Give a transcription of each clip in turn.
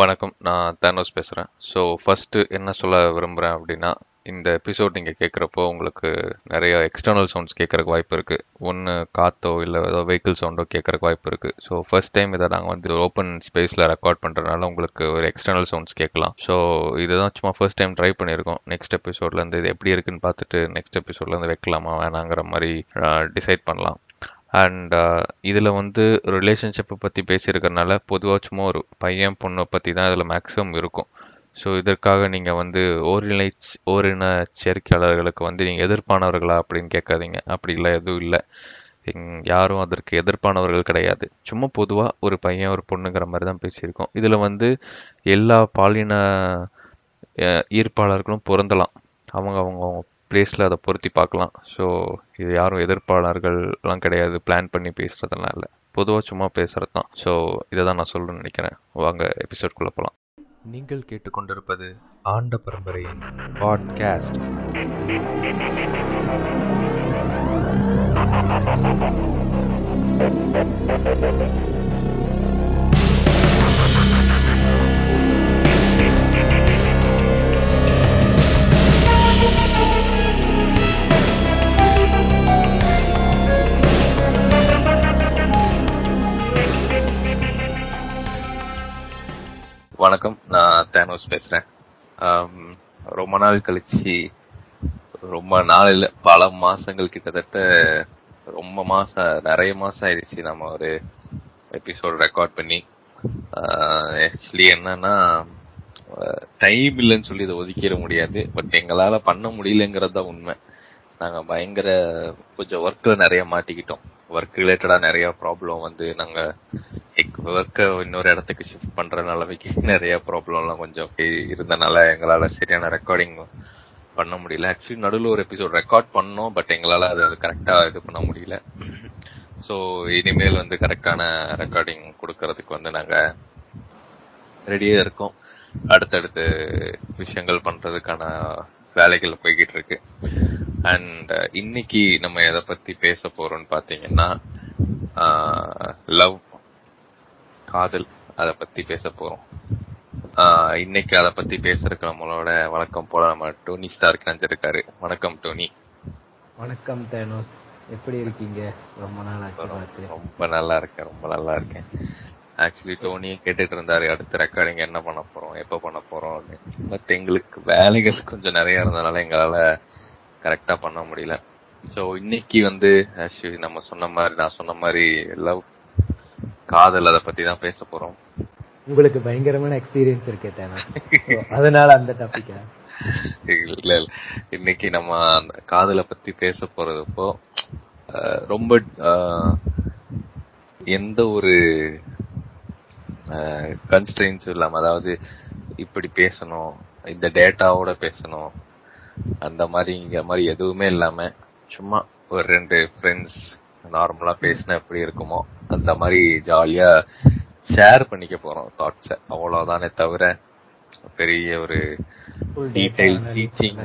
வணக்கம். நான் தேனோஸ் பேசுகிறேன் ஸோ ஃபஸ்ட்டு என்ன சொல்ல விரும்புறேன் அப்படின்னா, இந்த எபிசோட் நீங்கள் கேட்குறப்போ உங்களுக்கு நிறைய எக்ஸ்டர்னல் சவுண்ட்ஸ் கேட்குறக்கு வாய்ப்பு இருக்குது ஒன்று காத்தோ, இல்லை ஏதோ வெஹிக்கிள் சவுண்டோ கேட்குறக்கு வாய்ப்பு இருக்குது ஸோ ஃபர்ஸ்ட் டைம் இதை நாங்கள் வந்து ஓப்பன் ஸ்பேஸில் ரெக்கார்ட் பண்ணுறதுனால உங்களுக்கு ஒரு எக்ஸ்டர்னல் சவுண்ட்ஸ் கேட்கலாம். ஸோ இதுதான் சும்மா ஃபர்ஸ்ட் டைம் ட்ரை பண்ணியிருக்கோம். நெக்ஸ்ட் எபிசோட்லேருந்து இது எப்படி இருக்குன்னு பார்த்துட்டு நெக்ஸ்ட் எபிசோட்லேருந்து வைக்கலாமா வேணாங்கிற மாதிரி டிசைட் பண்ணலாம். அண்ட் uh, இதில் வந்து ரிலேஷன்ஷிப்பை பற்றி பேசியிருக்கிறனால, பொதுவாக சும்மா ஒரு பையன், பொண்ணை பற்றி தான் இதில் மேக்ஸிமம் இருக்கும். ஸோ இதற்காக நீங்கள் வந்து ஓரினை ஓரின சேர்க்கையாளர்களுக்கு வந்து நீங்கள் எதிர்ப்பானவர்களா அப்படின்னு கேட்காதீங்க. அப்படிலாம் எதுவும் இல்லை யாரும் அதற்கு எதிர்ப்பானவர்கள் கிடையாது. சும்மா பொதுவாக ஒரு பையன், ஒரு பொண்ணுங்கிற மாதிரி தான் பேசியிருக்கோம். இதில் வந்து எல்லா பாலின ஈர்ப்பாளர்களும் பொருந்தலாம். அவங்க அவங்க அவங்க பிளேஸில் அதை பொருத்தி பார்க்கலாம். ஸோ இது யாரும் எதிர்ப்பாளர்கள்லாம் கிடையாது. பிளான் பண்ணி பேசுறதெல்லாம் இல்லை பொதுவாக சும்மா பேசுகிறது தான். ஸோ இதை தான் நான் சொல்லணும்னு நினைக்கிறேன் வாங்க எபிசோட்குள்ள போகலாம் நீங்கள் கேட்டுக்கொண்டிருப்பது ஆண்ட பரம்பரையின் பாட்காஸ்ட். வணக்கம். நான் தேனோஸ் பேசுறேன். ரொம்ப நாள் கழிச்சு ரொம்ப நாள் இல்ல, பல மாசங்கள் கிட்டத்தட்ட ரொம்ப மாசம் நிறைய மாசம் ஆயிடுச்சு நம்ம ஒரு எபிசோட் ரெக்கார்ட் பண்ணி. ஆக்சுவலி என்னன்னா, டைம் இல்லைன்னு சொல்லி இதை ஒதுக்கிட முடியாது. பட் எங்களால பண்ண முடியலங்கிறது தான் உண்மை. நாங்க பயங்கர கொஞ்சம் ஒர்க்ல நிறைய மாட்டிக்கிட்டோம். ஒர்க் ரிலேட்டடா நிறைய ப்ராப்ளம் வந்து நாங்க ஒர்க்கை இன்னொரு இடத்துக்கு ஷிஃப்ட் பண்ற நிலைமைக்கு நிறைய ப்ராப்ளம்லாம் கொஞ்சம் அப்படியே இருந்தனால எங்களால சரியான ரெக்கார்டிங் பண்ண முடியல. ஆக்சுவலி நடுவில் ஒரு எபிசோட் ரெக்கார்ட் பண்ணோம். பட் எங்களால அத கரெக்டாக இது பண்ண முடியல. ஸோ இனிமேல் வந்து கரெக்டான ரெக்கார்டிங் கொடுக்கறதுக்கு வந்து நாங்க ரெடியா இருக்கோம். அடுத்தடுத்து விஷயங்கள் பண்றதுக்கான வேலைகள் போய்கிட்டு இருக்கு. அண்ட் இன்னைக்கு நம்ம எத பத்தி பேச போறோம்னு பாத்தீங்கன்னா, லவ் காதல் அத பத்தி பேச போறோம். இன்னைக்கு அத பத்தி பேசுறதுக்கு நம்மளோட வழக்கம் போல நம்ம டோனி ஸ்டார்க் இணைஞ்சிருக்காரு. வணக்கம் டோனி. வணக்கம் தேனோஸ். எப்படி இருக்கீங்க? ரொம்ப நாள். ரொம்ப நல்லா இருக்கேன். ரொம்ப நல்லா இருக்கேன். ஆக்சுவலி டோனியும் கேட்டுட்டு இருந்தாரு. அடுத்த ரெக்கார்டிங் என்ன பண்ண போறோம்? எப்ப பண்ண போறோம்? பட் எங்களுக்கு வேலைகள் கொஞ்சம் நெறைய இருந்தனால எங்களால கரெக்ட்டா பண்ண முடியல. ஸோ இன்னைக்கு வந்து நம்ம சொன்ன மாரி நான் சொன்ன மாரி லவ் காதல் அத பத்தி தான் பேச போறோம். உங்களுக்கு பயங்கரமான எக்ஸ்பீரியன்ஸ் இருக்கே. அதனால அந்த டாபிக்கா? இல்ல. இன்னைக்கு நம்ம அந்த காதல பத்தி பேச போறதப்போ ரொம்ப எந்த ஒரு ஆ கன்ஸ்ட்ரெயின்ஸும் இல்லாம அதாவது இப்படி பேசணும், இந்த டேட்டாவோட பேசணும், அந்த மாரிங்கிற மாரி எதுவுமே இல்லாம சும்மா ஒரு 2 ஃப்ரெண்ட்ஸ் நார்மலா பேசினா எப்படி இருக்குமோ அந்த மாரி ஜாலியா ஷேர் பண்ணிக்க போறோம் தாட்ஸ. அவ்வளவுதானே தவிர பெரிய ஒரு டீடைல் டீச்சிங்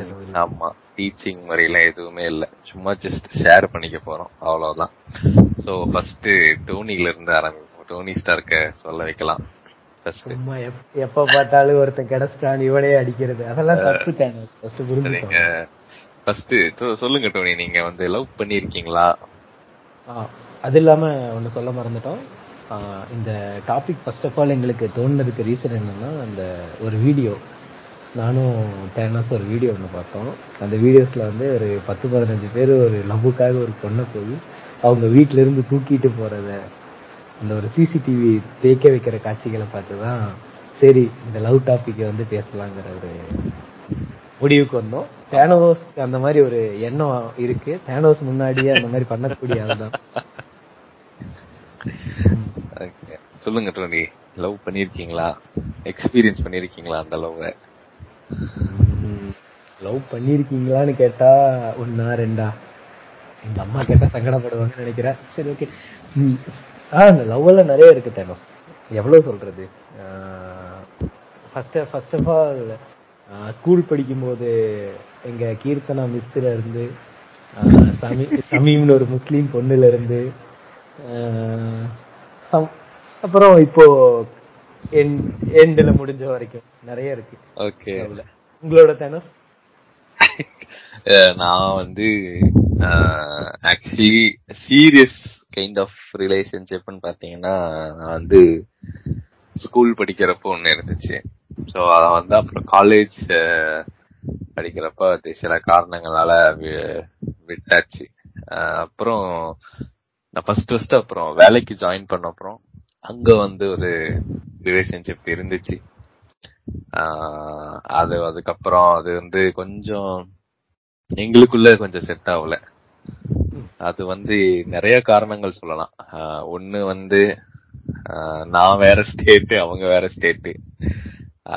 ஆமா டீச்சிங் முறையெல்லாம் எதுவுமே இல்ல. சும்மா ஜஸ்ட் ஷேர் பண்ணிக்க போறோம். அவ்வளவுதான். ஸோ ஃபர்ஸ்ட் டோனில இருந்து ஆரம்பிப்போம். டோனி ஸ்டார்க்க சொல்ல வைக்கலாம். ஃபர்ஸ்ட். எப்ப பார்த்தாலும் ஒருத்தன் கிடைச்சிட்டான் இவனே அடிக்கிறது. அதெல்லாம் தப்பு தேனோஸ். ஃபர்ஸ்ட் புரிஞ்சுக்கோங்க. ஃபர்ஸ்ட் சொல்லுங்க டோனி நீங்க வந்து லவ் பண்ணிருக்கீங்களா? அது இல்லாம ஒன்னு சொல்ல மறந்துட்டோம். இந்த டாபிக் ஃபர்ஸ்ட் ஆஃப் ஆல் எங்களுக்கு தோணுனதுக்கு ரீசன் என்னன்னா அந்த ஒரு வீடியோ நானும் தேனோஸ் ஒரு வீடியோ ஒன்று பார்த்தோம் அந்த வீடியோஸ்ல வந்து ஒரு பத்து பதினஞ்சு பேர் ஒரு லவ்வுக்காக ஒரு பொண்ணை போய் அவங்க வீட்ல இருந்து தூக்கிட்டு போறத அந்த ஒரு சிசிடிவி தேக்க வைக்கிற காட்சிகளை பார்த்து தான் சரி இந்த லவ் டாபிக்கை வந்து பேசலாங்கிற ஒரு முடிவுக்கு வந்தோம். தேனோஸ் அந்த மாதிரி ஒரு எண்ணம் இருக்கு. தேனோஸ் முன்னாடியே அந்த மாதிரி பண்ணக்கூடிய ஆள் தான் Okay. சொல்லுங்க டோனி லவ் பண்ணிருக்கீங்களா? எக்ஸ்பீரியன்ஸ் பண்ணிருக்கீங்களா அந்த லவ்? லவ் பண்ணிருக்கீங்களான்னு கேட்டா ஒன்னா ரெண்டா? எங்க அம்மா கேட்டா சங்கடப்படுவாங்கன்னு நினைக்கிறேன். சரி ஓகே ஆ இந்த லவ் எல்லாம் நிறைய இருக்கு தேனோஸ் எவ்வளவு சொல்றது? First first of all school படிக்கும்போது எங்க கீர்த்தனா மிஸ்ல இருந்து ஆஹ், சமீ சமீம்னு ஒரு முஸ்லீம் பொண்ணுல இருந்து ஆஹ், சம்- அப்புறம் இப்போ எண்ட்ல முடிஞ்ச வரைக்கும் நிறைய இருக்கு. ஓகே. உங்களோட தேனஸ் நான் வந்து ஆக்சுவலி சீரியஸ் கைண்ட் ஆஃப் ரிலேஷன்ஷிப்னு பாத்தீங்கன்னா நான் வந்து ஸ்கூல் படிக்கிறப்போ ஒன்று இருந்துச்சு. ஸோ அதை வந்து அப்புறம் காலேஜ் படிக்கிறப்ப சில காரணங்களால வி- விட்டாச்சு. அப்புறம் நான் ஃபர்ஸ்ட் ஃபர்ஸ்ட் அப்புறம் வேலைக்கு ஜாயின் பண்ண அப்புறம் அங்க வந்து ஒரு ரிலேஷன்ஷிப் இருந்துச்சு. அது அதுக்கப்புறம் அது வந்து கொஞ்சம் எங்களுக்குள்ள கொஞ்சம் செட் ஆகல. அது வந்து நிறைய காரணங்கள் சொல்லலாம். ஒன்னு வந்து நான் வேற ஸ்டேட் அவங்க வேற ஸ்டேட்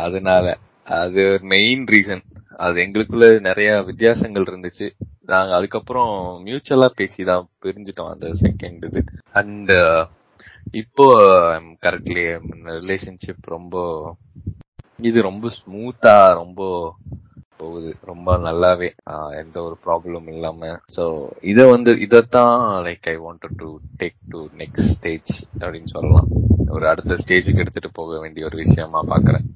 அதனால அது மெயின் ரீசன் அது எங்களுக்குள்ள நிறைய வித்தியாசங்கள் இருந்துச்சு. நாங்க அதுக்கப்புறம் மியூச்சுவலா பேசிதான் பிரிஞ்சிட்டோம் அந்த செகண்ட் இது. அண்ட் இப்போ கரெக்ட்லி ரிலேஷன்ஷிப் ரொம்ப இது ரொம்ப ஸ்மூத்தா ரொம்ப போகுது. ரொம்ப நல்லாவே எந்த ஒரு ப்ராப்ளம் இல்லாம. சோ இத வந்து இதத்தான் like I wanted to take to next stage அப்படின்னு சொல்லலாம். ஒரு அடுத்த ஸ்டேஜுக்கு எடுத்துட்டு போக வேண்டிய ஒரு விஷயமா பாக்குறேன்.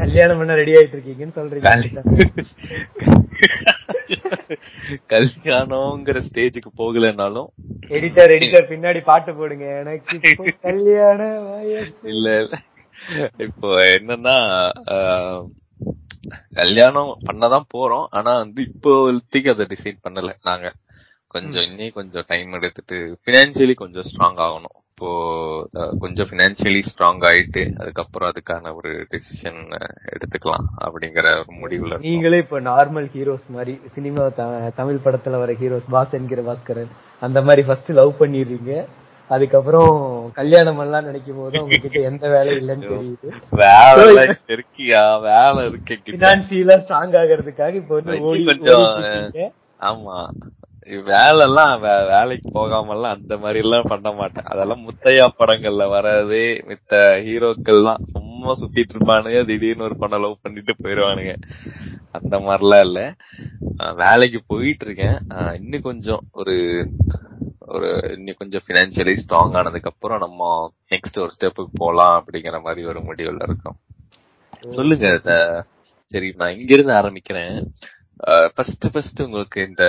கல்யாணம் பண்ண ரெடி ஆயிட்டு இருக்கீங்கன்னு சொல்றீங்க கல்யாணம்ங்கிற ஸ்டேஜுக்கு போகலைன்னாலும் எடிட்டர் எடிட்டர் பின்னாடி பாட்டு போடுங்க. எனக்கு இப்போ கல்யாண வயசு. இல்ல இல்ல. இப்போ என்னன்னா கல்யாணம் பண்ணதான் போறோம். ஆனா வந்து இப்போதைக்கு அதை டிசைட் பண்ணல நாங்க. கொஞ்சம் இன்னி கொஞ்சம் டைம் எடுத்துட்டு பினான்சியலி கொஞ்சம் ஸ்ட்ராங் ஆகணும். இப்போ கொஞ்சம் பினான்சியலி ஸ்ட்ராங் ஆயிட்டு அதுக்கப்புறம் அதுக்கான ஒரு டிசிஷன் எடுத்துக்கலாம் அப்படிங்கிற ஒரு முடிவுல. நீங்களே இப்ப நார்மல் ஹீரோஸ் மாதிரி சினிமா தமிழ் படத்துல வர ஹீரோஸ் பாஸ் என்கிற பாஸ்கரன் அந்த மாதிரி ஃபர்ஸ்ட் லவ் பண்ணிடுறீங்க. அதுக்கப்புறம் கல்யாணம் எல்லாம் நினைக்கும் போது உங்ககிட்ட எந்த வேலை இல்லைன்னு தெரியுது. வேலை இருக்கியா? வேலை இருக்கு. பினான்சியலா ஸ்ட்ராங் ஆகிறதுக்காக இப்ப வந்து ஓடி கொஞ்சம். ஆமா. வேலை எல்லாம் வேலைக்கு போகாம எல்லாம் அந்த மாதிரி எல்லாம் பண்ண மாட்டேன். அதெல்லாம் முத்தையா படங்கள்ல வர்றது மித்த ஹீரோக்கள்லாம் சும்மா சுத்திட்டு இருப்பானுங்க. திடீர்னு ஒரு பொண்ணை லவ் பண்ணிட்டு போயிருவானுங்க. அந்த மாதிரிலாம் இல்ல. வேலைக்கு போயிட்டு இருக்கேன். இன்னும் கொஞ்சம் ஒரு ஒரு இன்னும் கொஞ்சம் பினான்சியலி ஸ்ட்ராங் ஆனதுக்கு அப்புறம் நம்ம நெக்ஸ்ட் ஒரு ஸ்டெப்புக்கு போலாம் அப்படிங்கிற மாதிரி ஒரு முடிவுல இருக்கோம். சொல்லுங்க சரி நான் இங்க இருந்து ஆரம்பிக்கிறேன் ஃபர்ஸ்ட் ஃபர்ஸ்ட் உங்களுக்கு இந்த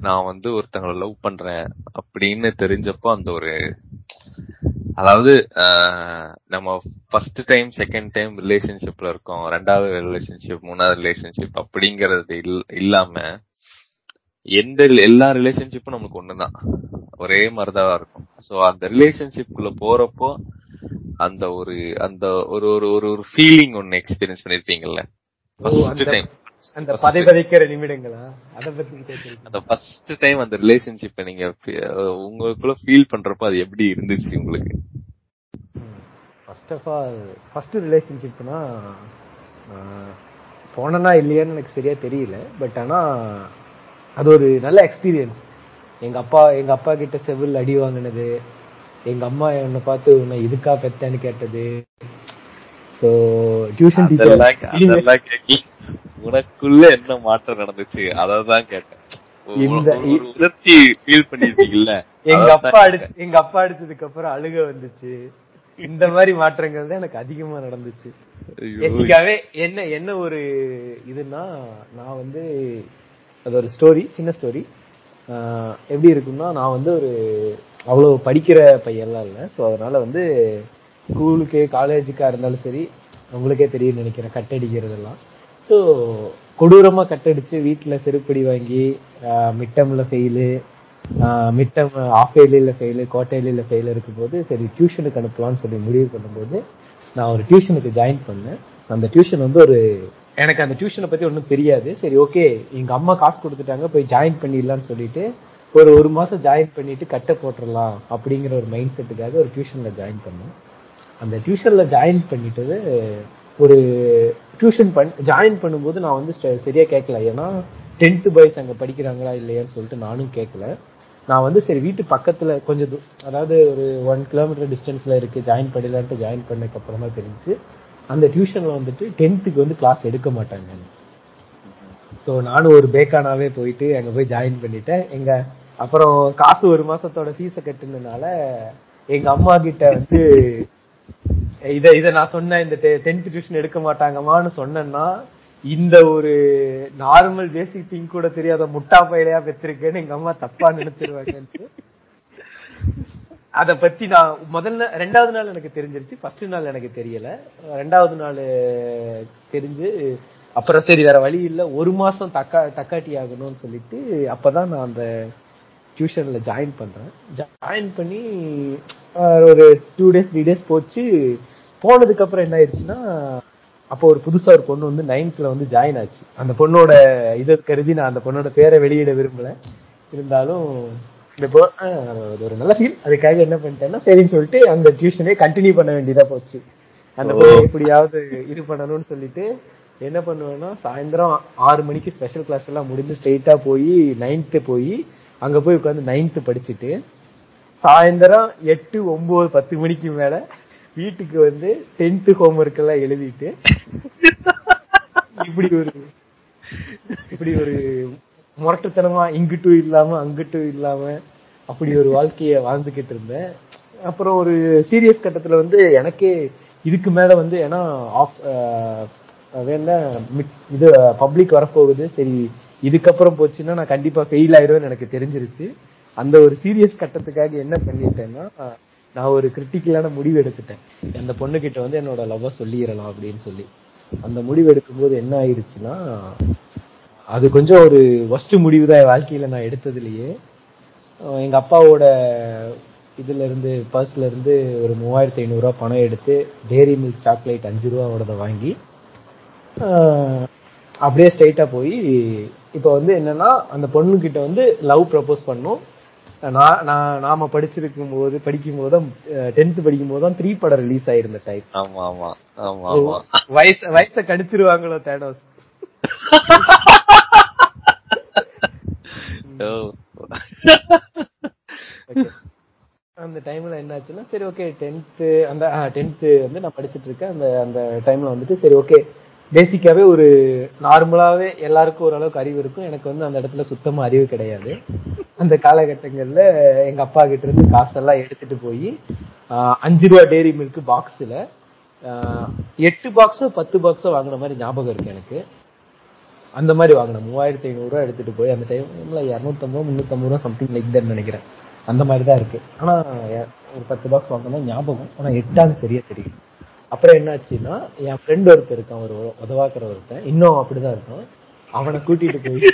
நான் வந்து ஒருத்தங்களை லவ் பண்றேன் அப்படின்னு தெரிஞ்சப்போ அந்த ஒரு அதாவது நம்ம ஃபர்ஸ்ட் டைம் செகண்ட் டைம் ரிலேஷன்ஷிப்ல இருக்கோம். ரெண்டாவது ரிலேஷன்ஷிப் மூணாவது ரிலேஷன்ஷிப் அப்படிங்கறது இல்- இல்லாம எந்த எல்லா ரிலேஷன்ஷிப்பும் நமக்கு ஒண்ணுதான். ஒரே மாதிரிதான் இருக்கும். சோ அந்த ரிலேஷன்ஷிப்குள்ள போறப்போ அந்த ஒரு அந்த ஒரு ஒரு ஒரு ஒரு ஃபீலிங் ஒன்னு எக்ஸ்பீரியன்ஸ் பண்ணிருப்பீங்கல்ல? ஃபர்ஸ்ட் டைம் அந்த நிமிடங்களா? அத பத்தி அந்த ஃபர்ஸ்ட் டைம் அந்த ரிலேஷன்ஷிப்பை நீங்க உங்களுக்குள்ள ஃபீல் பண்றப்போ அது எப்படி இருந்துச்சு உங்களுக்கு? ஃபர்ஸ்ட் ஆஃப் ஆல் ஃபர்ஸ்ட் ரிலேஷன்ஷிப்னா போனனா இல்லையான்னு எனக்கு சரியா தெரியல. பட் ஆனா அது ஒரு நல்ல எக்ஸ்பீரியன்ஸ் எங்க அப்பா எங்க அப்பா கிட்ட செவில் அடி வாங்கினது. எங்க அம்மா என்னை பார்த்து உன்னை இதுக்கா பெத்தேன்னு கேட்டது. சோ டியூஷன் டீச்சர் உனக்குள்ள என்ன மாற்றம் நடந்துச்சு? அததான் கேட்டேன். உணர்ச்சி ஃபீல் பண்ணிருக்கீங்கல்ல எங்க அதான் அப்பா அடி எங்க அப்பா அடிச்சதுக்கு அப்புறம் அழுக வந்துச்சு. இந்த மாதிரி மாற்றங்கள் தான் எனக்கு அதிகமா நடந்துச்சு. என்ன என்ன ஒரு இதுன்னா நான் வந்து அது ஒரு ஸ்டோரி சின்ன ஸ்டோரி எப்படி இருக்கும்னா நான் வந்து ஒரு அவ்வளோ படிக்கிற பையன்லாம் இல்லை. ஸோ அதனால வந்து ஸ்கூலுக்கு காலேஜுக்காக இருந்தாலும் சரி உங்களுக்கே தெரியும் நினைக்கிறேன் கட் அடிக்கிறதெல்லாம் ஸோ கொடூரமாக கட் அடித்து வீட்டில் செருப்படி வாங்கி மிட்டமில் ஃபெயிலு மிட்டம் ஆஃப் இயர்லியில் ஃபெயிலு குவார்டர்லியில் ஃபெயில் இருக்கும்போது சரி டியூஷனுக்கு அனுப்பலாம்னு சொல்லி முடிவு பண்ணும்போது நான் ஒரு டியூஷனுக்கு ஜாயின் பண்ணேன். அந்த டியூஷன் வந்து ஒரு எனக்கு அந்த டியூஷனை பத்தி ஒன்றும் தெரியாது. சரி ஓகே எங்க அம்மா காசு கொடுத்துட்டாங்க போய் ஜாயின் பண்ணிடலாம்னு சொல்லிட்டு ஒரு ஒரு மாசம் ஜாயின் பண்ணிட்டு கட்ட போட்டுடலாம் அப்படிங்கிற ஒரு மைண்ட் செட்டுக்காக ஒரு டியூஷன்ல ஜாயின் பண்ணேன். அந்த டியூஷன்ல ஜாயின் பண்ணிட்டது ஒரு டியூஷன் பண் ஜாயின் பண்ணும்போது நான் வந்து சரியாக சரியா கேட்கல. ஏன்னா டென்த்து பாய்ஸ் அங்கே படிக்கிறாங்களா இல்லையான்னு சொல்லிட்டு நானும் கேட்கல. நான் வந்து சரி வீட்டு பக்கத்தில் கொஞ்சம் தூ- அதாவது ஒரு ஒன் கிலோமீட்டர் டிஸ்டன்ஸில் இருக்குது ஜாயின் பண்ணிடலான்ட்டு ஜாயின் பண்ணதுக்கு தான் தெரிஞ்சு அந்த டியூஷன்ல வந்துட்டு டென்த்துக்கு வந்து கிளாஸ் எடுக்க மாட்டாங்க. ஸோ நானும் ஒரு பேக்கானாவே போயிட்டு அங்க போய் ஜாயின் பண்ணிட்டேன். எங்க அப்புறம் காசு ஒரு மாசத்தோட ஃபீஸை கட்டுனதுனால எங்க அம்மா கிட்ட வந்து இத இத நான் சொன்னேன் இந்த டென்த் டியூஷன் எடுக்க மாட்டாங்கம்மான்னு சொன்னேன்னா இந்த ஒரு நார்மல் பேசிக் திங்க் கூட தெரியாத முட்டா பயிலையா பெற்றிருக்கேன்னு எங்க அம்மா தப்பா நினைச்சிருவாங்க அதை பத்தி நான் முதல்ல ரெண்டாவது நாள் எனக்கு தெரிஞ்சிருச்சு. ஃபர்ஸ்ட் நாள் எனக்கு தெரியல. ரெண்டாவது நாள் தெரிஞ்சு அப்புறம் சரி வேற வழி இல்ல. ஒரு மாசம் தக்கா தக்காட்டி ஆகணும்னு சொல்லிட்டு அப்பதான் நான் அந்த டியூஷன்ல ஜாயின் பண்றேன். ஜாயின் பண்ணி ஒரு டூ டேஸ் த்ரீ டேஸ் போச்சு. போனதுக்கு அப்புறம் என்ன ஆயிடுச்சுன்னா அப்போ ஒரு புதுசா ஒரு பொண்ணு வந்து நைன்த்ல வந்து ஜாயின் ஆச்சு. அந்த பொண்ணோட இதை கருதி நான் அந்த பொண்ணோட பேரை வெளியிட விரும்பல. இருந்தாலும் இந்த அது ஒரு நல்ல ஃபீல் அதுக்காக என்ன பண்ணிட்டேன்னா சரின்னு சொல்லிட்டு அந்த டியூஷனே கண்டினியூ பண்ண வேண்டியதா போச்சு. அந்த எப்படியாவது இது பண்ணணும்னு சொல்லிட்டு என்ன பண்ணுவேன்னா சாயந்தரம் ஆறு மணிக்கு ஸ்பெஷல் கிளாஸ் எல்லாம் முடிஞ்சு ஸ்ட்ரெயிட்டா போய் நைன்த்து போய் அங்க போய் உட்காந்து நைன்த்து படிச்சுட்டு சாயந்தரம் எட்டு ஒன்பது பத்து மணிக்கு மேல வீட்டுக்கு வந்து டென்த் ஹோம்ஒர்க் எல்லாம் எழுதிட்டு இப்படி ஒரு இப்படி ஒரு முரட்டுத்தனமா இங்கிட்டும் இல்லாம அங்கிட்டும் இல்லாம அப்படி ஒரு வாழ்க்கைய வாழ்ந்துகிட்டு இருந்தேன். அப்புறம் ஒரு சீரியஸ் கட்டத்துல வந்து எனக்கே இதுக்கு மேல வந்து ஏன்னா ஆஃப் வேணா இது பப்ளிக் வரப்போகுது. சரி இதுக்கப்புறம் போச்சுன்னா நான் கண்டிப்பா ஃபெயில் ஆயிருவேன்னு எனக்கு தெரிஞ்சிருச்சு. அந்த ஒரு சீரியஸ் கட்டத்துக்காக என்ன பண்ணிட்டேன்னா நான் ஒரு கிரிட்டிக்கலான முடிவு எடுத்துட்டேன். அந்த பொண்ணுகிட்ட வந்து என்னோட லவ்வ சொல்லிடலாம் அப்படின்னு சொல்லி. அந்த முடிவு எடுக்கும்போது என்ன ஆயிடுச்சுன்னா அது கொஞ்சம் ஒரு ஒஸ்ட் முடிவு தான் என் வாழ்க்கையில நான் எடுத்ததுலயே அஹ் எங்க அப்பாவோட இதுல இருந்து பர்ஸ்ல இருந்து ஒரு மூவாயிரத்தி ஐநூறு ரூபாய் பணம் எடுத்து டேரி மில்க் சாக்லேட் அஞ்சு ரூபாவோட வாங்கி அப்படியே ஸ்ட்ரைட்டா போய் இப்போ வந்து என்னன்னா அந்த பொண்ணு கிட்ட வந்து லவ் ப்ரப்போஸ் பண்ணும் நான் நான் நாம படிச்சிருக்கும் போது படிக்கும் போது டென்த் படிக்கும் போது தான் த்ரீ படம் ரிலீஸ் ஆயிருந்த டைம் ஆமா ஆமா ஆமா ஆமா வயசு வயசை கடிச்சிருவாங்களோ. Okay. அந்த டைம்ல என்னாச்சுன்னா சரி ஓகே டென்த்து அந்த டென்த்து வந்து நான் படிச்சிட்டு இருக்கேன். அந்த அந்த டைம்ல வந்துட்டு சரி ஓகே பேசிக்காவே ஒரு நார்மலாவே எல்லாருக்கும் ஓரளவுக்கு அறிவு இருக்கும். எனக்கு வந்து அந்த இடத்துல சுத்தமா அறிவு கிடையாது. அந்த காலகட்டங்கள்ல எங்க அப்பா கிட்ட இருந்து காசெல்லாம் எடுத்துட்டு போய் அஞ்சு ரூபா டெய்ரி மில்க் பாக்ஸ்ல எட்டு பாக்ஸோ பத்து பாக்ஸோ வாங்கின மாதிரி ஞாபகம் இருக்கு எனக்கு. அந்த மாதிரி வாங்கினேன் மூவாயிரத்தி ஐநூறு ரூபா எடுத்துட்டு போய் அந்த டைம்ல இரநூத்தம்பது முந்நூத்தம்பது ரூபா சம்திங் லைக் தட் நினைக்கிறேன். அந்த மாதிரி தான் இருக்கு. ஆனா ஒரு பத்து பாக்ஸ் வாங்கினா ஞாபகம். ஆனா எட்டாவது சரியா தெரியும். அப்புறம் என்னாச்சுன்னா என் ஃப்ரெண்ட் ஒருத்தர் இருக்கான் ஒரு உதவாக்குற ஒருத்தன். இன்னும் அப்படிதான் இருக்கான். அவனை கூட்டிட்டு போய்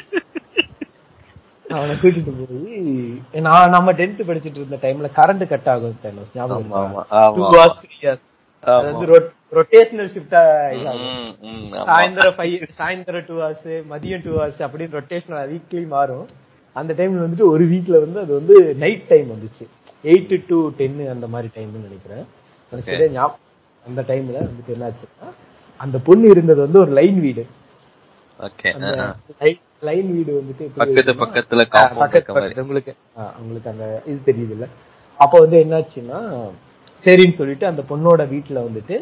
அவனை கூட்டிட்டு போய் நான் நம்ம டென்த் படிச்சிட்டு இருந்த டைம்ல கரண்ட் கட் ஆகும் ஞாபகம் ரொட்டேஷனல் ஷிஃப்டா. சாயந்தரம் ஃபைவ் சாயந்தரம் டூ ஹவர்ஸ் மதியம் டூ ஹவர்ஸ் அப்படின்னு ரொட்டேஷனல் வீக்லி மாறும். அந்த டைம்ல வந்துட்டு ஒரு வீக்ல வந்து அது வந்து நைட் டைம் வந்துச்சு. எயிட் டு டென் அந்த மாதிரி டைம்னு நினைக்கிறேன். எனக்கு. சரியா ஞாபகம் அந்த டைம்ல வந்துட்டு என்னாச்சுன்னா அந்த பொண்ணு இருந்தது வந்து ஒரு லைன் வீடு. லைன் வீடு வந்துட்டு பக்கத்துல ஆ, காம்பவுண்ட் பக்கத்து இருக்க மாதிரி. பக்கத்து உங்களுக்கு உங்களுக்கு அந்த இது தெரியுது இல்ல அப்ப வந்து என்னாச்சுன்னா சரின்னு சொல்லிட்டு அந்த பொண்ணோட வீட்டுல வந்துட்டு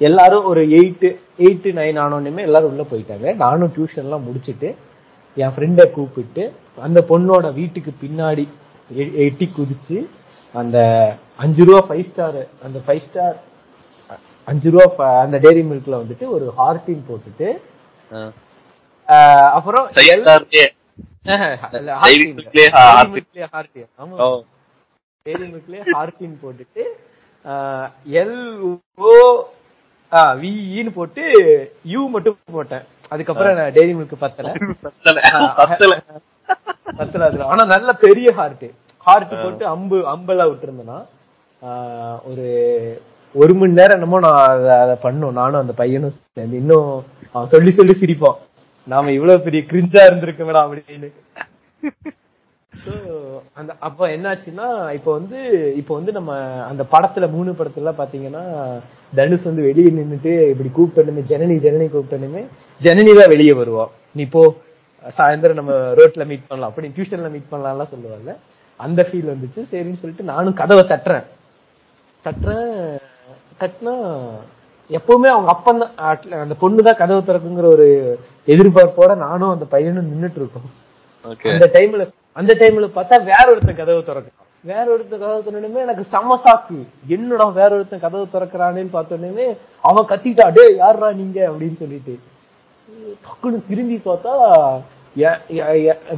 எல்லாரும் ஒரு எயிட் எயிட் நைன் ஆனோடனே எல்லாரும் உள்ள போயிட்டாங்க. நானும் டியூஷன் எல்லாம் முடிச்சிட்டு என் ஃப்ரெண்டை கூப்பிட்டு அந்த பொண்ணோட வீட்டுக்கு பின்னாடி எட்டி குதிச்சு அந்த அஞ்சு ரூபா ஃபைவ் ஸ்டார் அந்த ஃபைவ் ஸ்டார் அஞ்சு ரூபா அந்த டேரி மில்க்ல வந்துட்டு ஒரு ஹார்டின் போட்டுட்டு அப்புறம். டெய்ரி மில்க்லயே ஹார்டின் போட்டுட்டு எல் ஓ விஇன்னு போட்டு யூ மட்டும் போட்டேன். அதுக்கப்புறம் நான் டெய்ரி மில்க் பத்தல. பத்தல. அதுல. ஆனா நல்ல பெரிய ஹார்ட் ஹார்ட் போட்டு அம்பு அம்பெல்லாம் விட்டுருந்தேன்னா ஒரு ஒரு மணி நேரம் என்னமோ நான் அத- பண்ணோம். நானும் அந்த பையனும் சேர்ந்து. இன்னும் அவன் சொல்லி சொல்லி சிரிப்போம் நாம இவ்வளவு பெரிய கிரிஞ்சா இருந்திருக்கோம்டா அப்படின்னு. அந்த அப்ப என்னாச்சுன்னா இப்ப வந்து இப்ப வந்து நம்ம அந்த படத்துல மூணு படத்துல பாத்தீங்கன்னா தனுஷ் வந்து வெளியே நின்னுட்டு இப்படி கூப்பிட்டனுமே ஜனனி ஜனனி கூப்பிட்டனுமே ஜனனி தான் வெளியே வருவோம் நீ போ சாயந்தரம் நம்ம ரோட்ல மீட் பண்ணலாம். அப்படி டியூஷன்ல மீட் பண்ணலாம்லாம் சொல்லுவாங்கல்ல அந்த ஃபீல் வந்துச்சு. சரின்னு சொல்லிட்டு நானும் கதவை தட்டுறேன். தட்டுறேன். தட்டினா எப்பவுமே அவங்க அப்பன் தான் அந்த பொண்ணு தான் கதவு திறக்குங்கிற ஒரு எதிர்பார்ப்போட நானும் அந்த பையனும் நின்னுட்டு இருக்கோம். அந்த டைம்ல அந்த டைம்ல பார்த்தா வேற ஒருத்தன் கதவு திறக்கும் வேற ஒருத்தன் கதவு திறனுமே எனக்கு செம்ம சாக்கு என்னடா வேற ஒருத்தன் கதவு திறக்கிறானேன்னு பார்த்தோன்னே அவன் கத்திட்டா டே யாருடா நீங்க? அப்படின்னு சொல்லிட்டு. டக்குன்னு திரும்பி பார்த்தா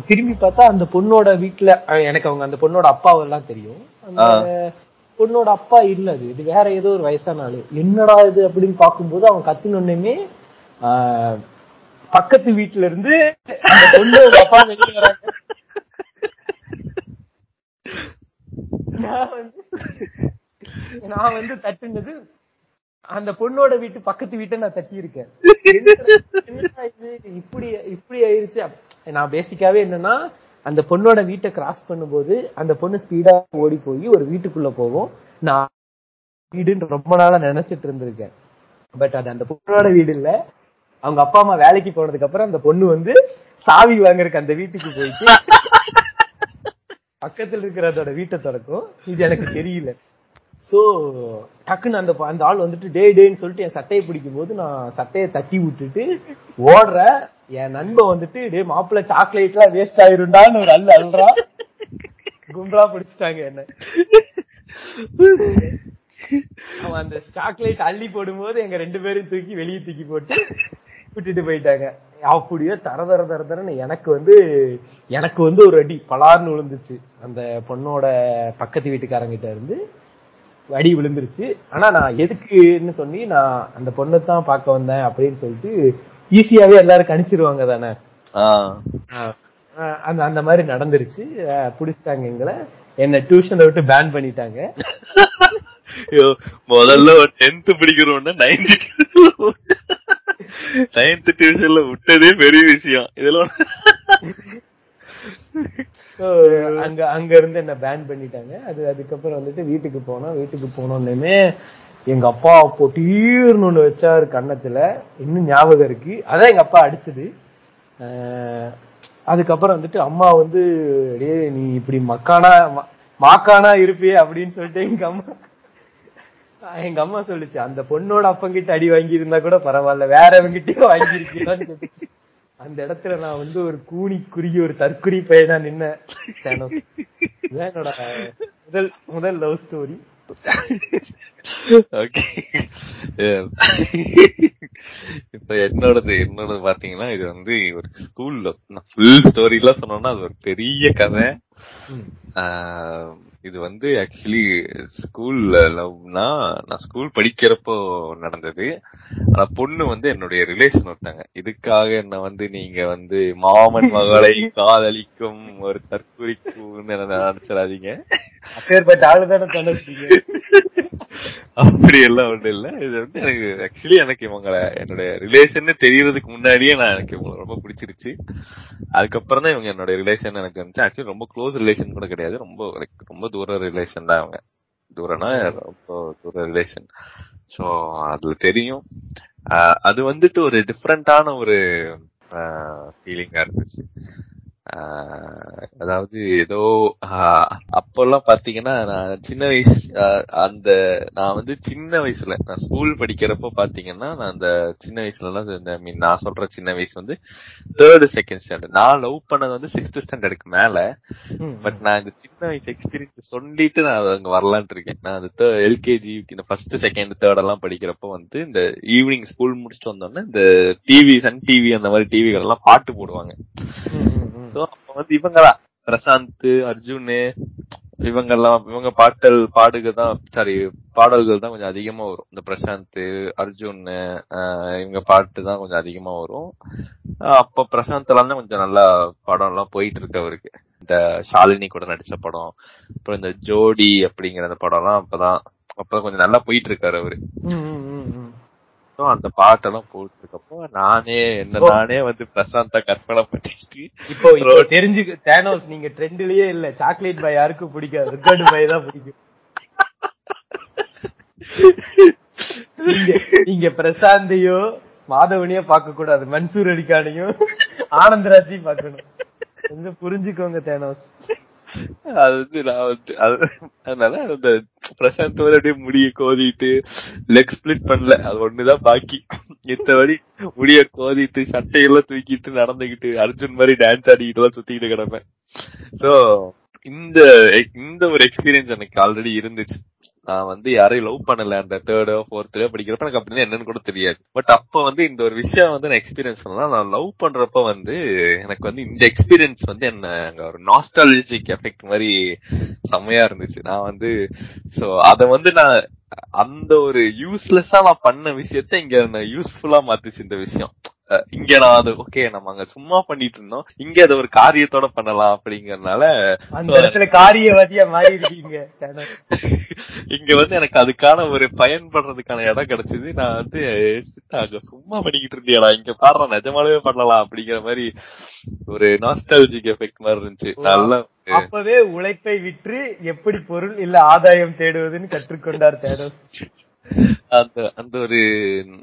திரும்பி பார்த்தா அந்த பொண்ணோட வீட்டுல எனக்கு அவங்க அந்த பொண்ணோட அப்பாவெல்லாம் தெரியும். அந்த பொண்ணோட அப்பா இல்ல அது. இது வேற ஏதோ ஒரு வயசான ஆளு. என்னடா இது? அப்படின்னு பார்க்கும்போது அவன் கத்தினொன்னுமே பக்கத்து வீட்டுல இருந்து அந்த பொண்ணு அவங்க அப்பா வெளியே வராங்க. நான் வந்து நான் வந்து தட்டுனது அந்த பொண்ணோட வீட்டு பக்கத்து வீட்டை நான் தட்டி இருக்கேன் இப்படி இப்படி ஆயிருச்சு. நான் பேசிக்காவே என்னன்னா அந்த பொண்ணோட வீட்டை கிராஸ் பண்ணும்போது அந்த பொண்ணு ஸ்பீடா ஓடி போய் ஒரு வீட்டுக்குள்ள போகும் நான் வீடுன்னு ரொம்ப நாளா நினைச்சிட்டு இருந்திருக்கேன். பட் அது அந்த பொண்ணோட வீடு இல்ல. அவங்க அப்பா அம்மா வேலைக்கு போனதுக்கு அப்புறம் அந்த பொண்ணு வந்து சாவி வாங்குறதுக்கு அந்த வீட்டுக்கு போயிட்டு பக்கத்துல இருக்கிற அதோட வீட்டை திறக்கும். இது எனக்கு தெரியல. சோ டக்குன்னு அந்த அந்த ஆள் வந்துட்டு டே டேன்னு சொல்லிட்டு என் சட்டையை பிடிக்கும் போது நான் சட்டையை தட்டி விட்டுட்டு ஓடுறேன் என் நண்பன் வந்துட்டு டே மாப்பிள்ள சாக்லேட் எல்லாம் வேஸ்ட் ஆயிருண்டான்னு ஒரு அல்ல அல்றா கும்பலா பிடிச்சிட்டாங்க என்ன. அவன் அந்த சாக்லேட் அள்ளி போடும்போது எங்க ரெண்டு பேரும் தூக்கி வெளியே தூக்கி போட்டு விட்டுட்டு போயிட்டாங்க. அப்படியே தர தர தர தரன்னு எனக்கு வந்து எனக்கு வந்து ஒரு அடி பலார்னு விழுந்துச்சு அந்த பொண்ணோட பக்கத்து வீட்டுக்காரங்கிட்ட இருந்து அடி விழுந்துருச்சு. ஆனா நான் எதுக்குன்னு சொல்லி நான் அந்த பொண்ணை தான் பார்க்க வந்தேன் அப்படின்னு சொல்லிட்டு ஈஸியாவே எல்லாரும் கணிச்சிருவாங்க தானே? அந்த அந்த மாதிரி நடந்துருச்சு. புடிச்சிட்டாங்க எங்களை. என்ன டியூஷனை விட்டு பேன் பண்ணிட்டாங்க. முதல்ல டென்த் படிக்கிறோம்னா நைன்த் நைன்த் டியூஷன்ல விட்டதே பெரிய விஷயம். இதெல்லாம் அங்க அங்க இருந்து என்ன பேன் பண்ணிட்டாங்க. அது அதுக்கப்புறம் வந்துட்டு வீட்டுக்கு போனோம். வீட்டுக்கு போனோன்னே எங்க அப்பா பொட்டீர்னு ஒண்ணு வச்சாரு கண்ணத்துல இன்னும் ஞாபகம் இருக்கு. அதான் எங்க அப்பா அடிச்சது. அதுக்கப்புறம் வந்துட்டு அம்மா வந்து அப்படியே நீ இப்படி மக்கானா மாக்கானா இருப்பியே அப்படின்னு சொல்லிட்டு எங்க அம்மா எங்க அம்மா சொல்லுச்சு அந்த பொண்ணோட அப்பங்கிட்ட அடி வாங்கி இருந்தா கூட பரவாயில்ல வேறவங்கிட்டயும் வாங்கி அந்த இடத்துல நான் வந்து ஒரு கூனி குறுகி ஒரு தற்குறி பையனா நின்னேன் என்னோட முதல் முதல் லவ் ஸ்டோரி இப்ப என்னோடது என்னோடது பாத்தீங்கன்னா இது வந்து ஒரு ஸ்கூல்ல நான் ஃபுல் ஸ்டோரி எல்லாம் சொன்னோம்னா அது ஒரு பெரிய கதை. இது வந்து ஆக்சுவலி ஸ்கூல்ல லவ்னா நான் ஸ்கூல் படிக்கிறப்போ நடந்தது. ஆனா பொண்ணு வந்து என்னுடைய ரிலேஷன் ஒருத்தாங்க. இதுக்காக என்ன வந்து நீங்க வந்து மாமன் மகளை காதலிக்கும் ஒரு தற்குறிக்கும் நினைச்சிடாதீங்க அப்பேற்பட்ட ஆளுதானே அப்படி எல்லாம் ஒண்ணு இல்ல. இது வந்து எனக்கு ஆக்சுவலி எனக்கு இவங்களை என்னுடைய ரிலேஷன் தெரியறதுக்கு முன்னாடியே நான் எனக்கு இவங்களை ரொம்ப பிடிச்சிருச்சு. அதுக்கப்புறம் தான் இவங்க என்னோட ரிலேஷன் எனக்கு வந்துச்சு. ஆக்சுவலி ரொம்ப க்ளோஸ் ரிலேஷன் கூட கிடையாது. ரொம்ப ரொம்ப தூர ரிலேஷன் தான் அவங்க. தூரம்னா ரொம்ப தூர ரிலேஷன் சோ அதுல தெரியும். அது வந்துட்டு ஒரு டிஃப்ரெண்டான ஒரு ஃபீலிங்கா இருந்துச்சு. அதாவது ஏதோ அப்பெல்லாம் பாத்தீங்கன்னா நான் சின்ன வயசு அந்த நான் வந்து சின்ன வயசுல நான் ஸ்கூல் படிக்கிறப்போ பாத்தீங்கன்னா நான் அந்த சின்ன வயசுல எல்லாம் I mean நான் சொல்ற சின்ன வயசு வந்து தேர்டு செகண்ட் ஸ்டாண்டர்ட் நான் லவ் பண்ணது வந்து சிக்ஸ்த் ஸ்டாண்டர்டுக்கு மேல. பட் நான் இந்த சின்ன வயசு எக்ஸ்பீரியன்ஸ் சொல்லிட்டு நான் அங்க வரலான்ட்டு இருக்கேன். நான் அந்த எல்கேஜி இந்த ஃபர்ஸ்ட் செகண்ட் தேர்ட் எல்லாம் படிக்கிறப்போ வந்து இந்த ஈவினிங் ஸ்கூல் முடிச்சுட்டு வந்தோடனே இந்த டிவி சன் டிவி அந்த மாதிரி டிவிகள் எல்லாம் பாட்டு போடுவாங்க. சோ அப்ப வந்து இவங்கதான் பிரசாந்த் அர்ஜுன் இவங்கெல்லாம் இவங்க பாட்டல் பாடுக தான் சாரி பாடல்கள் தான் கொஞ்சம் அதிகமா வரும். இந்த பிரசாந்த் அர்ஜுன் இவங்க பாட்டு தான் கொஞ்சம் அதிகமா வரும். அப்ப பிரசாந்த் எல்லாம் தான் கொஞ்சம் நல்லா படம் எல்லாம் போயிட்டு இருக்கு அவருக்கு. இந்த ஷாலினி கூட நடிச்ச படம் அப்புறம் இந்த ஜோடி அப்படிங்கிற அந்த படம் எல்லாம் அப்பதான் அப்பதான் கொஞ்சம் நல்லா போயிட்டு இருக்காரு அவரு அந்த பாட்டெல்லாம் போட்டதுக்கு நானே என்ன நானே வந்து பிரசாந்தா கற்பனை பண்ணிட்டு இப்போ தெரிஞ்சு தேனோஸ் நீங்க ட்ரெண்ட்லயே இல்ல. சாக்லேட் பாய் யாருக்கும் பிடிக்காது. ரிக்கார்டு பாய் தான் பிடிக்கும். நீங்க நீங்க பிரசாந்தையோ மாதவனையோ பார்க்க கூடாது மன்சூர் அலிகானையும் ஆனந்தராஜையும் பார்க்கணும். கொஞ்சம் புரிஞ்சுக்கோங்க தேனோஸ். அது வந்து நான் வந்து அதனால அந்த பிரசாந்த் வந்து அப்படியே முடிய கோதிட்டு லெக் ஸ்பிளிட் பண்ணல. அது ஒண்ணுதான் பாக்கி. மித்தபடி முடிய கோதிட்டு சட்டையெல்லாம் தூக்கிட்டு நடந்துகிட்டு அர்ஜுன் மாதிரி டான்ஸ் ஆடிக்கிட்டு எல்லாம் சுத்திக்கிட்டு கிடப்பேன். சோ இந்த இந்த ஒரு எக்ஸ்பீரியன்ஸ் எனக்கு ஆல்ரெடி இருந்துச்சு. நான் வந்து யாரையும் லவ் பண்ணல. அந்த தேர்டோ ஃபோர்த்தோ படிக்கிறப்ப எனக்கு அப்படின்னு என்னன்னு கூட தெரியாது. பட் அப்ப வந்து இந்த ஒரு விஷயம் வந்து நான் எக்ஸ்பீரியன்ஸ் பண்ணலாம் நான் லவ் பண்றப்ப வந்து எனக்கு வந்து இந்த எக்ஸ்பீரியன்ஸ் வந்து என்ன அங்க ஒரு நாஸ்டாலஜிக் எஃபெக்ட் மாதிரி செம்மையா இருந்துச்சு. நான் வந்து சோ அத வந்து நான் அந்த ஒரு யூஸ்லெஸ்ஸா நான் பண்ண விஷயத்த இங்க நான் யூஸ்ஃபுல்லா மாத்துச்சு இந்த விஷயம். இங்க நான் அது ஓகே நம்ம அங்க சும்மா பண்ணிட்டு இருந்தோம் இங்க அதை ஒரு காரியத்தோட பண்ணலாம் அப்படிங்கறதுனால அந்த இடத்துல காரியவாதியா மாறி இருக்கீங்க இங்க வந்து எனக்கு அதுக்கான ஒரு பயன்படுறதுக்கான இடம் கிடைச்சது. நான் வந்து அங்க சும்மா பண்ணிக்கிட்டு இருந்தியாடா. இங்க பாடுற நிஜமாவே பண்ணலாம் அப்படிங்கிற மாதிரி ஒரு நாஸ்டாலஜிக் எஃபெக்ட் மாதிரி இருந்துச்சு. நல்லா அப்பவே உழைப்பை விற்று எப்படி பொருள் இல்ல ஆதாயம் தேடுவதுன்னு கற்றுக்கொண்டார் தேடோஸ் அந்த அந்த ஒரு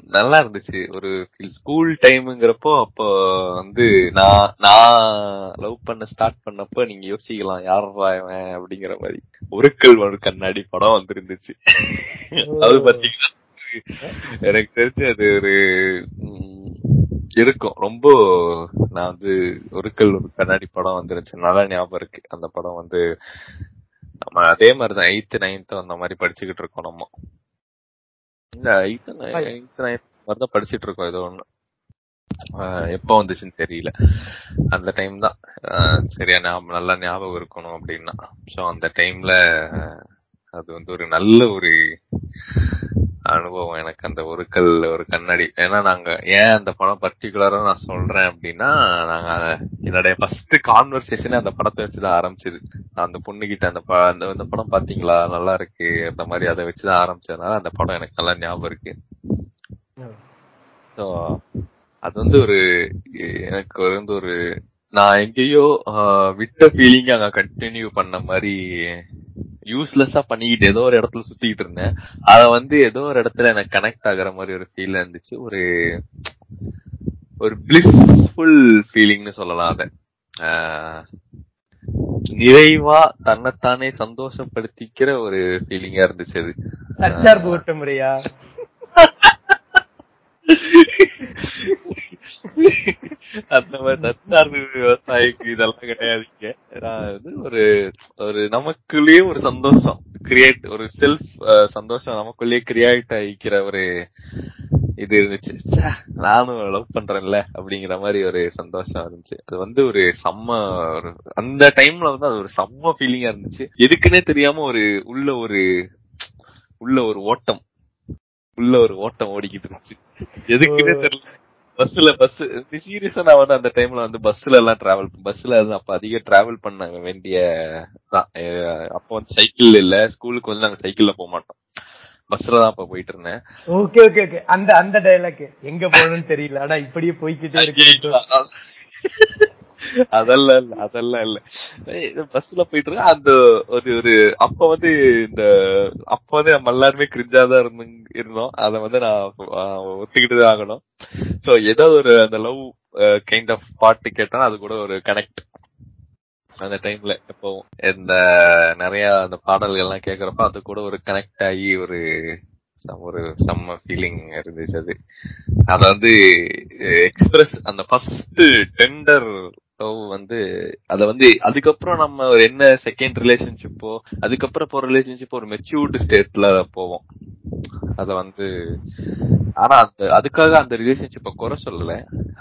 நல்லா இருந்துச்சு. ஒரு ஸ்கூல் டைம்ங்கிறப்போ அப்போ வந்து நான் நான் லவ் பண்ண ஸ்டார்ட் பண்ணப்போ நீங்க யோசிக்கலாம் யாரா இவன் அப்படிங்கிற மாதிரி. ஒருக்கல் ஒரு கண்ணாடி படம் வந்துருந்துச்சு. அது பாத்தீங்கன்னா எனக்கு தெரிஞ்சு அது ஒரு இருக்கும். ரொம்ப நான் வந்து ஒருக்கல் ஒரு கண்ணாடி படம் வந்துருச்சு நல்லா ஞாபகம் இருக்கு. அந்த படம் வந்து நம்ம அதே மாதிரிதான் எயித்து நைன்த் அந்த மாதிரி படிச்சுக்கிட்டு இருக்கோம் நம்ம. இல்ல எயித்து எயித்து நைன்த் மாதிரி தான் படிச்சிட்டு இருக்கோம். ஏதோ ஒண்ணு. எப்ப வந்துச்சுன்னு தெரியல. அந்த டைம் தான். சரியா ஞாபகம் நல்லா ஞாபகம் இருக்கணும் அப்படின்னா. சோ அந்த டைம்ல அது வந்து ஒரு நல்ல ஒரு அனுபவம் எனக்கு அந்த ஒரு கல் ஒரு கண்ணாடி. ஏன்னா நாங்க ஏன் அந்த படம் பர்டிகுலரா நான் சொல்றேன் அப்படின்னா நாங்க என்னுடைய ஃபர்ஸ்ட் கான்வர்சேஷனே அந்த படத்தை வச்சுதான் ஆரம்பிச்சது. நான் அந்த பொண்ணு கிட்ட அந்த அந்த இந்த படம் பாத்தீங்களா? நல்லா இருக்கு அந்த மாதிரி அதை வச்சுதான் ஆரம்பிச்சதுனால அந்த படம் எனக்கு நல்லா ஞாபகம் இருக்கு. ஸோ அது வந்து ஒரு எனக்கு வந்து ஒரு நான் எங்கேயோ விட்ட ஃபீலிங் அங்க கண்டினியூ பண்ண மாதிரி யூஸ்லெஸ்ஸா பண்ணிக்கிட்டு ஏதோ ஒரு இடத்துல சுத்திக்கிட்டு இருந்தேன். அத வந்து ஏதோ ஒரு இடத்துல எனக்கு கனெக்ட் ஆகுற மாதிரி ஒரு ஃபீல் இருந்துச்சு. ஒரு ஒரு பிளிஸ்ஃபுல் ஃபீலிங்னு சொல்லலாம் அத. நிறைவா தன்னைத்தானே சந்தோஷப்படுத்திக்கிற ஒரு ஃபீலிங்கா இருந்துச்சு அது. தற்சார்பு முறையா? அந்த மாதிரி தற்சார்பு விவசாயிக்கு இதெல்லாம் கிடையாதுங்க நான் வந்து ஒரு ஒரு நமக்குள்ளேயே ஒரு சந்தோஷம். கிரியேட் ஒரு செல்ஃப் சந்தோஷம் நமக்குள்ளேயே கிரியேட் ஆகிக்கிற ஒரு இது இருந்துச்சு. ச்சே, நானும் லவ் பண்றேன்ல அப்படிங்கிற மாதிரி ஒரு சந்தோஷம் இருந்துச்சு. அது வந்து ஒரு செம்ம ஒரு அந்த டைம்ல வந்து அது ஒரு செம்ம ஃபீலிங்கா இருந்துச்சு. எதுக்குன்னே தெரியாம ஒரு உள்ள ஒரு உள்ள ஒரு ஓட்டம். உள்ள ஒரு ஓட்டம் ஓடிக்கிட்டு இருந்துச்சு. எதுக்குன்னே தெரியல. பஸ்ல பஸ் சீரியஸா நான் வந்து அந்த டைம்ல வந்து பஸ்ல எல்லாம் டிராவல் பஸ்ல அப்ப அதிக டிராவல் பண்ண வேண்டிய தான். அப்போ வந்து சைக்கிள் இல்ல ஸ்கூலுக்கு வந்து நாங்க சைக்கிள்ல போக மாட்டோம். பஸ்ல தான் அப்ப போயிட்டு இருந்தேன். ஓகே ஓகே ஓகே அந்த அந்த டைலாக் எங்க போகணும்னு தெரியல ஆனா இப்படியே போய்க்கிட்டே இருக்கு. அதெல்லாம் இல்ல அதெல்லாம் இல்ல. பஸ்ல போயிட்டு இருக்க அந்த ஒரு ஒரு அப்ப வந்து இந்த அப்ப வந்து நம்ம எல்லாருமே கிரிஞ்சாதான் இருந்து இருந்தோம். அதை வந்து நான் ஒத்திக்கிட்டு ஒத்துக்கிட்டு தான் ஆகணும். சோ ஏதாவது ஒரு அந்த லவ் கைண்ட் ஆஃப் பாட்டு கேட்டா அது கூட ஒரு கனெக்ட் அந்த டைம்ல எப்பவும். இந்த நிறைய அந்த பாடல்கள் எல்லாம் கேக்குறப்ப அது கூட ஒரு கனெக்ட் ஆகி ஒரு ஒரு செம்ம ஃபீலிங் இருந்துச்சு அது. அத வந்து எக்ஸ்பிரஸ் அந்த ஃபர்ஸ்ட் டெண்டர் லவ் வந்து அத வந்து அதுக்கப்புறம் நம்ம ஒரு என்ன செகண்ட் ரிலேஷன்ஷிப்போ அதுக்கப்புறம் போற ரிலேஷன்ஷிப் ஒரு மெச்சூர்டு ஸ்டேட்ல போவோம். அத வந்து ஆனா அந்த அதுக்காக அந்த ரிலேஷன்ஷிப்பை குறை சொல்லல.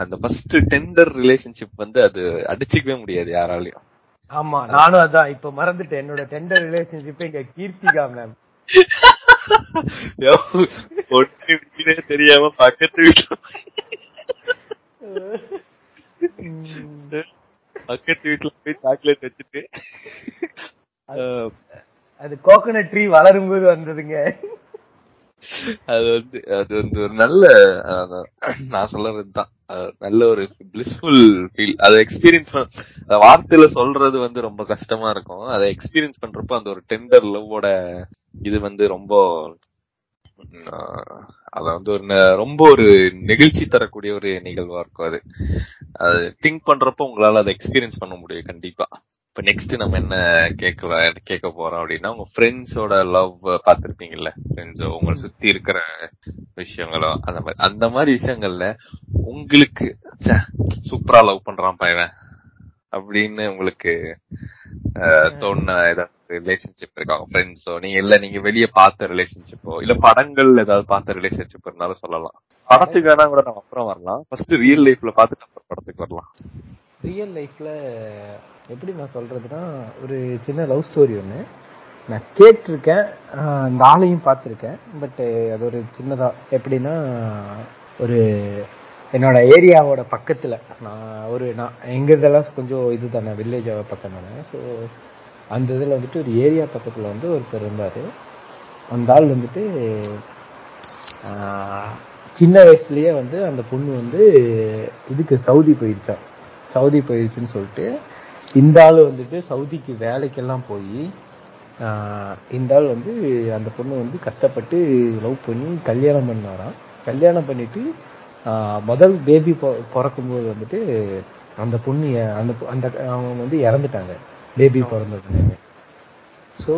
அந்த ஃபர்ஸ்ட் டெண்டர் ரிலேஷன்ஷிப் வந்து அது அடிச்சுக்கவே முடியாது யாராலையும். ஆமா நானும் அதான் இப்ப மறந்துட்டேன். என்னோட டெண்டர் ரிலேஷன்ஷிப் இங்க கீர்த்திகா மேம் தெரியாம பக்கத்து வீட்டுல பக்கத்து வீட்டுல போய் சாக்லேட் வச்சுட்டு அது கோகனட் ட்ரீ வளரும் போது வந்ததுங்க. அது வந்து அது வந்து ஒரு நல்ல நான் சொல்றதுதான். நல்ல ஒரு பிளிஸ்ஃபுல் ஃபீல் அதை எக்ஸ்பீரியன்ஸ் பண்ண வார்த்தையில சொல்றது வந்து ரொம்ப கஷ்டமா இருக்கும். அதை எக்ஸ்பீரியன்ஸ் பண்றப்போ அந்த ஒரு டெண்டர் லவ்வோட இது வந்து ரொம்ப அத வந்து ஒரு ரொம்ப ஒரு நெகிழ்ச்சி தரக்கூடிய ஒரு நிகழ்வா இருக்கும் அது. அது திங்க் பண்றப்போ உங்களால அதை எக்ஸ்பீரியன்ஸ் பண்ண முடியும் கண்டிப்பா. இப்ப நெக்ஸ்ட் நம்ம என்ன கேட்க கேட்க போறோம் அப்படின்னா உங்க ஃப்ரெண்ட்ஸோட லவ் பாத்திருப்பீங்கல்ல ஃப்ரெண்ட்ஸோ உங்களை சுத்தி இருக்கிற விஷயங்களோ அந்த மாதிரி அந்த மாதிரி விஷயங்கள்ல உங்களுக்கு சூப்பரா லவ் பண்றான் பையன் அப்படின்னு உங்களுக்கு தோணுன ஏதாவது ரிலேஷன்ஷிப் இருக்காங்க ஃப்ரெண்ட்ஸோ நீங்க இல்ல நீங்க வெளிய பார்த்த ரிலேஷன்ஷிப்போ இல்ல படங்கள் ஏதாவது பார்த்த ரிலேஷன்ஷிப் இருந்தாலும் சொல்லலாம். படத்துக்கு வேணா கூட நம்ம அப்புறம் வரலாம். ஃபர்ஸ்ட் ரியல் லைஃப்ல பார்த்துட்டு அப்புறம் படத்துக்கு வரலாம். ரியல் லைஃப்ல எப்படி நான் சொல்றதுன்னா ஒரு சின்ன லவ் ஸ்டோரி ஒன்று நான் கேட்டிருக்கேன் ஆஹ் ஆளையும் பார்த்துருக்கேன். பட் அது ஒரு சின்னதா எப்படின்னா ஒரு என்னோட ஏரியாவோட பக்கத்துல. நான் ஒரு நான் எங்க இதெல்லாம் கொஞ்சம் இது தானே வில்லேஜ் பக்கம் தானே. ஸோ அந்த இதில் வந்துட்டு ஒரு ஏரியா பக்கத்தில் வந்து ஒருத்தர் இருந்தார். அந்த ஆள் வந்துட்டு சின்ன வயசுலயே வந்து அந்த பொண்ணு வந்து இதுக்கு சவுதி போயிடுச்சான் சவுதி போயிடுச்சுன்னு சொல்லிட்டு இந்த ஆள் வந்துட்டு சவுதிக்கு வேலைக்கெல்லாம் போய் இந்த ஆள் வந்து அந்த பொண்ணு வந்து கஷ்டப்பட்டு லவ் பண்ணி கல்யாணம் பண்ணாராம். கல்யாணம் பண்ணிட்டு முதல் பேபி பிறக்கும்போது வந்துட்டு அந்த பொண்ணு அந்த அந்த அவங்க வந்து இறந்துட்டாங்க. பேபி பிறந்ததுன்னு ஸோ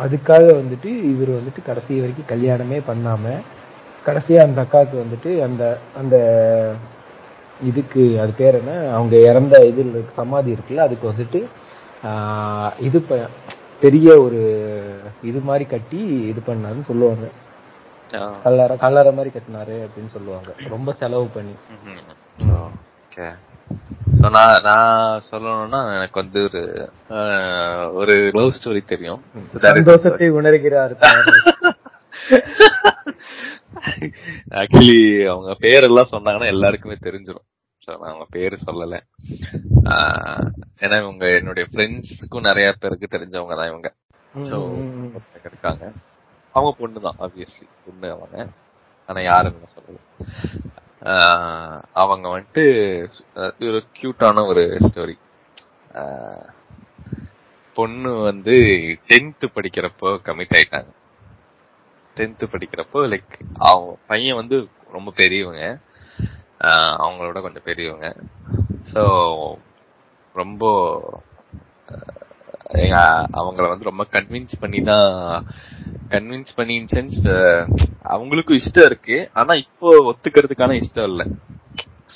அதுக்காக வந்துட்டு இவர் வந்துட்டு கடைசி வரைக்கும் கல்யாணமே பண்ணாம கடைசியா அந்த அக்காவுக்கு வந்துட்டு அந்த அந்த இதுக்கு அது பேர் என்ன? அவங்க இறந்த இதில் சமாதி இருக்குல்ல அதுக்கு வந்துட்டு இது ப- பெரிய ஒரு இது மாதிரி கட்டி இது பண்ணாருன்னு சொல்லுவாங்க. கல்லறை கல்லறை மாதிரி கட்டினாரு அப்படின்னு சொல்லுவாங்க. ரொம்ப செலவு பண்ணி. ஓகே. ஸோ நான் நான் சொல்லணும்னா எனக்கு வந்து ஒரு ஒரு லவ் ஸ்டோரி தெரியும். சந்தோஷத்தை உணர்கிறார். ஆக்சுவலி அவங்க பேரெல்லாம் சொன்னாங்கன்னா எல்லாருக்குமே தெரிஞ்சிடும் ஸோ நான் அவங்க பேரு சொல்லல. ஏன்னா இவங்க என்னுடைய ஃப்ரெண்ட்ஸுக்கும் நிறைய பேருக்கு தெரிஞ்சவங்க தான் இவங்க. ஸோ இருக்காங்க. அவங்க பொண்ணு தான் ஆப்வியஸ்லி பொண்ணு அவங்க. ஆனா யாருன்னு சொல்லல. அவங்க வந்துட்டு ஒரு கியூட்டான ஒரு ஸ்டோரி பொண்ணு வந்து டென்த்து படிக்கிறப்போ கமிட் ஆயிட்டாங்க. டென்த்து படிக்கிறப்போ லைக் அவங்க பையன் வந்து ரொம்ப பெரியவங்க. அவங்களோட கொஞ்சம் பெரியவங்க. ஸோ ரொம்ப அவங்கள வந்து ரொம்ப கன்வின்ஸ் பண்ணி தான் கன்வின்ஸ் பண்ணி சென்ஸ் அவங்களுக்கும் இஷ்டம் இருக்கு. ஆனா இப்போ ஒத்துக்கிறதுக்கான இஷ்டம் இல்ல.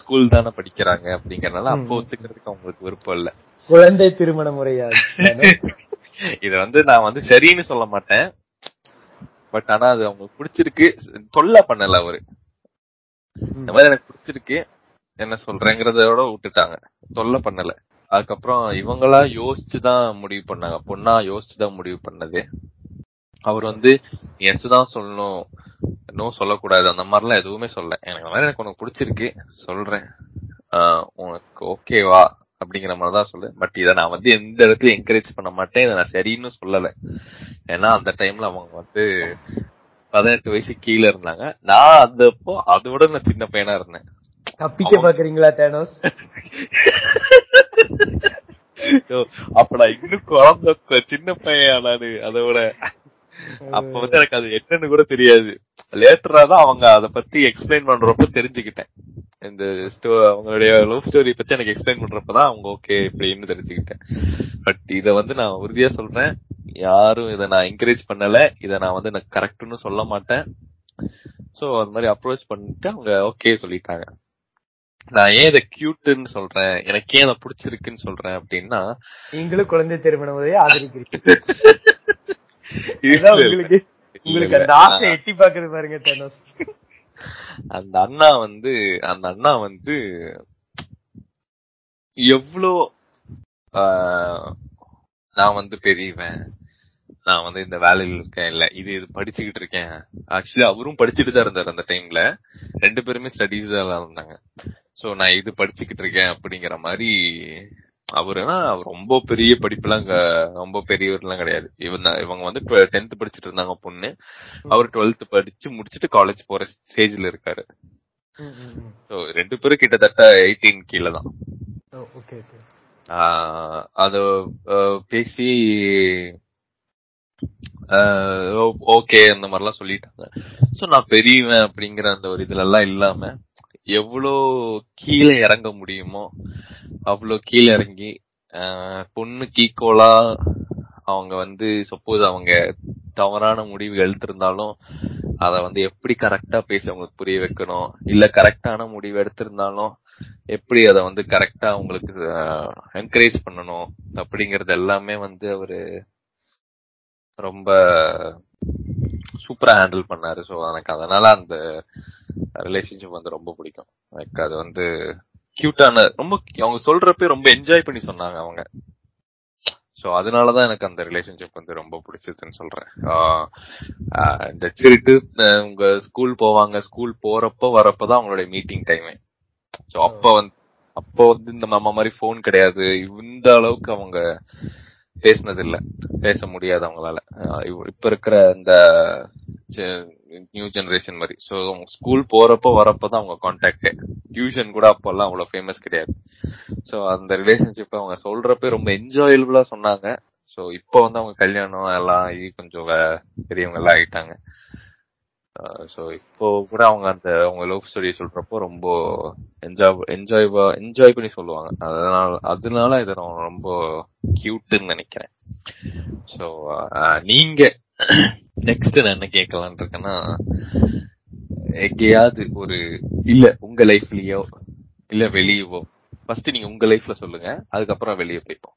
ஸ்கூல் தானே படிக்கிறாங்க அப்படிங்கறதுனால அப்போ ஒத்துக்கிறதுக்கு அவங்களுக்கு விருப்பம் இல்ல. குழந்தை திருமண முறையா இத வந்து நான் வந்து சரின்னு சொல்ல மாட்டேன். பட் ஆனா அது அவங்களுக்கு பிடிச்சிருக்கு. தொல்லை பண்ணல அவரு. இந்த மாதிரி எனக்கு பிடிச்சிருக்கு. என்ன சொல்றேங்கிறதோட விட்டுட்டாங்க. தொல்லை பண்ணல. அதுக்கப்புறம் இவங்களா யோசிச்சுதான் முடிவு பண்ணாங்க. பொண்ணா யோசிச்சுதான் முடிவு பண்ணது. அவர் வந்து எஸ் தான் சொல்லணும். நோ சொல்லக்கூடாது. அந்த மாதிரிலாம் எதுவுமே சொல்ல எனக்கு மாதிரி எனக்கு உனக்கு பிடிச்சிருக்கு. சொல்றேன். உனக்கு ஓகேவா அப்படிங்கிற மாதிரி தான் சொல்லு. பட் இதை நான் வந்து எந்த இடத்துல என்கரேஜ் பண்ண மாட்டேன். இதை நான் சரின்னு சொல்லல. ஏன்னா அந்த டைம்ல அவங்க வந்து பதினெட்டு வயசு கீழே இருந்தாங்க. நான் அந்த அப்போ அதை விட நான் சின்ன பையனா இருந்தேன். தப்பிக்க பாக்குறீங்களா தேனோஸ்? அப்ப நான் இன்னும் குழந்தை சின்ன பையன் நானு அதை விட. அப்ப வந்து எனக்கு அது என்னன்னு கூட தெரியாது. லேட்டரா தான் அவங்க அத பத்தி எக்ஸ்பிளைன் பண்றப்ப தெரிஞ்சுக்கிட்டேன். இந்த அவங்களுடைய லவ் ஸ்டோரி பத்தி எனக்கு எக்ஸ்பிளைன் பண்றப்பதான் அவங்க ஓகே இப்படின்னு தெரிஞ்சுக்கிட்டேன். பட் இத வந்து நான் உறுதியா சொல்றேன். யாரும் இத நான் என்கரேஜ் பண்ணல. இத நான் வந்து எனக்கு கரெக்ட்னு சொல்ல மாட்டேன். சோ அது மாதிரி அப்ரோச் பண்ணிட்டு அவங்க ஓகே சொல்லிட்டாங்க. நான் ஏன் இதை கியூட்னு சொல்றேன்? எனக்கு ஏன் அதை பிடிச்சிருக்குன்னு சொல்றேன் அப்படின்னா நீங்களும் குழந்தை திருமண முறையை ஆதரிக்கிறீங்க. உங்களுக்கு உங்களுக்கு அந்த ஆசை எட்டி பாக்குறது பாருங்க தேனோஸ் அந்த அண்ணா வந்து அந்த அண்ணா வந்து எவ்வளோ ஆஹ், நான் வந்து பெரியவன். நான் வந்து இந்த வேலையில இருக்கேன். இல்ல இது இது படிச்சுக்கிட்டு இருக்கேன். ஆக்சுவலி அவரும் படிச்சுட்டு தான் இருந்தாரு அந்த டைம்ல ரெண்டு பேருமே ஸ்டடீஸ் எல்லாம் இருந்தாங்க. சோ நான் இது படிச்சுக்கிட்டு இருக்கேன் அப்படிங்கிற மாதிரி அவருனா அவர் ரொம்ப பெரிய படிப்புலாம் ரொம்ப பெரியவர்லாம் கிடையாது. இவங்க இவங்க வந்து டென்த் படிச்சுட்டு இருந்தாங்க பொண்ணு. அவர் டுவெல்த் படிச்சு முடிச்சுட்டு காலேஜ் போற ஸ்டேஜ்ல இருக்காரு. ரெண்டு பேரும் கிட்டத்தட்ட எயிட்டீன் கீழே தான். அது பேசி ஓகே அந்த மாதிரிலாம் சொல்லிட்டாங்க. சோ நான் பெரியவன் அப்படிங்கிற அந்த ஒரு இதுல எல்லாம் இல்லாம எவ்வளோ கீழே இறங்க முடியுமோ அவ்வளோ கீழே இறங்கி பொண்ணு பொண்ணுக்கு ஈக்குவலா அவங்க வந்து சப்போஸ் அவங்க தவறான முடிவு எடுத்திருந்தாலும் அதை வந்து எப்படி கரெக்டா பேசி அவங்களுக்கு புரிய வைக்கணும்? இல்ல கரெக்டான முடிவு எடுத்திருந்தாலும் எப்படி அதை வந்து கரெக்டா அவங்களுக்கு என்கரேஜ் பண்ணணும்? அப்படிங்கறது எல்லாமே வந்து அவரு ரொம்ப சூப்பரா ஹேண்டில் பண்ணாரு. ஸோ எனக்கு அதனால அந்த ரிலேஷன்ஷிப் வந்து ரொம்ப பிடிக்கும். லைக் அது வந்து கியூட்டான ரொம்ப அவங்க சொல்றப்ப ரொம்ப என்ஜாய் பண்ணி சொன்னாங்க அவங்க. ஸோ அதனாலதான் எனக்கு அந்த ரிலேஷன்ஷிப் வந்து ரொம்ப பிடிச்சதுன்னு சொல்றேன். இந்த சிரிட்டு உங்க ஸ்கூல் போவாங்க ஸ்கூல் போறப்போ வரப்பதான் அவங்களுடைய மீட்டிங் டைமே ஸோ அப்ப வந்து அப்போ வந்து இந்த மாமா மாதிரி ஃபோன் கிடையாது. இந்த அளவுக்கு அவங்க பேசினது இல்ல பேச முடியாது அவங்களால இப்ப இருக்கிற இந்த நியூ ஜெனரேஷன் மாதிரி. ஸோ ஸ்கூல் போறப்போ வரப்பதான் அவங்க கான்டாக்ட் டியூஷன் கூட அப்போல்லாம் அவ்வளோ ஃபேமஸ் கிடையாது. ஸோ அந்த ரிலேஷன்ஷிப் அவங்க சொல்றப்ப ரொம்ப என்ஜாயபிளா சொன்னாங்க. ஸோ இப்போ வந்து அவங்க கல்யாணம் எல்லாம் கொஞ்சம் பெரியவங்க எல்லாம் ஆயிட்டாங்க. ஸோ இப்போ கூட அவங்க அந்த அவங்க லவ் ஸ்டோரி சொல்றப்போ ரொம்ப என்ஜாய் என்ஜாய்வா என்ஜாய் பண்ணி சொல்லுவாங்க. அதனால அதனால இதை நான் ரொம்ப கியூட்டுன்னு நினைக்கிறேன். ஸோ நீங்க நெக்ஸ்ட் நான் என்ன கேட்கலான் இருக்கேன்னா எங்கேயாவது ஒரு இல்ல உங்க லைஃப்லயோ இல்ல வெளியவோ ஃபர்ஸ்ட் நீங்க உங்க லைஃப்ல சொல்லுங்க அதுக்கப்புறம் வெளியே போய்ப்போம்.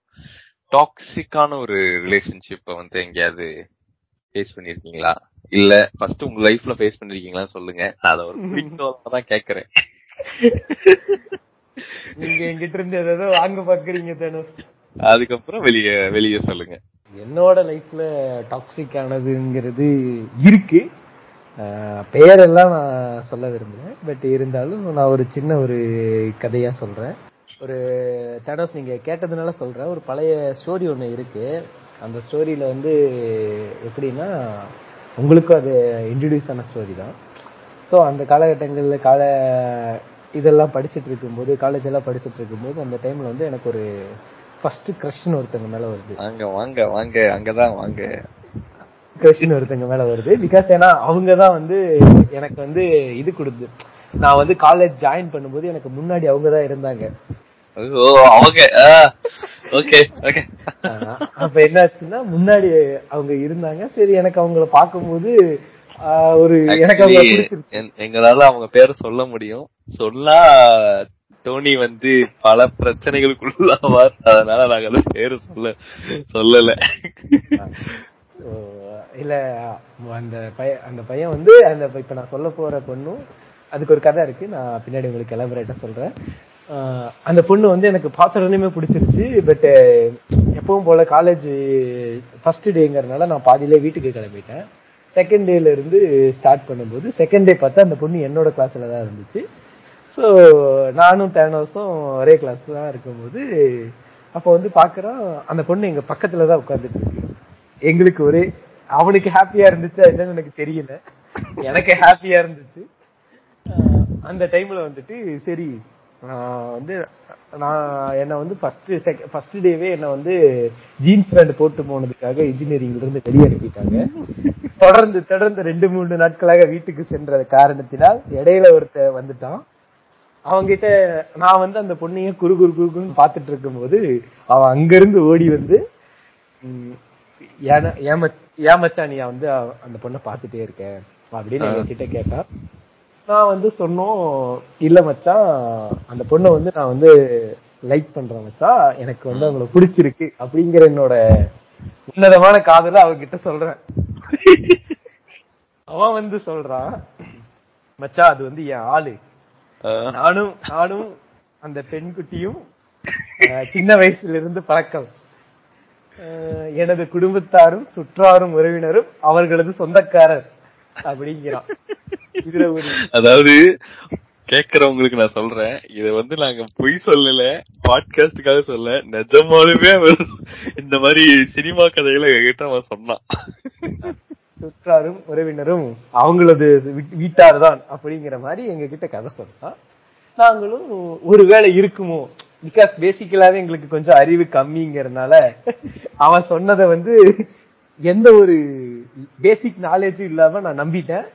டாக்ஸிக்கான ஒரு ரிலேஷன்ஷிப்பை வந்து எங்கேயாவது ஃபேஸ் பண்ணிருக்கீங்களா? இல்ல ஃபர்ஸ்ட் உங்க லைஃப்ல ஃபேஸ் பண்ணிருக்கீங்களான்னு சொல்லுங்க. நான் அதை ஒரு குறிக்கோளா தான் கேக்குறேன். நீங்க எங்கிட்ட இருந்து ஏதாவது வாங்க பாக்குறீங்க தனுஷ். அதுக்கப்புறம் வெளியே வெளியே சொல்லுங்க. என்னோட லைஃப்ல டாக்ஸிக் ஆனதுங்கிறது இருக்கு. பெயரெல்லாம் நான் சொல்ல விரும்பல பட் இருந்தாலும் நான் ஒரு சின்ன ஒரு கதையா சொல்றேன். ஒரு தடோஸ் நீங்க கேட்டதுனால சொல்றேன். ஒரு பழைய ஸ்டோரி ஒண்ணு இருக்கு. அந்த ஸ்டோரியில வந்து எப்படின்னா உங்களுக்கும் அது இன்ட்ரடியூஸ் ஆன ஸ்டோரி தான். ஸோ அந்த காலகட்டங்கள்ல கால இதெல்லாம் படிச்சுட்டு இருக்கும்போது காலேஜ் எல்லாம் படிச்சுட்டு இருக்கும்போது அந்த டைம்ல வந்து எனக்கு ஒரு ஃபர்ஸ்ட் க்ரஷ்னு ஒருத்தங்க மேல வருது. வாங்க வாங்க வாங்க அங்கதான் வாங்க. க்ரஷ்னு ஒருத்தங்க மேல வருது. பிகாஸ் ஏன்னா அவங்க தான் வந்து எனக்கு வந்து இது கொடுத்து நான் வந்து காலேஜ் ஜாயின் பண்ணும்போது எனக்கு முன்னாடி அவங்க தான் இருந்தாங்க. ஓகே ஓகே ஆஹ் அப்ப என்னாச்சுன்னா முன்னாடி அவங்க இருந்தாங்க. சரி எனக்கு அவங்கள பார்க்கும்போது ஆஹ் ஒரு எனக்கு எங்களால அவங்க பேரை சொல்ல முடியும். சொன்னா டோனி வந்து பல பிரச்சனைகளுக்குள்ளாவார் அதனால நாங்க அந்த பேரு சொல்ல சொல்லல. இல்ல அந்த பையன் அந்த பையன் வந்து அந்த இப்ப நான் சொல்ல போற பொண்ணும் அதுக்கு ஒரு கதை இருக்கு. நான் பின்னாடி உங்களுக்கு எலாபரேட்டா சொல்றேன். அந்த பொண்ணு வந்து எனக்கு பார்த்த உடனே பிடிச்சிருச்சு பட் எப்பவும் போல காலேஜ் ஃபர்ஸ்ட் டேங்கிறதுனால நான் பாதியிலே வீட்டுக்கு கிளம்பிட்டேன். செகண்ட் டேல இருந்து ஸ்டார்ட் பண்ணும்போது செகண்ட் டே பார்த்தா அந்த பொண்ணு என்னோட கிளாஸ்ல தான் இருந்துச்சு. ஸோ நானும் தேனோஸும் ஒரே கிளாஸ் தான் இருக்கும்போது அப்போ வந்து பார்க்குறோம் அந்த பொண்ணு எங்க பக்கத்துல தான் உட்காந்துட்டு இருக்கு. எங்களுக்கு ஒரே அவனுக்கு ஹாப்பியா இருந்துச்சு என்னன்னு எனக்கு தெரியல. எனக்கு ஹாப்பியா இருந்துச்சு. அந்த டைம்ல வந்துட்டு சரி வந்து நான் என்ன வந்து ஃபர்ஸ்ட் ஃபர்ஸ்ட் டேவே என்ன வந்து ஜீன்ஸ் பேண்ட் போட்டு போனதுக்காக இன்ஜினியரிங்ல இருந்து வெளியே அனுப்பிட்டாங்க. தொடர்ந்து தொடர்ந்து ரெண்டு மூணு நாட்களாக வீட்டுக்கு சென்ற காரணத்தினால் இடையில ஒருத்த வந்துட்டான். அவங்கிட்ட நான் வந்து அந்த பொண்ணைய குறு குறு குறுக்குன்னு பாத்துட்டு இருக்கும்போது அவன் அங்கிருந்து ஓடி வந்து ம், ஏன- ஏம- ஏமச்சானியா வந்து அந்த பொண்ணை பாத்துட்டே இருக்க அப்படின்னு எங்க கிட்ட கேட்டா நான் வந்து சொன்னோம் இல்ல மச்சான் அந்த பொண்ணை வந்து நான் வந்து லைக் பண்றேன் மச்சான் எனக்கு வந்து அவங்கள பிடிச்சிருக்கு. அப்படிங்கிற என்னோட உன்னதமான காதல அவகிட்ட சொல்றேன். அவன் வந்து சொல்றான் மச்சான் அது வந்து என் ஆளு. நானும் நானும் அந்த பெண்குட்டியும் சின்ன வயசுல இருந்து பழக்கம் எனது குடும்பத்தாரும் சுற்றாரும் உறவினரும் அவர்களது சொந்தக்காரர். அப்படிங்கிறான். அதாவது கேக்குறவங்களுக்கு நான் சொல்றேன் இத வந்து நாங்க பொய் சொல்லல பாட்காஸ்டுக்காக சொல்ல நிஜமாலுமே இந்த மாதிரி சினிமா கதைகளை என்கிட்ட அவன் சொன்னான். சுற்றாரும் உறவினரும் அவங்களது வீ- வீட்டார்தான் அப்படிங்கிற மாதிரி எங்க கிட்ட கதை சொன்னா நாங்களும் ஒருவேளை இருக்குமோ பிகாஸ் பேசிக்கலாவே எங்களுக்கு கொஞ்சம் அறிவு கம்மிங்கிறதுனால அவன் சொன்னதை வந்து எந்த ஒரு பேசிக் நாலேஜும் இல்லாம நான் நம்பிட்டேன்.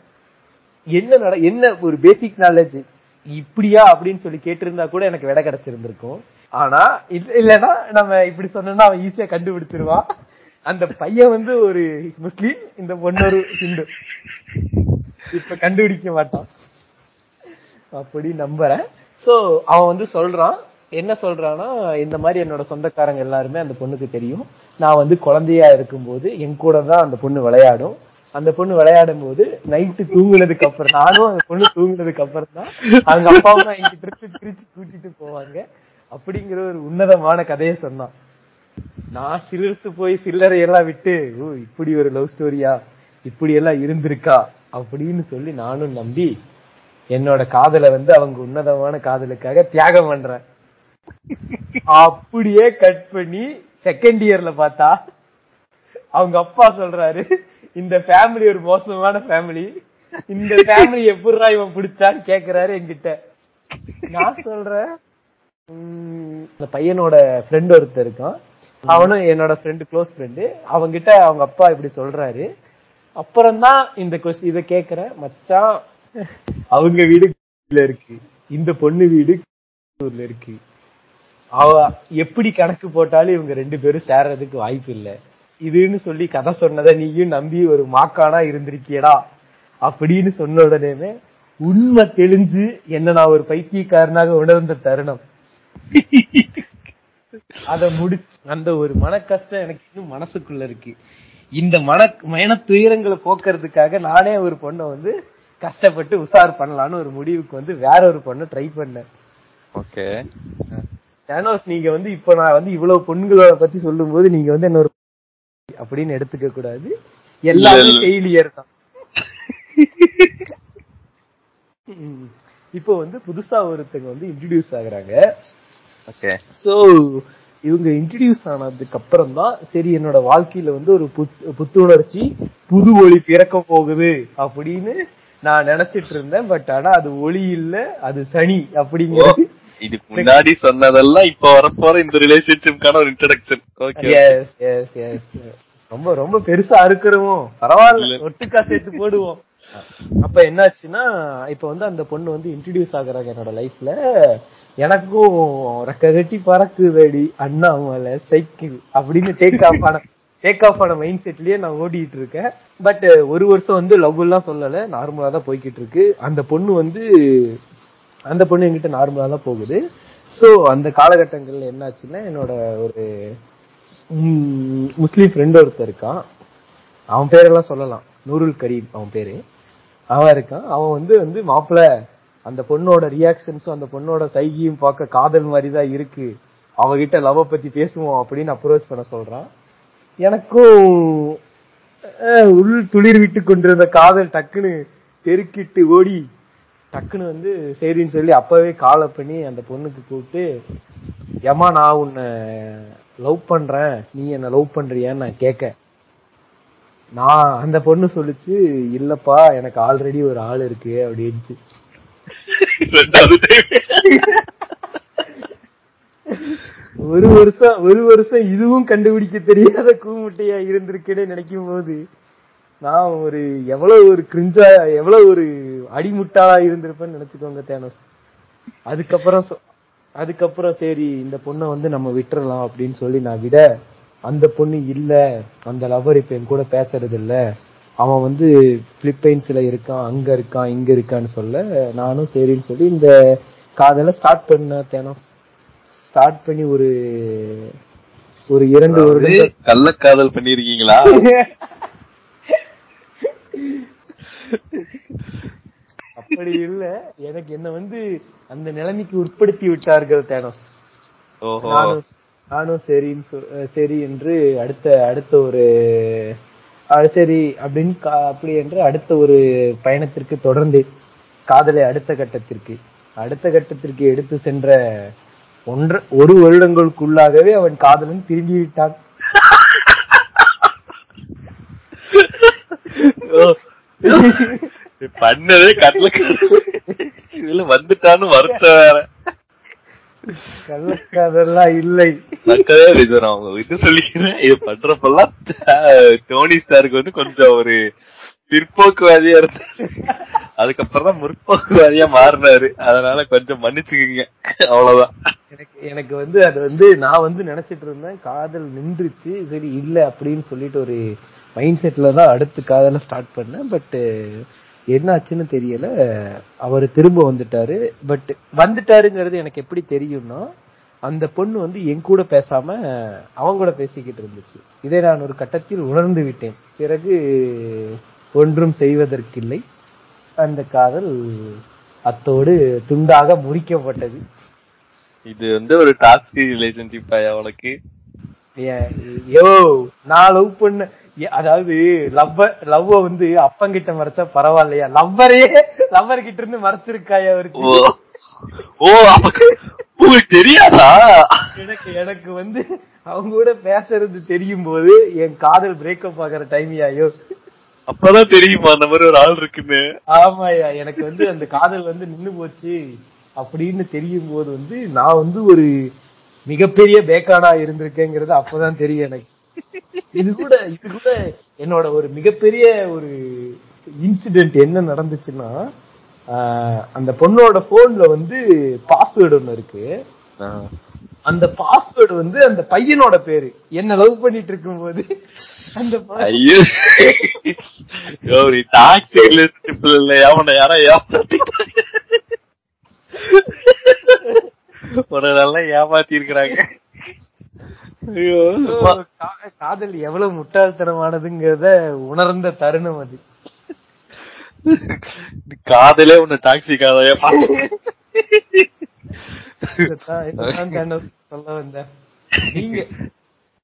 என்ன நட என்ன ஒரு பேசிக் நாலேஜ் இப்படியா அப்படின்னு சொல்லி கேட்டிருந்தா கூட எனக்கு விடை கிடைச்சிருந்திருக்கும். ஆனா இல்ல- இல்லைன்னா நம்ம இப்படி சொன்னோம்னா அவன் ஈஸியா கண்டுபிடிச்சிருவான் அந்த பையன் வந்து ஒரு முஸ்லீம் இந்த பொண்ணு ஹிந்து. இப்ப கண்டுபிடிக்க மாட்டான். அப்படி நம்புறேன். சோ அவன் வந்து சொல்றான். என்ன சொல்றான்னா இந்த மாதிரி என்னோட சொந்தக்காரங்க எல்லாருமே அந்த பொண்ணுக்கு தெரியும். நான் வந்து குழந்தையா இருக்கும்போது என் கூட தான் அந்த பொண்ணு விளையாடும். அந்த பொண்ணு விளையாடும் போது நைட்டு தூங்குனதுக்கு அப்புறம் நானும் அந்த பொண்ணு தூங்குனதுக்கு அப்புறம் தான் அவங்க அப்பா அம்மா என்கிட்ட திருப்பி பிரிச்சு கூட்டிட்டு போவாங்க. அப்படிங்கிற ஒரு உன்னதமான கதையை சொன்னான். நான் சிலிர்த்து போய் சில்லறை எல்லாம் விட்டு ஓ இப்படி ஒரு லவ் ஸ்டோரியா இப்படி எல்லாம் இருந்திருக்கா? அப்படின்னு சொல்லி நானும் நம்பி என்னோட காதலை வந்து அவங்க உன்னதமான காதலுக்காக தியாகம் பண்றேன். அப்படியே கட் பண்ணி செகண்ட் இயர்ல பார்த்தா அவங்க அப்பா சொல்றாரு இந்த ஃபேமிலி ஒரு மோசமான ஃபேமிலி இந்த ஃபேமிலி எப்படிரா இவன் பிடிச்சான்னு கேக்குறாரு என்கிட்ட. நான் சொல்றேன் அந்த இந்த பையனோட ஃப்ரெண்ட் ஒருத்தர் இருக்கான். அவனும் என்னோட ஃப்ரெண்டு க்ளோஸ் ஃப்ரெண்டு அவங்கிட்ட அவங்க அப்பா இப்படி சொல்றாரு. அப்புறம்தான் இந்த கொஸ்டின் இதை கேக்குறேன் மச்சான் அவங்க வீடு இருக்கு. இந்த பொண்ணு வீடு இருக்கு. அவ எப்படி கணக்கு போட்டாலும் இவங்க ரெண்டு பேரும் சேர்றதுக்கு வாய்ப்பு இல்லை. இதுன்னு சொல்லி கதை சொன்னதை நீயும் நம்பி ஒரு மாக்கானா இருந்திருக்கியடா அப்படின்னு சொன்ன உடனேமே உண்மை தெளிஞ்சு என்ன நான் ஒரு பைத்தியக்காரனாக உணர்ந்த தருணம். அத முடி அந்த ஒரு மன கஷ்டம் எனக்கு இன்னும் மனசுக்குள்ள இருக்கு. இந்த மன மன துயரங்களை போக்குறதுக்காக நானே ஒரு பொண்ணை வந்து கஷ்டப்பட்டு உசார் பண்ணலாம்னு ஒரு முடிவுக்கு வந்து வேற ஒரு பொண்ணை ட்ரை பண்ணேன். ஓகே. தேனோஸ் நீங்க வந்து இப்ப நான் வந்து இவ்வளவு பொண்ணுங்கள பத்தி சொல்லும்போது நீங்க வந்து என்ன ஒரு அப்படின்னு எடுத்துக்க கூடாது. எல்லாமே. ஃபெயிலியர் தான். இப்போ வந்து புதுசா ஒருத்தங்க வந்து இன்ட்ரடியூஸ் ஆகுறாங்க. ஓகே. சோ இவங்க இன்ட்ரடியூஸ் ஆனதுக்கு அப்புறம் தான் சரி என்னோட வாழ்க்கையில வந்து ஒரு புத்- புத்துணர்ச்சி புது ஒளி பிறக்க போகுது அப்படின்னு நான் நினைச்சிட்டு இருந்தேன். பட் ஆனா அது ஒளி இல்ல அது சனி அப்படிங்கிறது இதுக்கு முன்னாடி சொன்னதெல்லாம் இப்ப வரப்போற இந்த ரிலேஷன்ஷிப்கான ஒரு introduction okay Yes, yes, yes. ரொம்ப ரொம்ப பெருசா அறுக்கிறோம்? பரவாயில்ல. ஒட்டுக்கா சேர்த்து போடுவோம். அப்ப என்னாச்சுன்னா இப்ப வந்து அந்த பொண்ணு வந்து இன்ட்ரடியூஸ் ஆகுறாங்க என்னோட லைஃப்ல எனக்கும் ரெக்க கட்டி பறக்குதடி அண்ணாமலை சைக்கிள் அப்படின்னு டேக் ஆஃப் ஆன டேக் ஆஃப் ஆன மைண்ட் செட்லயே நான் ஓடிட்டு இருக்கேன் பட் ஒரு வருஷம் வந்து லவ் எல்லாம் சொல்லல நார்மலா தான் போய்கிட்டு இருக்கு அந்த பொண்ணு வந்து அந்த பொண்ணு என்கிட்ட நார்மலா தான் போகுது. ஸோ அந்த காலகட்டங்கள்ல என்னாச்சுன்னா என்னோட ஒரு முஸ்லீம் ஃப்ரெண்ட் ஒருத்தர் இருக்கான். அவன் பேரெல்லாம் சொல்லலாம். நூருல் கரீம் அவன் பேரு. அவன் இருக்கான். அவன் வந்து வந்து மாப்பிள்ள அந்த பொண்ணோட ரியாக்ஷன்ஸும் அந்த பொண்ணோட சைகியும் பார்க்க காதல் மாதிரி தான் இருக்கு. அவகிட்ட லவ் பத்தி பேசுவோம் அப்படின்னு அப்ரோச் பண்ண சொல்றான். எனக்கும் உள் துளிர் விட்டு கொண்டிருந்த காதல் டக்குன்னு பெருக்கிட்டு ஓடி டக்குன்னு வந்து சரின்னு சொல்லி அப்பவே காலை பண்ணி அந்த பொண்ணுக்கு கூப்பிட்டு ஏமா நான் உன்னை லவ் பண்றேன் நீ என்ன லவ் பண்றியான்னு நான் கேட்க நான் அந்த பொண்ணு சொல்லுச்சு இல்லப்பா எனக்கு ஆல்ரெடி ஒரு ஆள் இருக்கு அப்படின்ட்டு. ஒரு வருஷம் ஒரு வருஷம் இதுவும் கண்டுபிடிக்க தெரியாத கூமுட்டையா இருந்திருக்கேன்னு நினைக்கும் போது நான் ஒரு எவ்வளவு ஒரு கிரிஞ்சா எவ்வளவு ஒரு அடிமுட்டாளா இருந்திருப்பேன்னு நினைச்சுக்கோங்க தேனோஸ். அதுக்கப்புறம் அதுக்கப்புறம் சரி இந்த பொண்ணை வந்து நம்ம விட்டுறலாம் அப்படின்னு சொல்லி நான் விட அந்த பொண்ணு இல்ல அந்த லவர் இப்ப என் கூட பேசுறது இல்ல அவன் வந்து பிலிப்பைன்ஸ்ல இருக்கான் அங்க இருக்கான் இங்க இருக்கான்னு சொல்ல நானும் சரின்னு சொல்லி இந்த காதலை ஸ்டார்ட் பண்ண தேனோஸ். ஸ்டார்ட் பண்ணி ஒரு ஒரு இரண்டு அதாவது வருடங்கள் கள்ளக்காதல் பண்ணிருக்கீங்களா அப்படி இல்ல. எனக்கு என்ன வந்து அந்த நிலைமைக்கு உட்படுத்தி விட்டார்கள் தேனோஸ். ஓஹோ. நானும் சரின்னு சரி என்று அடுத்த அடுத்த ஒரு சரி அப்படின்னு அப்படி என்று அடுத்த ஒரு பயணத்திற்கு தொடர்ந்து காதலை அடுத்த கட்டத்திற்கு அடுத்த கட்டத்திற்கு எடுத்து சென்ற ஒன்ற ஒரு வருடங்களுக்குள்ளாகவே அவன் காதலன் திரும்பி விட்டான் பண்ணதே கடல இதுல வந்துட்டான்னு வருத்தம் வேற. கள்ளக்காதல்லாம் இல்லை. மக்களே இது நான் உங்க இது சொல்லிக்கிறேன். இது பண்றப்பெல்லாம் டோனி ஸ்டாருக்கு வந்து கொஞ்சம் ஒரு பிற்போக்குவாதியா இருந்தாரு. அதுக்கப்புறம் தான் முற்போக்குவாதியா மாறினாரு. அதனால கொஞ்சம் மன்னிச்சுக்கீங்க. அவ்வளவுதான். எனக்கு எனக்கு வந்து அது வந்து நான் வந்து நினைச்சிட்டு இருந்தேன் காதல் நின்றுச்சு. சரி இல்ல அப்படின்னு சொல்லிட்டு ஒரு மைண்ட் செட்ல தான் அடுத்து காதலை ஸ்டார்ட் பண்ணேன். பட் என்ன ஆச்சுன்னு தெரியல. அவர் திரும்ப வந்துட்டாரு. பட் வந்துட்டாருங்கிறது எனக்கு எப்படி தெரியும்னா அந்த பொண்ணு வந்து என் கூட பேசாம அவங்க கூட பேசிக்கிட்டு இருந்துச்சு. இதை நான் ஒரு கட்டத்தில் உணர்ந்து விட்டேன். பிறகு ஒன்றும் செய்வதற்கில்லை. அந்த காதல் அத்தோடு துண்டாக முறிக்கப்பட்டது. இது வந்து ஒரு டாக்ஸிக் ரிலேஷன்ஷிப் ஆயா உனக்கு. ஏ- நான் லவ் பண்ண அதாவது லவ் லவ்வ வந்து அப்பங்கிட்ட மறைச்சா பரவாயில்லையா? லவ்வரையே லவ்வர் கிட்ட இருந்து மறைச்சிருக்காயா அவருக்கு ஓ அப்ப உங்களுக்கு தெரியாதா? எனக்கு எனக்கு வந்து அவங்க கூட பேசுறது தெரியும் போது என் காதல் பிரேக்கப் ஆகிற டைம் ஐயோ. அப்பதான் தெரியுமா அந்த மாதிரி ஒரு ஆள் இருக்குன்னு? ஆமாயா எனக்கு வந்து அந்த காதல் வந்து நின்னு போச்சு அப்படின்னு தெரியும் போது வந்து நான் வந்து ஒரு மிகப்பெரிய பேக்கானா இருந்திருக்கேங்கிறது அப்பதான் தெரியும் எனக்கு. இது கூட இது கூட என்னோட ஒரு மிகப்பெரிய ஒரு இன்சிடென்ட் என்ன நடந்துச்சுன்னா அந்த பொண்ணோட போன்ல வந்து பாஸ்வேர்டு ஒண்ணு இருக்கு. அந்த பாஸ்வேர்டு வந்து அந்த பையனோட பேரு. என்ன லவ் பண்ணிட்டு அந்த யாரோ ஏமாத்திட்டாங்க. உன்னை நல்லா ஏமாத்தி இருக்கிறாங்க காதல் எவ்வளவு முட்டாள்தனமானதுங்கிறத உணர்ந்த தருணம் அது. காதலே உன்னை இதைத்தான் தேனோஸ் சொல்ல வந்தேன். நீங்க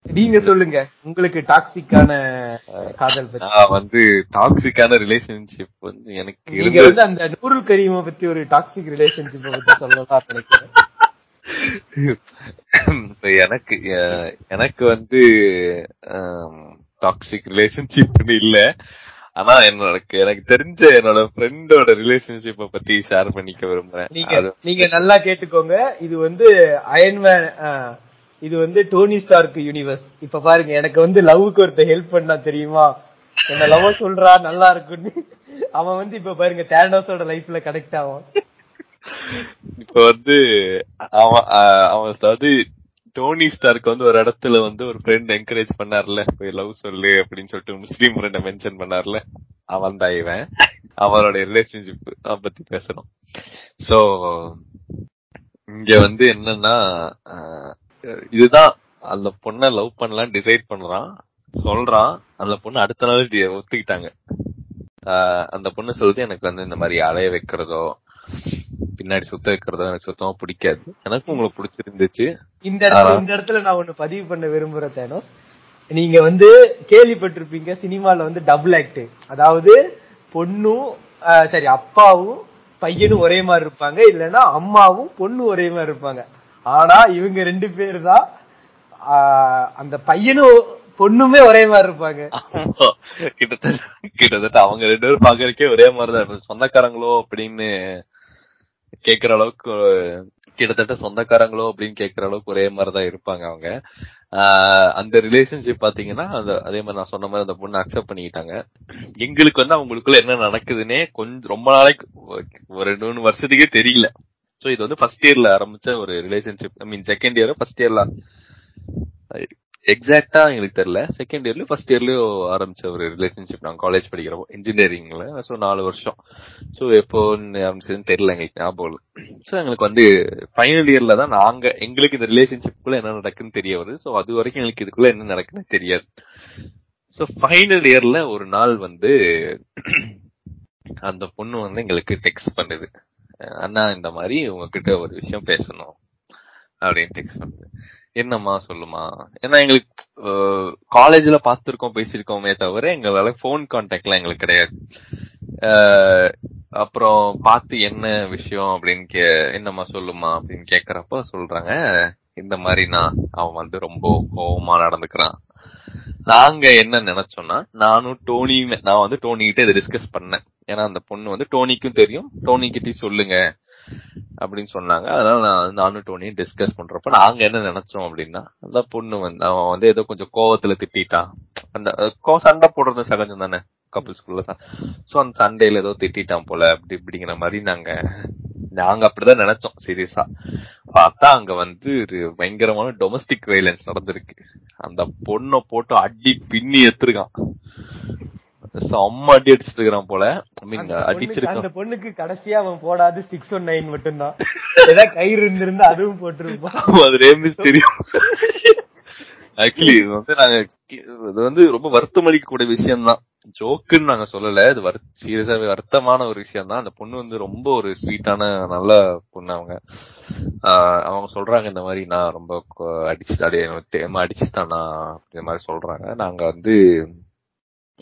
நீங்க சொல்லுங்க உங்களுக்கு டாக்ஸிக்கான காதல் பத்தி. வந்து டாக்ஸிக்கான ரிலேஷன்ஷிப் வந்து எனக்கு நீங்க வந்து அந்த நூறு கரீமை பத்தி ஒரு டாக்ஸிக் ரிலேஷன்ஷிப் பத்தி சொல்லலாம் நினைக்கிறேன். இப்ப எனக்கு எனக்கு வந்து டாக்ஸிக் ரிலேஷன்ஷிப்னு இல்ல. ஆனா என்னோட எனக்கு தெரிஞ்ச என்னோட ஃப்ரெண்டோட ரிலேஷன்ஷிப்ப பத்தி ஷேர் பண்ணிக்க விரும்புறேன். நீங்க நீங்க நல்லா கேட்டுக்கோங்க. இது வந்து அயன்மேன் இது வந்து டோனி ஸ்டார்க் யூனிவர்ஸ் இப்ப பாருங்க எனக்கு வந்து லவ்வுக்கு ஒருத்த ஹெல்ப் பண்ணா தெரியுமா? என்ன லவ் சொல்றா நல்லா இருக்குன்னு. அவன் வந்து இப்ப பாருங்க தேனோஸோட லைஃப்ல கனெக்ட் ஆவான். இப்ப வந்து அவன் அவன் அதாவது டோனி ஸ்டார்க்கு வந்து ஒரு இடத்துல வந்து ஒரு ஃப்ரெண்ட் என்கரேஜ் பண்ணார்ல போய் லவ் சொல்லு அப்படின்னு சொல்லிட்டு முஸ்லீம் ஃப்ரெண்ட மென்ஷன் பண்ணார்ல. அவன் தான் இவன். அவனோட ரிலேஷன்ஷிப் பத்தி பேசணும். சோ இங்க வந்து என்னன்னா இதுதான். அந்த பொண்ணை லவ் பண்ணலாம் டிசைட் பண்றான். சொல்றான். அந்த பொண்ணு அடுத்த நாள் ஒத்துக்கிட்டாங்க. அந்த பொண்ணு சொல்லுது எனக்கு வந்து இந்த மாதிரி அலைய வைக்கிறதோ பின்னாடி சுத்த வைக்கிறதோ எனக்கு சுத்தமா பிடிக்காது. எனக்கு உங்களுக்கு பிடிச்சிருந்துச்சு. இந்த இடத்துல இந்த இடத்துல நான் ஒண்ணு பதிவு பண்ண விரும்புறேன் தேனோஸ் நீங்க வந்து கேள்விப்பட்டிருப்பீங்க சினிமால வந்து டபுள் ஆக்ட் அதாவது பொண்ணும் சரி அப்பாவும் பையனும் ஒரே மாதிரி இருப்பாங்க. இல்லைன்னா அம்மாவும் பொண்ணு ஒரே மாதிரி இருப்பாங்க. ஆனா இவங்க ரெண்டு பேர் தான் அந்த பையனும் பொண்ணுமே ஒரே மாதிரி இருப்பாங்க. கிட்டத்தட்ட கிட்டத்தட்ட அவங்க ரெண்டு பேரும் பாக்குறதுக்கே ஒரே மாதிரிதான் இருக்கும். சொந்தக்காரங்களோ அப்படின்னு கேக்குற அளவுக்கு கிட்டத்தட்ட சொந்தக்காரங்களோ அப்படின்னு கேக்குற அளவுக்கு ஒரே மாதிரிதான் இருப்பாங்க அவங்க. அந்த ரிலேஷன்ஷிப் பாத்தீங்கன்னா அந்த அதே மாதிரி நான் சொன்ன மாதிரி அந்த பொண்ணு அக்செப்ட் பண்ணிக்கிட்டாங்க. எங்களுக்கு வந்து அவங்களுக்குள்ள என்ன நடக்குதுன்னே கொஞ்சம் ரொம்ப நாளைக்கு ஒரு ரெண்டு மூணு வருஷத்துக்கே தெரியல. சோ இது வந்து ஃபர்ஸ்ட் இயர்ல ஆரம்பிச்ச ஒரு relationship I mean second year first இயர்ல எக்ஸாக்டா எங்களுக்கு தெரியல. செகண்ட் இயர்லயும் ஃபர்ஸ்ட் இயர்லயும் ஆரம்பிச்ச ஒரு ரிலேஷன்ஷிப் நாங்க காலேஜ் படிக்கிறப்போ இன்ஜினியரிங்ல சோ நாலு வருஷம். சோ எப்போ ஆரம்பிச்சதுன்னு தெரியல எங்களுக்கு ஞாபகம் இல்லை. சோ எங்களுக்கு வந்து ஃபைனல் இயர்ல தான் நாங்க எங்களுக்கு இந்த ரிலேஷன்ஷிப்குள்ள என்ன நடக்குன்னு தெரிய வருது. சோ அது வரைக்கும் எங்களுக்கு இதுக்குள்ள என்ன நடக்குன்னு தெரியாது. சோ ஃபைனல் இயர்ல ஒரு நாள் வந்து அந்த பொண்ணு வந்து எங்களுக்கு டெக்ஸ்ட் பண்ணுது. அண்ணா இந்த மாதிரி உங்ககிட்ட ஒரு விஷயம் பேசணும். அப்படின்னு டெக்ஸ்ட் பண்ணுது. என்னம்மா சொல்லுமா? ஏன்னா எங்களுக்கு காலேஜ்ல பாத்துருக்கோம் பேசியிருக்கோமே தவிர எங்களால ஃபோன் கான்டாக்ட்லாம் எங்களுக்கு கிடையாது. அப்புறம் பார்த்து என்ன விஷயம் அப்படின்னு கே என்னம்மா சொல்லுமா அப்படின்னு கேக்குறப்ப சொல்றாங்க இந்த மாதிரி நான் அவன் வந்து ரொம்ப கோபமா நடந்துக்கிறான். நாங்க என்ன நினைச்சோம்னா நானும் டோனியுமே நான் வந்து டோனி கிட்ட இதை டிஸ்கஸ் பண்ணேன். ஏன்னா அந்த பொண்ணு வந்து டோனிக்கும் தெரியும் டோனி கிட்டயும் சொல்லுங்க அப்படின்னு சொன்னாங்க. அதனால நான் நானும் டோனியும் டிஸ்கஸ் பண்றப்ப நாங்க என்ன நினைச்சோம் அப்படின்னா அந்த பொண்ணு வந்து அவன் வந்து ஏதோ கொஞ்சம் கோவத்துல திட்டிட்டான் அந்த கோ சண்டை போடுறது சகஜம் தானே கப்பிள்ஸ்குள்ள சோ அந்த சண்டையில ஏதோ திட்டிட்டான் போல அப்படி இப்படிங்கிற மாதிரி நாங்க நாங்க அப்படிதான் நினைச்சோம் சீரியஸா பார்த்தா அங்க வந்து ஒரு பயங்கரமான டொமஸ்டிக் வைலன்ஸ் நடந்திருக்கு. அந்த பொண்ணை போட்டு அடி பின்னி எடுத்திருக்கான். செம்ம அடி அடிச்சிட்டு இருக்கிறான் போல. அடிச்சிருக்கான். அந்த பொண்ணுக்கு கடைசியா அவன் போடாது சிக்ஸ் ஒன் நைன் மட்டும்தான். ஏதாவது கயிறு இருந்திருந்தா அதுவும் போட்டிருப்பான். அது ரேமிஸ் தெரியும். ஆக்சுவலி இது வந்து நாங்க இது வந்து ரொம்ப வருத்தம் அளிக்கக்கூடிய விஷயம் தான் ஜோக்குன்னு நாங்க சொல்லல. இது சீரியஸாவே வருத்தமான ஒரு விஷயம் தான் அந்த பொண்ணு வந்து ரொம்ப ஒரு ஸ்வீட்டான நல்ல பொண்ணு அவங்க. அவங்க சொல்றாங்க இந்த மாதிரி நான் ரொம்ப அடிச்சு அடி அடிச்சுட்டான்? இந்த மாதிரி சொல்றாங்க. நாங்க வந்து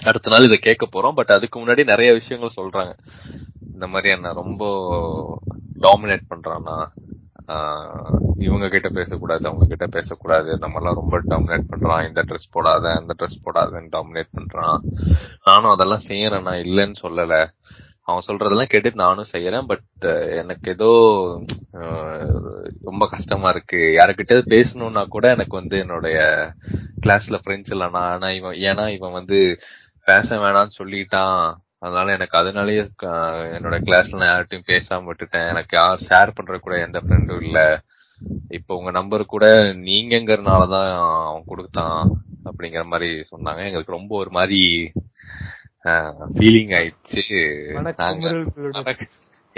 அடுத்த நாள் இதை கேட்க போறோம். பட் அதுக்கு முன்னாடி நிறைய விஷயங்கள் சொல்றாங்க. இந்த மாதிரி என்ன ரொம்ப டாமினேட் பண்றானா இவங்க கிட்ட பேசக்கூடாது அவங்க கிட்ட பேசக்கூடாது. நம்ம எல்லாம் ரொம்ப டாமினேட் பண்றான். இந்த ட்ரெஸ் போடாத அந்த ட்ரெஸ் போடாதன்னு டாமினேட் பண்றான். நானும் அதெல்லாம் செய்யறேன். நான் இல்லைன்னு சொல்லல. அவன் சொல்றதெல்லாம் கேட்டுட்டு நானும் செய்யறேன். பட் எனக்கு ஏதோ ரொம்ப கஷ்டமா இருக்கு. யாருக்கிட்ட பேசணும்னா கூட எனக்கு வந்து என்னுடைய கிளாஸ்ல ஃப்ரெண்ட்ஸ் இல்லைனா ஆனா இவன் ஏன்னா இவன் வந்து பேச வேணாம்னு சொல்லிட்டான். அதனால எனக்கு அதனாலயே என்னோட கிளாஸ்ல நான் யார்கிட்டயும் பேசாம விட்டுட்டேன். எனக்கு யார் ஷேர் பண்ற கூட எந்த ஃப்ரெண்டும் இல்ல. இப்போ உங்க நம்பர் கூட நீங்கங்கறனாலதான் அவன் கொடுத்தான் அப்படிங்கிற மாதிரி சொன்னாங்க. எங்களுக்கு ரொம்ப ஒரு மாதிரி ஃபீலிங் ஆயிடுச்சு. நாங்க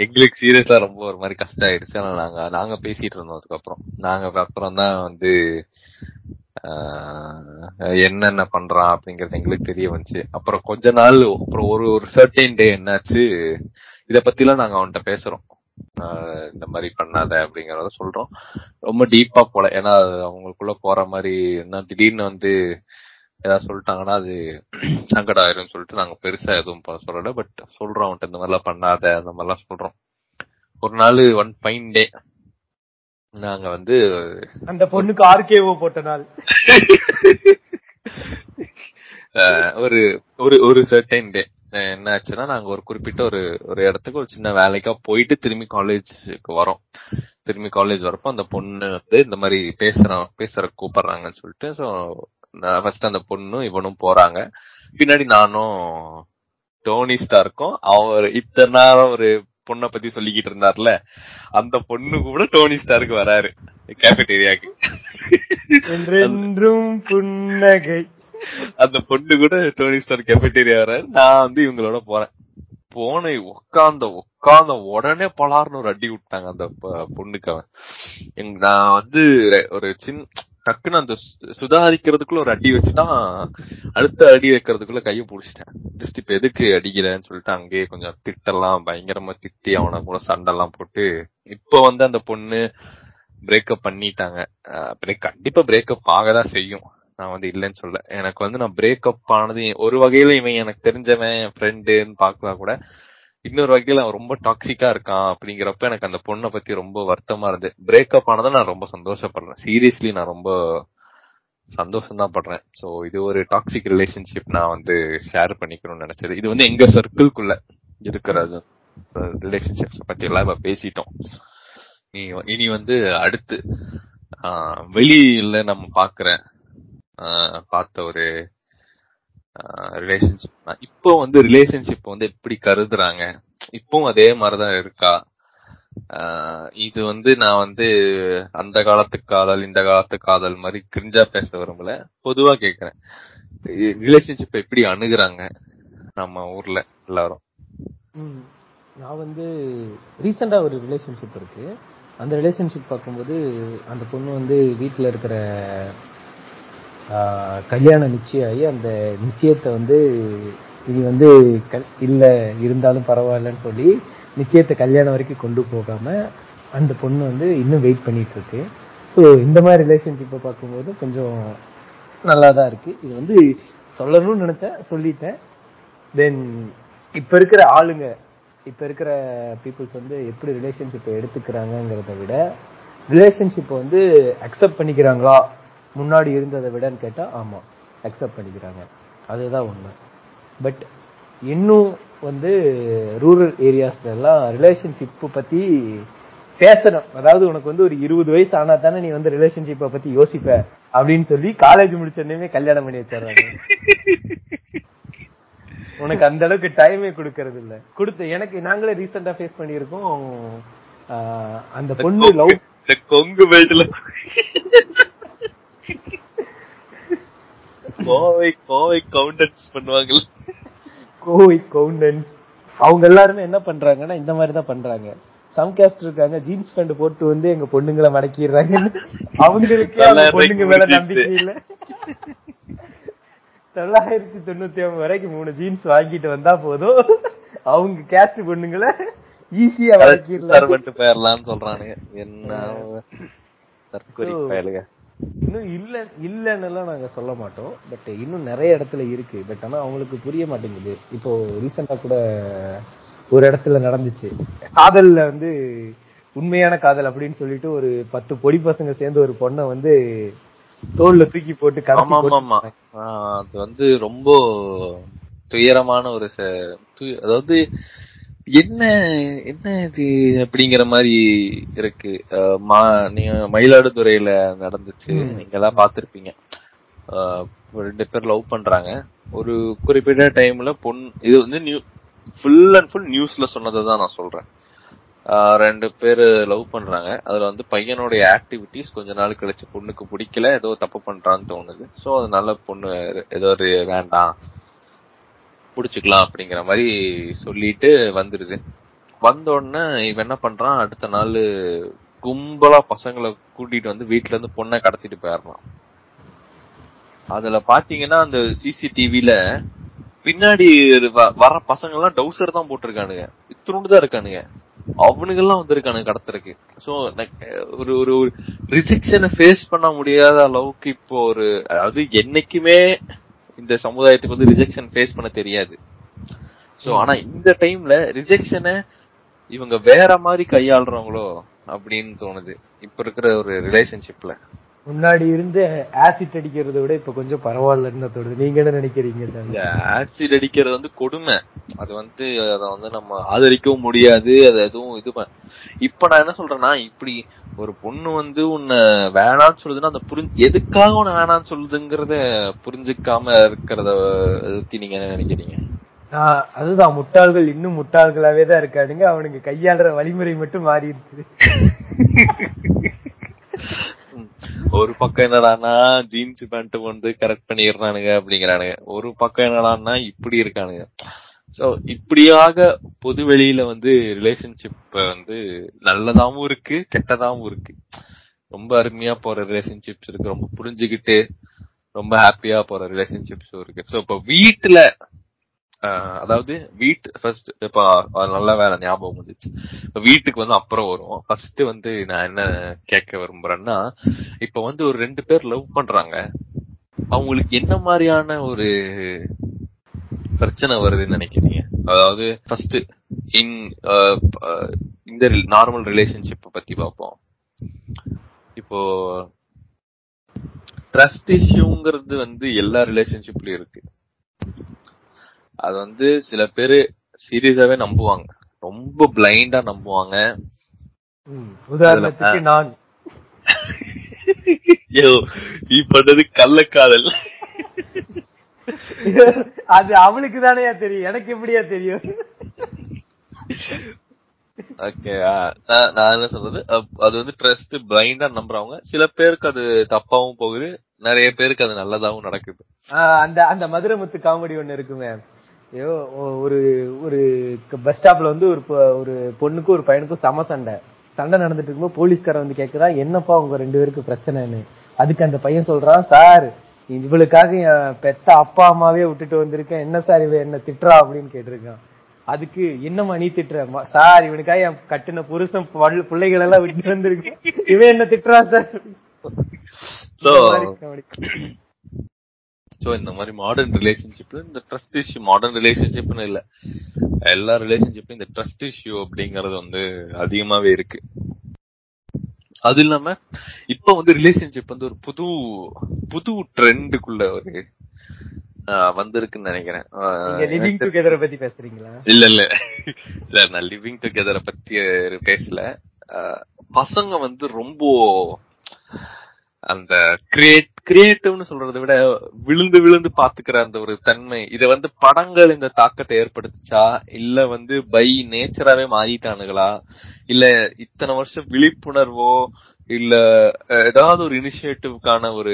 எங்களுக்கு சீரியஸா ரொம்ப ஒரு மாதிரி கஷ்டம் ஆயிடுச்சு ஆனா நாங்க நாங்க பேசிட்டு இருந்தோம் அதுக்கப்புறம். நாங்க அப்புறம் தான் வந்து என்னென்ன பண்றான் அப்படிங்கறது எங்களுக்கு தெரிய வந்துச்சு. அப்புறம் கொஞ்ச நாள் அப்புறம் ஒரு ஒரு சர்டைன் டே என்னாச்சு இத பத்திலாம் நாங்க அவன்கிட்ட பேசுறோம். இந்த மாதிரி பண்ணாத அப்படிங்கறத சொல்றோம். ரொம்ப டீப்பா போல. ஏன்னா அது அவங்களுக்குள்ள போற மாதிரி என்ன திடீர்னு வந்து ஏதாவது சொல்லிட்டாங்கன்னா அது சங்கடம் ஆயிரும் சொல்லிட்டு நாங்க பெருசா எதுவும் சொல்லல. பட் சொல்றோம் அவன்கிட்ட இந்த மாதிரிலாம் பண்ணாத அந்த மாதிரிலாம் சொல்றோம். ஒரு நாள் ஒன் ஃபைன் டே நாங்க வந்து அந்த பொண்ணுக்கு ஆர்கேஓ போட்ட நாள். ஒரு ஒரு ஒரு சர்டைன் டே என்ன ஆச்சுன்னா நாங்க ஒரு குறிப்பிட்ட ஒரு ஒரு இடத்துக்கு ஒரு சின்ன வேலைக்கா போயிட்டு திரும்பி காலேஜுக்கு வரோம். திரும்பி காலேஜ் வரப்போ அந்த பொண்ணு வந்து இந்த மாதிரி பேசுறான் பேசுற கூப்பிடுறாங்கன்னு சொல்லிட்டு ஸோ ஃபர்ஸ்ட் அந்த பொண்ணும் இவனும் போறாங்க. பின்னாடி நானும் டோனி ஸ்டாருக்கும் அவர் இத்தனை நாள் ஒரு பொண்ணை பத்தி சொல்லிக்கிட்டு இருந்தார்ல அந்த பொண்ணு கூட டோனி ஸ்டாருக்கு வராரு. கேஃபேட்டேரியாக்கு என்றென்றும் புன்னகை. அந்த பொண்ணு கூட டோனி ஸ்டார் கேஃபேட்டேரியா வராரு. நான் வந்து இவங்களோட போறேன். போன உட்கார்ந்த உட்கார்ந்த உடனே பலார்னு ஒரு அடி விட்டாங்க அந்த பொண்ணுக்கு அவன். நான் வந்து ஒரு சின்ன டக்குன்னு அந்த சுதாரிக்கிறதுக்குள்ள ஒரு அடி வச்சுதான் அடுத்த அடி வைக்கிறதுக்குள்ள கையை புடிச்சிட்டேன். ஜஸ்ட் இப்ப எதுக்கு அடிக்கிறேன்னு சொல்லிட்டு அங்கேயே கொஞ்சம் திட்டெல்லாம் பயங்கரமா திட்டி அவனை கூட சண்டெல்லாம் போட்டு இப்ப வந்து அந்த பொண்ணு பிரேக்கப் பண்ணிட்டாங்க. பிரேக் கண்டிப்பா பிரேக்கப் ஆகதான் செய்யும். நான் வந்து இல்லைன்னு சொல்ல. எனக்கு வந்து நான் பிரேக்கப் ஆனது ஒரு வகையில இவன் எனக்கு தெரிஞ்சவன் என் ஃப்ரெண்டுன்னு பார்க்கலாம் கூட இன்னொரு வகையில அவன் ரொம்ப டாக்ஸிக்கா இருக்கான் அப்படிங்கிறப்ப எனக்கு அந்த பொண்ணை பத்தி ரொம்ப வருத்தமா இருந்து பிரேக்கப் ஆனதை நான் ரொம்ப சந்தோஷப்படுறேன். சீரியஸ்லி நான் ரொம்ப சந்தோஷம் தான் படுறேன். சோ இது ஒரு டாக்ஸிக் ரிலேஷன்ஷிப் நான் வந்து ஷேர் பண்ணிக்கணும்னு நினைச்சது. இது வந்து எங்க சர்க்கிள்குள்ள இருக்கிறது ரிலேஷன்ஷிப்ஸ் பத்தி எல்லாம் இப்ப பேசிட்டோம். நீ இனி வந்து அடுத்து வெளியில நம்ம பாக்குற பார்த்த ஒரு ரிலேஷன்ஷிப் இப்போ வந்து ரிலேஷன்ஷிப் வந்து எப்படி கருதுறாங்க? இப்பவும் அதே மாதிரிதான் இருக்கா? இது வந்து நான் வந்து அந்த காலத்து காதல் இந்த காலத்து காதல் மாதிரி கிரிஞ்சா பேச விரும்பல. பொதுவா கேக்குறேன். ரிலேஷன்ஷிப் எப்படி அணுகுறாங்க நம்ம ஊர்ல எல்லாரும்? நான் வந்து ரீசெண்டா ஒரு ரிலேஷன்ஷிப் இருக்கு. அந்த ரிலேஷன்ஷிப் பார்க்கும்போது அந்த பொண்ணு வந்து வீட்டில் இருக்கிற கல்யாணம் நிச்சயம் ஆகி அந்த நிச்சயத்தை வந்து இது வந்து கல்- இல்லை இருந்தாலும் பரவாயில்லன்னு சொல்லி நிச்சயத்தை கல்யாணம் வரைக்கும் கொண்டு போகாமல் அந்த பொண்ணு வந்து இன்னும் வெயிட் பண்ணிட்டு இருக்கு ஸோ இந்த மாதிரி ரிலேஷன்ஷிப்பை பார்க்கும்போது கொஞ்சம் நல்லா தான் இருக்கு. இது வந்து சொல்லணும்னு நினைச்சேன் சொல்லிட்டேன். தென் இப்போ இருக்கிற ஆளுங்க இப்போ இருக்கிற பீப்புள்ஸ் வந்து எப்படி ரிலேஷன்ஷிப்பை எடுத்துக்கிறாங்கங்கிறத விட ரிலேஷன்ஷிப்பை வந்து அக்செப்ட் பண்ணிக்கிறாங்களா முன்னாடி இருந்ததை விடன்னு கேட்டா ஆமா அக்செப்ட் பண்ணிக்கிறாங்க. அதுதான் உண்மை. பட் இன்னும் வந்து ரூரல் ஏரியாஸ்ல எல்லாம் ரிலேஷன்ஷிப் பத்தி பேசணும். அதாவது உனக்கு வந்து ஒரு இருபது வயசு ஆனா தானே நீ வந்து ரிலேஷன்ஷிப்பை பத்தி யோசிப்ப அப்படின்னு சொல்லி காலேஜ் முடிச்ச உடனே கல்யாணம் பண்ணி வச்சிடுறாங்க. உனக்கு அந்த அளவுக்கு டைமே கொடுக்கறது இல்ல. கொடுத்த எனக்கு நாங்களே ரீசெண்டா ஃபேஸ் பண்ணியிருக்கோம். அந்த பொண்ணு லவ் கொங்கு பெல்ட்ல கோவை கோவை கவுண்டன்ஸ் பண்ணுவாங்கல்ல. கோவை கவுண்டன்ஸ் அவங்க எல்லாருமே என்ன பண்றாங்கன்னா இந்த மாதிரி தான் பண்றாங்க. சம் கேஸ்ட் இருக்காங்க ஜீன்ஸ் பேண்ட் போட்டு வந்து எங்க பொண்ணுங்களை மடக்கிடுறாங்க. அவங்களுக்கு பொண்ணுங்க மேல நம்பிக்கை இல்ல. தொள்ளாயிரத்தி தொண்ணூத்தி ஒன்பது வரைக்கும் மூணு ஜீன்ஸ் வாங்கிட்டு வந்தா போதும். அவங்க கேஸ்ட் பொண்ணுங்களை ஈஸியா சர்வெண்ட் போயிடலாம்னு சொல்றானுங்க. என்ன தற்கொலை இன்னும் இல்ல இல்லன்னு நாங்க சொல்ல மாட்டோம். பட் இன்னும் நிறைய இடத்துல இருக்கு. பட் ஆனா அவங்களுக்கு புரிய மாட்டேங்குது. இப்போ ரீசெண்டா கூட ஒரு இடத்துல நடந்துச்சு. காதல்ல வந்து உண்மையான காதல் அப்படின்னு சொல்லிட்டு ஒரு பத்து பொடி பசங்க சேர்ந்து ஒரு பொண்ணை வந்து தோல்ல தூக்கி போட்டு அது வந்து ரொம்ப துயரமான ஒரு அதாவது என்ன என்ன இது அப்படிங்கிற மாதிரி இருக்கு. மா- நீங்க மயிலாடுதுறையில நடந்துச்சு. நீங்க எல்லாம் பாத்திருப்பீங்க ரெண்டு பேர் லவ் பண்றாங்க. ஒரு குறிப்பிட்ட டைம்ல பொண் இது வந்து நியூ ஃபுல் அண்ட் ஃபுல் நியூஸ்ல சொன்னதை தான் நான் சொல்றேன். ரெண்டு பேர் லவ் பண்றாங்க. அதுல வந்து பையனுடைய ஆக்டிவிட்டிஸ் கொஞ்ச நாள் கழிச்சு பொண்ணுக்கு பிடிக்கல. ஏதோ தப்பு பண்றான்னு தோணுது. சோ அதனால பொண்ணு ஏதோ ஒரு வேண்டாம். புடிச்சுக்கலாம் அப்படிங்கிற மாதிரி சொல்லிட்டு வந்துருது. வந்த உடனே இவன் என்ன பண்றான்? அடுத்த நாள் கும்பலா பசங்களை கூட்டிட்டு வந்து வீட்ல இருந்து பொண்ணை கடத்திட்டு போயிடுறான். அதுல பாத்தீங்கன்னா அந்த சிசிடிவில பின்னாடி வர பசங்க எல்லாம் டவுசர் தான் போட்டிருக்கானுங்க. இத்தினோண்டு தான் இருக்கானுங்க. அவனுங்க எல்லாம் வந்திருக்கானுங்க கடத்துறதுக்கு. சோ ஒரு ஒரு ரிஜெக்ஷனை ஃபேஸ் பண்ண முடியாத அளவுக்கு இப்போ ஒரு அதாவது என்னைக்குமே இந்த சமுதாயத்துக்கு வந்து ரிஜெக்ஷன் ஃபேஸ் பண்ண தெரியாது. சோ ஆனா இந்த டைம்ல ரிஜெக்ஷனை இவங்க வேற மாதிரி கையாளுறவங்களோ அப்படின்னு தோணுது. இப்ப இருக்கிற ஒரு ரிலேஷன்ஷிப்ல முன்னாடி இருந்து ஆசிட் அடிக்கிறத விட இப்ப கொஞ்சம் பரவாயில்லன்னு தோணுது. நீங்க என்ன நினைக்கிறீங்க? ஆசிட் அடிக்கிறது வந்து கொடுமை. அது வந்து அத வந்து நம்ம ஆதரிக்கவும் முடியாது. அது எதுவும் இது இப்ப நான் என்ன சொல்றேன்னா இப்படி ஒரு பொண்ணு வந்து உன்னை வேணாம்னு சொல்லுதுன்னா அந்த புரிஞ்சு எதுக்காக உன்னை வேணாம்னு சொல்லுதுங்கிறத புரிஞ்சுக்காம இருக்கிறத பத்தி நீங்க என்ன நினைக்கிறீங்க? அதுதான். முட்டாள்கள் இன்னும் முட்டாள்களாவே தான் இருக்கானுங்க அவனுங்க கையாளுற வழிமுறை மட்டும் மாறிடுச்சு. ம். ஒரு பக்கம் என்னடான்னா ஜீன்ஸ் பேண்ட் வந்து கரெக்ட் பண்ணிடுறானுங்க அப்படிங்கிறானுங்க. ஒரு பக்கம் என்னடான்னா இப்படி இருக்கானுங்க. சோ இப்படியாக பொது வெளியில வந்து ரிலேஷன்ஷிப் வந்து நல்லதாவும் இருக்கு கெட்டதாவும் இருக்கு. ரொம்ப அருமையா போற ரிலேஷன்ஷிப்ஸ் இருக்கு. ரொம்ப புரிஞ்சுக்கிட்டு ரொம்ப ஹாப்பியா போற ரிலேஷன்ஷிப்ஸும் இருக்கு. ஸோ இப்போ வீட்டுல அதாவது வீட்டு ஃபர்ஸ்ட் இப்ப அது நல்ல வேலை ஞாபகம் வந்துச்சு. இப்ப வீட்டுக்கு வந்து அப்புறம் வரும். ஃபர்ஸ்ட் வந்து நான் என்ன கேட்க விரும்புறேன்னா இப்ப வந்து ஒரு ரெண்டு பேர் லவ் பண்றாங்க. அவங்களுக்கு என்ன மாதிரியான ஒரு பிரச்சனை வருதுன்னு நினைக்கிறீங்க? அதாவது ஃபர்ஸ்ட் இன் இந்த நார்மல் ரிலேஷன்ஷிப் பத்தி பார்ப்போம். இப்போ ட்ரஸ்ட் இஷ்யூங்கிறது வந்து எல்லா ரிலேஷன்ஷிப்லயும் இருக்கு. அது வந்து சில பேரு சீரியஸாவே நம்புவாங்க. ரொம்ப பிளைண்டா நம்புவாங்க. உதாரணத்துக்கு நான். நீ பண்ணது கள்ளக்காதல். அது அவளுக்கு தானே தெரியும். எனக்கு எப்படியா தெரியும்? ஓகே நான் என்ன சொல்றது? அது வந்து ட்ரஸ்ட் பிளைண்டா நம்புறவங்க. சில பேருக்கு அது தப்பாவும் போகுது. நிறைய பேருக்கு அது நல்லதாவும் நடக்குது. அந்த அந்த மதுரமுத்து காமெடி ஒண்ணு இருக்குமே. ஐயோ ஒரு ஒரு பஸ் ஸ்டாப்ல வந்து ஒரு ஒரு பொண்ணுக்கும் ஒரு பையனுக்கும் சம சண்டை. சண்டை நடந்துட்டு இருக்கும்போது போலீஸ்காரன் வந்து கேக்குறான் என்னப்பா உங்க ரெண்டு பேருக்கு பிரச்சனைன்னு? அதுக்கு அந்த பையன் சொல்றான் சார் இவளுக்காக என் பெத்த அப்பா அம்மாவே விட்டுட்டு வந்திருக்கேன். என்ன சார் இவ என்ன திட்டுறா அப்படின்னு கேட்டிருக்கான். அதுக்கு என்னம்மா நீ திட்டுற "ம- சார் இவனுக்காக என் கட்டின புருஷன் பிள்ளைகள் எல்லாம் விட்டு வந்திருக்கேன். இவன் என்ன திட்டுறா சார்? சோ இந்த மாதிரி மாடர்ன் ரிலேஷன்ஷிப்ல இந்த ட்ரஸ்ட் இஷ்யூ மாடர்ன் ரிலேஷன்ஷிப்னு இல்ல. எல்லா ரிலேஷன்ஷிப்லயும் இந்த ட்ரஸ்ட் இஷ்யூ அப்படிங்கறது வந்து அதிகமாவே இருக்கு. அது இல்லாம இப்ப வந்து ரிலேஷன்ஷிப் வந்து ஒரு புது புது ட்ரெண்டுக்குள்ள ஒரு வந்திருக்குன்னு நினைக்கிறேன். லிவிங் டுகெதரை பத்தி பேசுறீங்களா? இல்ல இல்ல. இல்ல நான் லிவிங் டுகெதரை பத்தி பேசல. பசங்க வந்து ரொம்ப அந்த கிரியேட் கிரியேட்டிவ்னு சொல்றதை விட விழுந்து விழுந்து பாத்துக்கிற அந்த ஒரு தன்மை இத வந்து படங்கள் இந்த தாக்கத்தை ஏற்படுத்துச்சா? இல்ல வந்து பை நேச்சராவே மாறிட்டானுங்களா இல்ல இத்தனை வருஷம் விழிப்புணர்வோ இல்ல ஏதாவது ஒரு இனிஷியேட்டிவ்க்கான ஒரு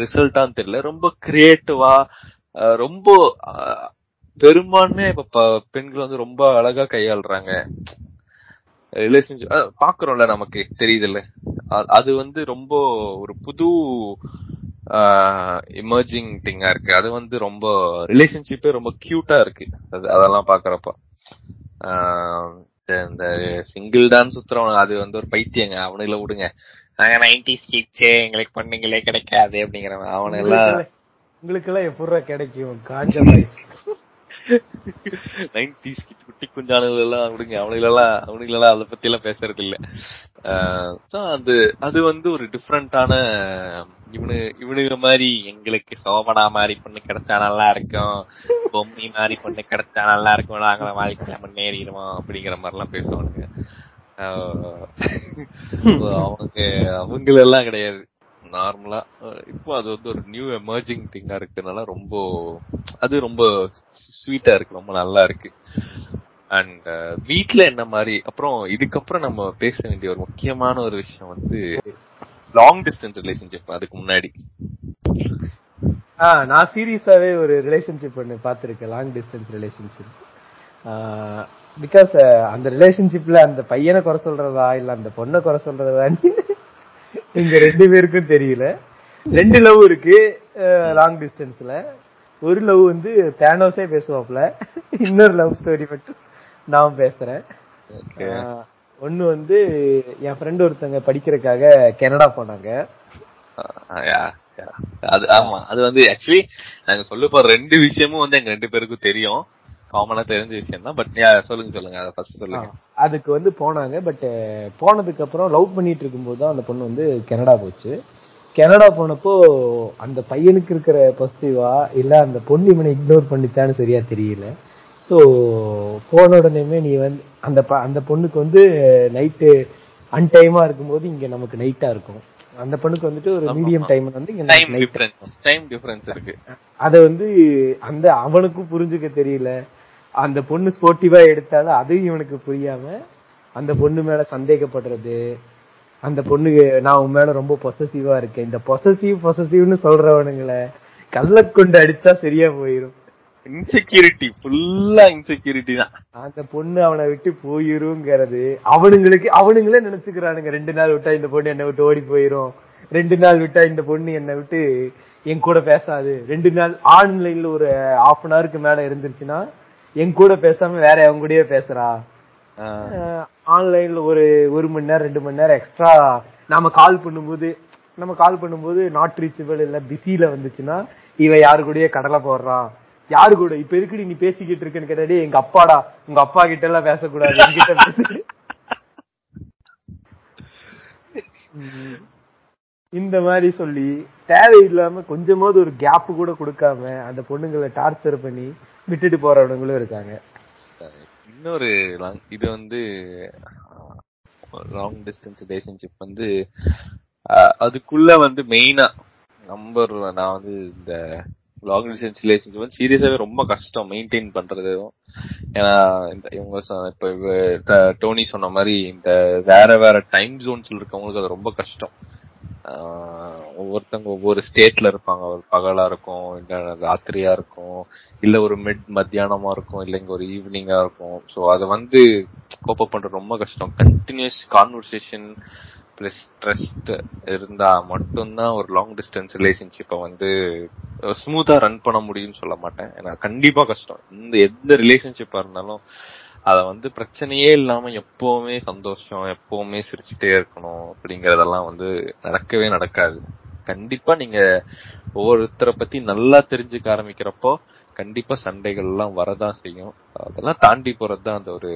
ரிசல்ட்டான்னு தெரியல. ரொம்ப கிரியேட்டிவா ரொம்ப அஹ், பெரும்பான்மையா இப்ப பெண்கள் வந்து ரொம்ப அழகா கையாளுறாங்க. ரிலேஷன்ஷிப் பாக்குறோம்ல நமக்கு தெரியுதுல்ல. அது வந்து ரொம்ப ஒரு புது எமர்ஜிங் திங்கா இருக்கு. அது வந்து ரொம்ப ரிலேஷன்ஷிப்பே ரொம்ப கியூட்டா இருக்கு. அது அதெல்லாம் பாக்குறப்ப. இந்த- சிங்கிள் டான்ஸ் சுத்துறவன் அது வந்து ஒரு பைத்தியங்க. அவனுங்கள விடுங்க. நாங்க நைன்டி கிட்ஸ் எங்களுக்கு பொண்ணுங்களே கிடைக்காது அப்படிங்கிறவன். அவனெல்லாம் உங்களுக்கு எல்லாம் எப்படா கிடைக்கும்? காஞ்ச வயசு நைன்டிஸ் குட்டி குஞ்சானுகள் எல்லாம் விடுங்க அவனுங்களெல்லாம் அவனுங்களெல்லாம் அதை பத்தி எல்லாம் பேசுறது இல்ல அது அது வந்து ஒரு டிஃப்ரெண்டான இவனு இவனுங்க மாதிரி எங்களுக்கு சோபனா மாதிரி பொண்ணு கிடைச்சா நல்லா இருக்கும். பொம்மி மாதிரி பொண்ணு கிடைச்சா நல்லா இருக்கும். நாங்கள வாழ்க்கையில முன்னேறிடுவோம் அப்படிங்கிற மாதிரி எல்லாம் பேசுவானுங்க So, அவங்க அவங்களெல்லாம் கிடையாது. நார்மலா இப்போ அது வந்து ஒரு நியூ எமர்ஜிங் திங்கா இருக்குனால ரொம்ப அது ரொம்ப ஸ்வீட்டா இருக்கு ரொம்ப நல்லா இருக்கு. அண்ட் வீட்ல என்ன மாதிரி அப்புறம் இதுக்கப்புறம் நம்ம பேச வேண்டிய ஒரு முக்கியமான ஒரு விஷயம் வந்து லாங் டிஸ்டன்ஸ் ரிலேஷன்ஷிப் அதுக்கு முன்னாடி. ஆ நான் சீரியஸாவே ஒரு ரிலேஷன்ஷிப் ஒன்று பார்த்துருக்கேன் லாங் டிஸ்டன்ஸ் ரிலேஷன்ஷிப் பிகாஸ் அந்த ரிலேஷன்ஷிப்ல அந்த பையனை குறை சொல்றதா இல்ல அந்த பொண்ணை குறை சொல்றதான்னு இங்க ரெண்டு பேருக்கும் தெரியல. ரெண்டு லவ் இருக்கு லாங் டிஸ்டன்ஸ்ல ஒரு லவ் வந்து தேனோஸே பேசுவாப்ல இன்னொரு லவ் ஸ்டோரி மட்டும் நான் பேசுறேன். ஒண்ணு வந்து என் ஃப்ரெண்ட் ஒருத்தங்க படிக்கிறதுக்காக கனடா போனாங்க. அது ஆமா. அது வந்து ஆக்சுவலி நாங்க சொல்ல போற ரெண்டு விஷயமும் வந்து எங்க ரெண்டு பேருக்கும் தெரியும். காமனா தெரிஞ்ச விஷயம் தான் பட் சொல்லுங்க சொல்லுங்க. அதை ஃபர்ஸ்ட் சொல்லுங்க. அதுக்கு வந்து போனாங்க. பட் போனதுக்கு அப்புறம் லவ் பண்ணிட்டு இருக்கும்போது தான் அந்த பொண்ணு வந்து கனடா போச்சு. கனடா போனப்போ அந்த பையனுக்கு இருக்கிற பாசிட்டிவா இல்ல அந்த பொண்ணு இவனை இக்னோர் பண்ணிச்சான்னு சரியா தெரியல. சோ போன உடனேமே நீ வந்து அந்த அந்த பொண்ணுக்கு வந்து நைட்டு அன்டைமா இருக்கும்போது இங்க நமக்கு நைட்டா இருக்கும். அந்த பொண்ணுக்கு வந்துட்டு ஒரு மீடியம். டைம் வந்து இங்க டைம் டிஃபரன்ஸ் இருக்கு. அத வந்து அந்த அவனுக்கும் புரிஞ்சுக்க தெரியல. அந்த பொண்ணு ஸ்போர்ட்டிவா எடுத்தாலும் அதுவும் இவனுக்கு புரியாம அந்த பொண்ணு மேல சந்தேகப்படுறது. அந்த பொண்ணுக்கு நான் உன் மேல ரொம்ப பொசசிவா இருக்கேன். இந்த பொசசிவ் பொசசிவ்னு சொல்றவனுங்களை கல்ல கொண்டு அடிச்சா சரியா போயிரும். இன்செக்யூரிட்டி ஃபுல்லா இன்செக்யூரிட்டி தான். அந்த பொண்ணு அவனை விட்டு போயிருங்கிறது அவனுங்களுக்கு அவனுங்களே நினைச்சுக்கிறானுங்க. ரெண்டு நாள் விட்டா இந்த பொண்ணு என்னை விட்டு ஓடி போயிரும். ரெண்டு நாள் விட்டா இந்த பொண்ணு என்னை விட்டு என் கூட பேசாது. ரெண்டு நாள் ஆன்லைன்ல ஒரு ஹாஃப் அன் ஹவருக்கு மேல இருந்துருச்சுன்னா என் கூட பேசாம வேற அவங்க கூடயே பேசுறா. ஆன்லைன்ல ஒரு ஒரு மணி நேரம் ரெண்டு மணி நேரம் எக்ஸ்ட்ரா நாம கால் பண்ணும்போது நம்ம கால் பண்ணும்போது நாட் ரீச்சபிள் இல்ல பிஸில வந்துச்சுன்னா இவ யாரு கூடயே கடலை போடுறான் யாரு கூட? இப்ப எதுக்குடி நீ பேசிக்கிட்டு இருக்கேன்னு கேட்டாடி எங்க அப்பாடா உங்க அப்பா கிட்ட எல்லாம் பேசக்கூடாது என்கிட்ட பேசு. இந்த மாதிரி சொல்லி தேவையில்லாம கொஞ்சமாவது ஒரு கேப் கூட கொடுக்காம அந்த பொண்ணுங்களை டார்ச்சர் பண்ணி விட்டுட்டு போறவங்களும் இருக்காங்க. இன்னொரு இது வந்து லாங் டிஸ்டன்ஸ் ரிலேஷன்ஷிப் வந்து அதுக்குள்ள வந்து மெயினா நம்பர் நான் வந்து இந்த லாங் டிஸ்டன்ஸ் ரிலேஷன்ஷிப் வந்து சீரியஸாவே ரொம்ப கஷ்டம். மெயின்டைன் பண்றது ஏன்னா இந்த இவங்க இப்ப டோனி சொன்ன மாதிரி இந்த வேற வேற டைம் ஜோன்ஸ்ல இருக்கவங்களுக்கு அது ரொம்ப கஷ்டம். ஒவ்வொருத்தவங்க ஒவ்வொரு ஸ்டேட்ல இருப்பாங்க. ஒரு பகலா இருக்கும் இல்ல ராத்திரியா இருக்கும் இல்ல ஒரு மிட் மத்தியானமா இருக்கும் இல்ல இங்க ஒரு ஈவினிங்கா இருக்கும். சோ அத வந்து கோப்ப பண்றது ரொம்ப கஷ்டம். கண்டினியூஸ் கான்வர்சேஷன் பிளஸ் ட்ரஸ்ட் இருந்தா மட்டும்தான் ஒரு லாங் டிஸ்டன்ஸ் ரிலேஷன்ஷிப்பை வந்து ஸ்மூத்தா ரன் பண்ண முடியும்னு சொல்ல மாட்டேன். ஏன்னா கண்டிப்பா கஷ்டம். இந்த எந்த ரிலேஷன்ஷிப்பா இருந்தாலும் அத வந்து பிரச்சனையே இல்லாம எப்பவுமே சந்தோஷம் எப்பவுமே சிரிச்சுட்டே இருக்கணும் அப்படிங்கறதெல்லாம் வந்து நடக்கவே நடக்காது. கண்டிப்பா நீங்க ஒவ்வொருத்தரை பத்தி நல்லா தெரிஞ்சுக்க ஆரம்பிக்கிறப்போ கண்டிப்பா சண்டைகள் எல்லாம் வரதான் செய்யும். அதெல்லாம் தாண்டி போறதுதான் அந்த ஒரு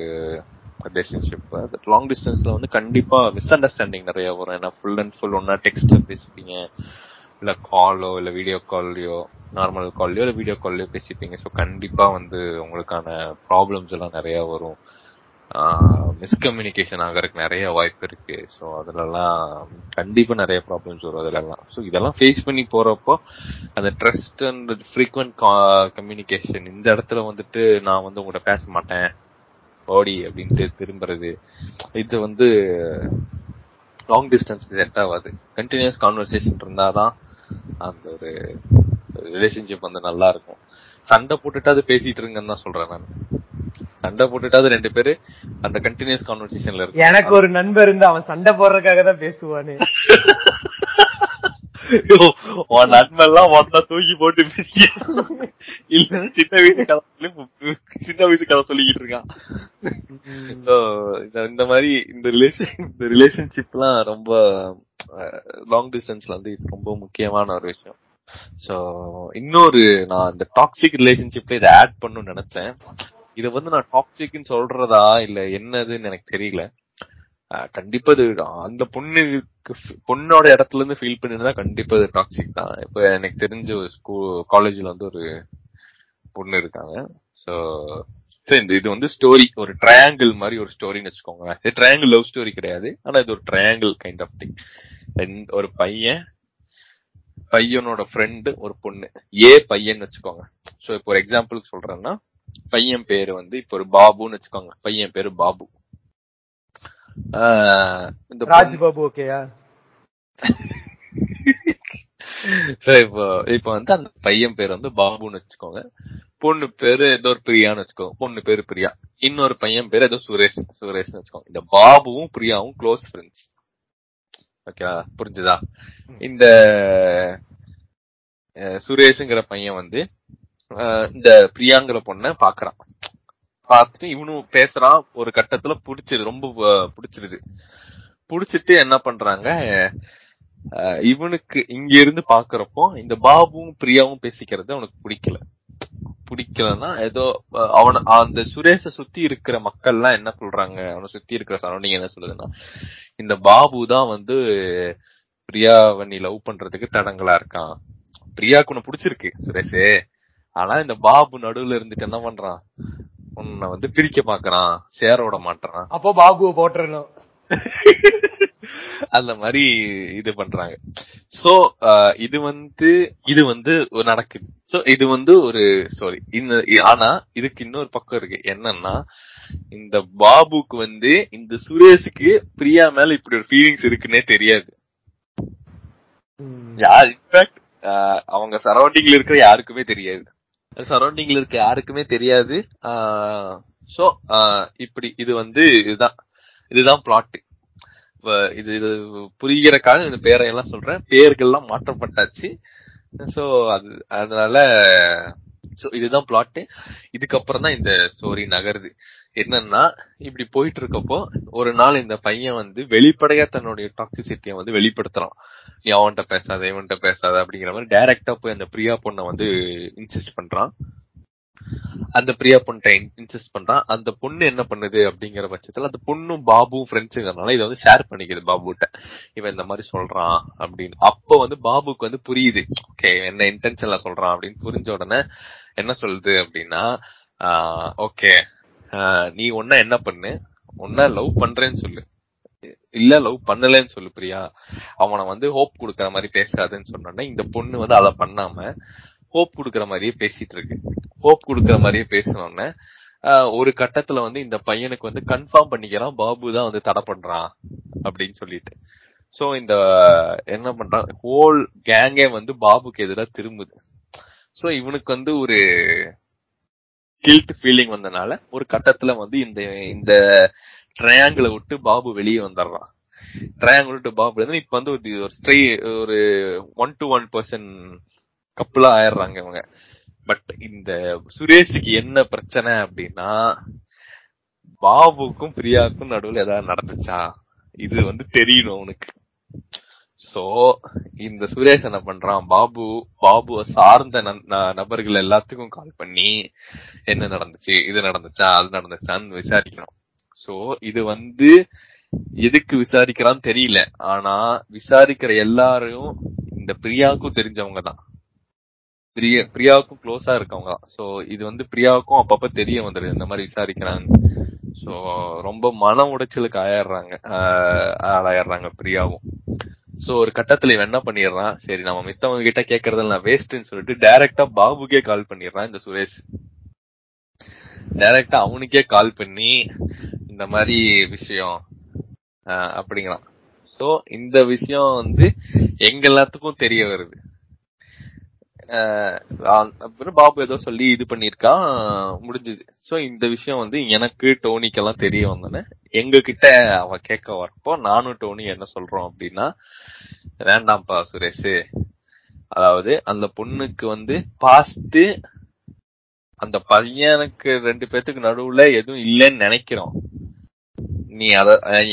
ரிலேஷன்ஷிப் லாங் டிஸ்டன்ஸ்ல வந்து கண்டிப்பா மிஸ் அண்டர்ஸ்டாண்டிங் நிறைய வரும். ஏன்னா ஃபுல் அண்ட் ஃபுல் ஒன்னா டெக்ஸ்ட்ல பேசிப்பீங்க. இல்ல காலோ இல்ல வீடியோ கால்லயோ நார்மல் கால்லயோ இல்ல வீடியோ கால்லயோ பேசிப்பீங்க. ஸோ கண்டிப்பா வந்து உங்களுக்கான ப்ராப்ளம்ஸ் எல்லாம் நிறைய வரும். மிஸ்கம்யூனிகேஷன் ஆகிறதுக்கு நிறைய வாய்ப்பு இருக்கு. ஸோ அதுலலாம் கண்டிப்பா நிறைய ப்ராப்ளம்ஸ் வரும் அதுலலாம். ஸோ இதெல்லாம் ஃபேஸ் பண்ணி போறப்போ அந்த ட்ரஸ்ட் அண்ட் ஃப்ரீக்வெண்ட் கம்யூனிகேஷன் இந்த இடத்துல வந்துட்டு நான் வந்து உங்கள்கிட்ட பேச மாட்டேன் ஓடி அப்படின்ட்டு திரும்புறது. இது வந்து லாங் டிஸ்டன்ஸ்க்கு செட் ஆகாது. கண்டினியூஸ் கான்வர்சேஷன் இருந்தாதான் அந்த ஒரு ரிலேஷன்ஷிப் வந்து நல்லா இருக்கும். சண்டை போட்டுட்டு அது பேசிட்டு இருங்கன்னு தான் சொல்றேன் நான். சண்டை போட்டுட்டு அது ரெண்டு பேரு அந்த கண்டினியூஸ் கான்வர்சேஷன்ல இருக்கு எனக்கு ஒரு நண்பர் இருந்து அவன் சண்டை போடுறதுக்காக தான் பேசுவானு. உன் நண்பெல்லாம் ஒன்னா தூக்கி போட்டு இல்ல சின்ன வயசு கதை சொல்லி சின்ன வயசு கதை சொல்லிக்கிட்டு இருக்கான். சோ இந்த மாதிரி இந்த ரிலேஷன் இந்த ரிலேஷன்ஷிப்லாம் ரொம்ப லாங் டிஸ்டன்ஸ்ல வந்து இது ரொம்ப முக்கியமான ஒரு விஷயம். சோ இன்னொரு நான் இந்த டாக்ஸிக் ரிலேஷன்ஷிப்ல இதை ஆட் பண்ணணும்னு நினைச்சேன். இதை வந்து நான் டாக்ஸிக்னு சொல்றதா இல்ல என்னதுன்னு எனக்கு தெரியல. கண்டிப்பா இது அந்த பொண்ணுக்கு பொண்ணோட இடத்துல இருந்து ஃபீல் பண்ணிருந்தா கண்டிப்பா இது டாக்ஸிக் தான். இப்ப எனக்கு தெரிஞ்ச ஒரு ஸ்கூல் காலேஜ்ல வந்து ஒரு பொண்ணு இருக்காங்க. ஸோ சரி இந்த இது வந்து ஸ்டோரி ஒரு ட்ரையாங்கிள் மாதிரி ஒரு ஸ்டோரின்னு வச்சுக்கோங்க. இது ட்ரையாங்கிள் லவ் ஸ்டோரி கிடையாது. ஆனா இது ஒரு ட்ரையாங்கிள் கைண்ட் ஆஃப் திங் ஒரு பையன் பையனோட ஃப்ரெண்டு ஒரு பொண்ணு. ஏ பையன் வச்சுக்கோங்க. ஸோ இப்போ ஒரு எக்ஸாம்பிள் சொல்றேன்னா பையன் பேரு வந்து இப்போ ஒரு பாபுன்னு வச்சுக்கோங்க. பையன் பேரு பாபு. இந்த பொண்ணு- ராஜ்பாபு ஓகேயா இப்போ இப்போ வந்து அந்த பையன் பேர் வந்து பாபுன்னு வச்சுக்கோங்க. பொண்ணு பேரு ஏதோ ஒரு பிரியான்னு வச்சுக்கோங்க. பொண்ணு பேரு பிரியா. இன்னொரு பையன் பேரு ஏதோ சுரேஷ் சுரேஷ்னு வச்சுக்கோங்க. இந்த பாபுவும் பிரியாவும் க்ளோஸ் ஃப்ரெண்ட்ஸ் ஓகேவா? புரிஞ்சுதா? இந்த சுரேஷுங்கிற பையன் வந்து இந்த பிரியாங்கிற பொண்ண பாக்குறான். பார்த்துட்டு இவனும் பேசுறான் ஒரு கட்டத்துல புடிச்சிருது ரொம்ப பிடிச்சிருது புடிச்சிருது. புடிச்சிட்டு என்ன பண்றாங்க அஹ், இவனுக்கு இங்க இருந்து பாக்குறப்போ இந்த பாபுவும் பிரியாவும் பேசிக்கிறது அவனுக்கு பிடிக்கல. பிடிக்கலன்னா ஏதோ அவன் அந்த சுரேஷ சுத்தி இருக்கிற மக்கள்லாம் என்ன சொல்றாங்க அவனை சுத்தி இருக்கிற சரௌண்டிங் என்ன சொல்லுதுன்னா இந்த பாபு தான் வந்து பிரியாவை நீ லவ் பண்றதுக்கு தடங்களா இருக்கான். பிரியாக்கு உன்னை பிடிச்சிருக்கு சுரேஷே. ஆனா இந்த பாபு நடுவுல இருந்துட்டு என்ன பண்றான்? உன்னை வந்து பிரிக்க பாக்குறான் சேர விட மாட்டான் அப்போ பாபுவை போட்டுறணும். அந்த மாதிரி இது பண்றாங்க. சோ இது வந்து இது வந்து நடக்குது. சோ இது வந்து ஒரு ஸ்டோரி இந்த ஆனா இதுக்கு இன்னொரு பக்கம் இருக்கு. என்னன்னா இந்த பாபுக்கு வந்து இந்த சுரேஷுக்கு பிரியா மேல இப்படி ஒரு ஃபீலிங்ஸ் இருக்குன்னே தெரியாது. யார் இன்ஃபேக்ட் அவங்க சரௌண்டிங்ல இருக்கிற யாருக்குமே தெரியாது. சரௌண்டிங்ல இருக்க யாருக்குமே தெரியாது. சோ இப்படி இது வந்து இதுதான். இதுதான் பிளாட் இது இது புரிகிறக்காக இந்த பேரை எல்லாம் சொல்றேன். பேர்கள்லாம் மாற்றப்பட்டாச்சு. சோ அது அதனால சோ இதுதான் பிளாட் இதுக்கப்புறம் தான் இந்த ஸ்டோரி நகருது. என்னன்னா இப்படி போயிட்டு இருக்கப்போ ஒரு நாள் இந்த பையன் வந்து வெளிப்படையா தன்னுடைய டாக்ஸிசிட்டியை வந்து வெளிப்படுத்துறான். நீ அவன்கிட்ட பேசாத இவன்கிட்ட பேசாத அப்படிங்கிற மாதிரி டைரக்டா போய் அந்த பிரியா பொண்ணை வந்து இன்சிஸ்ட் பண்றான். அந்த பிரியா பொண்ணை இன்சிஸ்ட் பண்றான். அந்த பொண்ணு என்ன பண்ணுது அப்படிங்கிற பட்சத்துல அந்த பொண்ணும் பாபுவும் ஃப்ரெண்ட்ஸுங்கிறனால இதை வந்து ஷேர் பண்ணிக்குது பாபுட்ட இவன் இந்த மாதிரி சொல்றான் அப்படின்னு. அப்போ வந்து பாபுக்கு வந்து புரியுது. ஓகே என்ன இன்டென்ஷன்ல சொல்றான்? அப்படின்னு புரிஞ்ச உடனே என்ன சொல்லுது அப்படின்னா ஓகே நீ ஒன்னா என்ன பண்ணு? ஒன்னா லவ் பண்றேன்னு சொல்லு. இல்ல லவ் பண்ணலன்னு சொல்லு பிரியா. அவனை வந்து ஹோப் கொடுக்கற மாதிரி பேசாதுன்னு சொன்னோன்னே இந்த பொண்ணு வந்து அதை பண்ணாம ஹோப் கொடுக்கற மாதிரியே பேசிட்டு இருக்கு. ஹோப் கொடுக்கற மாதிரியே பேசினோடனே ஒரு கட்டத்துல வந்து இந்த பையனுக்கு வந்து கன்ஃபார்ம் பண்ணிக்கிறான் பாபு தான் வந்து தடை பண்றான் அப்படின்னு சொல்லிட்டு. சோ இந்த என்ன பண்றான் ஹோல் கேங்கே வந்து பாபுக்கு எதிராக திரும்புது. சோ இவனுக்கு வந்து ஒரு கில்ட் ஃபீலிங் வந்தனால ஒரு கட்டத்துல வந்து இந்த இந்த ட்ரையாங்கிளை விட்டு பாபு வெளியே வந்துடுறான் ட்ரையாங்கிள் விட்டு பாபு வந்து இப்ப வந்து ஒரு ஸ்ட்ரீ ஸ்ட்ரை ஒரு ஒன் டு ஒன் பர்சன் கப்புலா ஆயிடுறாங்க இவங்க. பட் இந்த சுரேஷுக்கு என்ன பிரச்சனை அப்படின்னா பாபுக்கும் பிரியாவுக்கும் நடுவில் ஏதாவது நடந்துச்சா? இது வந்து தெரியணும் அவனுக்கு. சோ இந்த சுரேஷ் என்ன பண்றான்? பாபு பாபுவை சார்ந்த நபர்கள் எல்லாத்துக்கும் கால் பண்ணி என்ன நடந்துச்சு இது நடந்துச்சா அது நடந்துச்சான்னு விசாரிக்கிறான் சோ இது வந்து எதுக்கு விசாரிக்கிறான்னு தெரியல. ஆனா விசாரிக்கிற எல்லாரும் இந்த பிரியாவுக்கும் தெரிஞ்சவங்க தான். பிரியா பிரியாவுக்கும் க்ளோஸா இருக்கவங்க சோ இது வந்து பிரியாவுக்கும் அப்பப்ப தெரிய வந்துடுது இந்த மாதிரி விசாரிக்கிறாங்க சோ ரொம்ப மன உடைச்சலுக்கு ஆயிடுறாங்க ஆளாயிடுறாங்க பிரியாவும். சோ ஒரு கட்டத்துல இவன் என்ன பண்ணிடுறான்? சரி நம்ம மித்தவங்க கிட்ட கேக்குறதெல்லாம் வேஸ்ட்னு சொல்லிட்டு டைரக்டா பாபுக்கே கால் பண்ணிடுறான் இந்த சுரேஷ். டைரக்டா அவனுக்கே கால் பண்ணி இந்த மாதிரி விஷயம் அப்படிங்கிறான். சோ இந்த விஷயம் வந்து எங்க எல்லாத்துக்கும் தெரிய வருது. அப்புறம் பாபு ஏதோ சொல்லி இது பண்ணிருக்கான் முடிஞ்சது. சோ இந்த விஷயம் வந்து எனக்கு டோனிக்கெல்லாம் தெரிய வந்தோன்னே எங்க கிட்ட அவ கேட்க வரப்போ நானும் டோனி என்ன சொல்றோம் அப்படின்னா வேண்டாம்ப்பா சுரேஷ். அதாவது அந்த பொண்ணுக்கு வந்து பாஸ்ட் அந்த பையனுக்கு ரெண்டு பேத்துக்கு நடுவுல எதுவும் இல்லைன்னு நினைக்கிறோம். நீ அத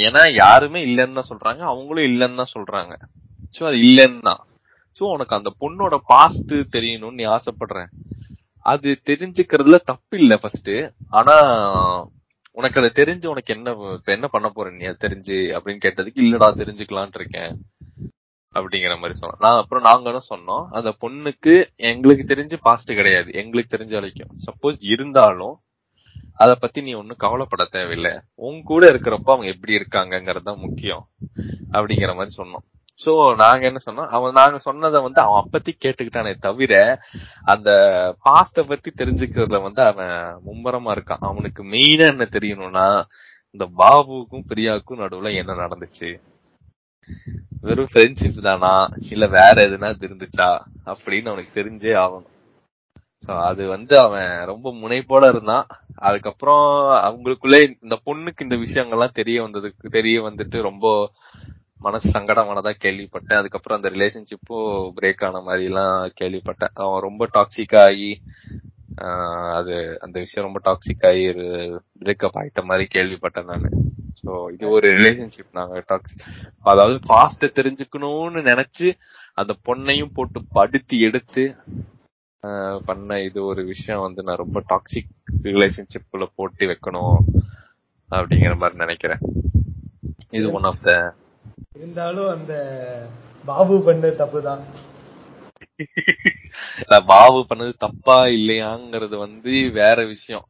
ஏன்னா யாருமே இல்லைன்னு தான் சொல்றாங்க அவங்களும் இல்லைன்னு தான் சொல்றாங்க. சோ அது இல்லைன்னு தான் வரைக்கும் உனக்கு அந்த பொண்ணோட பாஸ்ட் தெரியணும்னு நீ ஆசைப்படுறேன். அது தெரிஞ்சுக்கிறதுல தப்பு இல்ல ஃபர்ஸ்ட் ஆனா உனக்கு அதை தெரிஞ்சு உனக்கு என்ன இப்ப என்ன பண்ண போற நீ? அது தெரிஞ்சு அப்படின்னு கேட்டதுக்கு இல்லடா தெரிஞ்சுக்கலான் இருக்கேன். அப்படிங்கிற மாதிரி சொன்னோம் நான் அப்புறம் நாங்க சொன்னோம். அந்த பொண்ணுக்கு எங்களுக்கு தெரிஞ்சு பாஸ்ட் கிடையாது. எங்களுக்கு தெரிஞ்ச வரைக்கும். சப்போஸ் இருந்தாலும் அத பத்தி நீ ஒன்னும் கவலைப்பட தேவையில்லை. உன் கூட இருக்கிறப்ப அவங்க எப்படி இருக்காங்கங்கிறது தான் முக்கியம். அப்படிங்கிற மாதிரி சொன்னோம். சோ நாங்க என்ன சொன்னோம்? அவன் நாங்க சொன்னதை வந்து அவன் அப்பத்தி கேட்டுக்கிட்டானே தவிர அந்த பாஸ்ட பத்தி தெரிஞ்சுக்கிறதுல வந்து அவன் மும்மரமா இருக்கான். அவனுக்கு மெயினா என்ன தெரியணும்னா இந்த பாபுவுக்கும் பிரியாவுக்கும் நடுவுல என்ன நடந்துச்சு? வெறும் ஃப்ரெண்ட்ஷிப் தானா? இல்ல வேற எதுனா இருந்துச்சா? அப்படின்னு அவனுக்கு தெரிஞ்சே ஆகணும். சோ அது வந்து அவன் ரொம்ப முனைப்போட இருந்தான். அதுக்கப்புறம் அவங்களுக்குள்ளே இந்த பொண்ணுக்கு இந்த விஷயங்கள்லாம் தெரிய வந்ததுக்கு தெரிய வந்துட்டு ரொம்ப மனசு சங்கடமானதா கேள்விப்பட்டேன். அதுக்கப்புறம் அந்த ரிலேஷன்ஷிப்பும் பிரேக் ஆன மாதிரி எல்லாம் கேள்விப்பட்டேன். அவன் ரொம்ப டாக்ஸிக் ஆகி அது அந்த விஷயம் ரொம்ப டாக்ஸிக் ஆகி பிரேக்கப் ஆயிட்ட மாதிரி கேள்விப்பட்டேன் நானு. சோ இது ஒரு ரிலேஷன்ஷிப் நாங்க டாக்ஸிக் அதாவது ஃபாஸ்ட தெரிஞ்சுக்கணும்னு நினைச்சு அந்த பொண்ணையும் போட்டு படுத்தி எடுத்து பண்ண இது ஒரு விஷயம் வந்து நான் ரொம்ப டாக்ஸிக் ரிலேஷன்ஷிப்ல போட்டு வைக்கணும் அப்படிங்கிற மாதிரி நினைக்கிறேன். இது ஒன் ஆஃப் த இருந்தாலும் அந்த பாபு பண்ண தப்புதான். பாபு பண்ணது தப்பா இல்லையாங்கிறது வந்து வேற விஷயம்.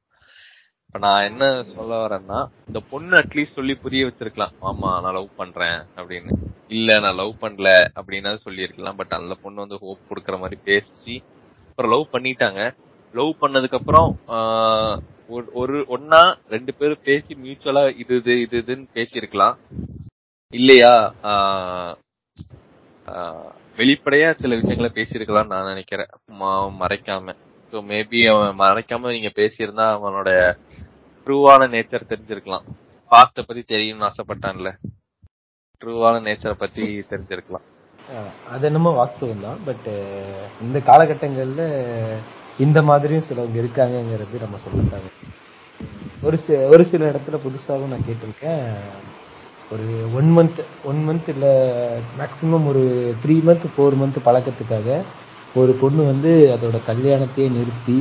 இப்ப நான் என்ன சொல்ல வரேன்னா இந்த பொண்ணு அட்லீஸ்ட் சொல்லி புரிய வச்சிருக்கலாம். ஆமா நான் லவ் பண்றேன் அப்படின்னு. இல்ல நான் லவ் பண்ணல அப்படின்னா சொல்லியிருக்கலாம். பட் அந்த பொண்ணு வந்து ஹோப் கொடுக்கற மாதிரி பேசி அப்புறம் லவ் பண்ணிட்டாங்க. லவ் பண்ணதுக்கு அப்புறம் ஒரு- ஒரு ஒன்னா ரெண்டு பேரும் பேசி மியூச்சுவலா இது இது இது இதுன்னு பேசியிருக்கலாம். இல்லையா? ஆஹ், ஆஹ், வெளிப்படையா சில விஷயங்களை பேசியிருக்கலாம் நான் நினைக்கிறேன். மறைக்காம. ஸோ மேபி அவன் மறைக்காம நீங்க பேசியிருந்தா அவனோட ட்ரூவான நேச்சர் தெரிஞ்சிருக்கலாம். பாஸ்ட பத்தி தெரியணும்னு ஆசைப்பட்டான்ல. ட்ரூவான நேச்சரை பத்தி தெரிஞ்சிருக்கலாம். அது என்னமோ வாஸ்தவம் தான். பட் இந்த காலகட்டங்கள்ல இந்த மாதிரியும் சிலவங்க இருக்காங்கங்கிறது நம்ம சொல்லிட்டாங்க ஒரு சில ஒரு சில இடத்துல புதுசாகவும் நான் கேட்டிருக்கேன். ஒரு ஒன் மந்த் ஒன் மந்த் இல்லை மேக்ஸிமம் ஒரு த்ரீ மந்த் ஃபோர் மந்த் பழக்கத்துக்காக ஒரு பொண்ணு வந்து அதோட கல்யாணத்தையே நிறுத்தி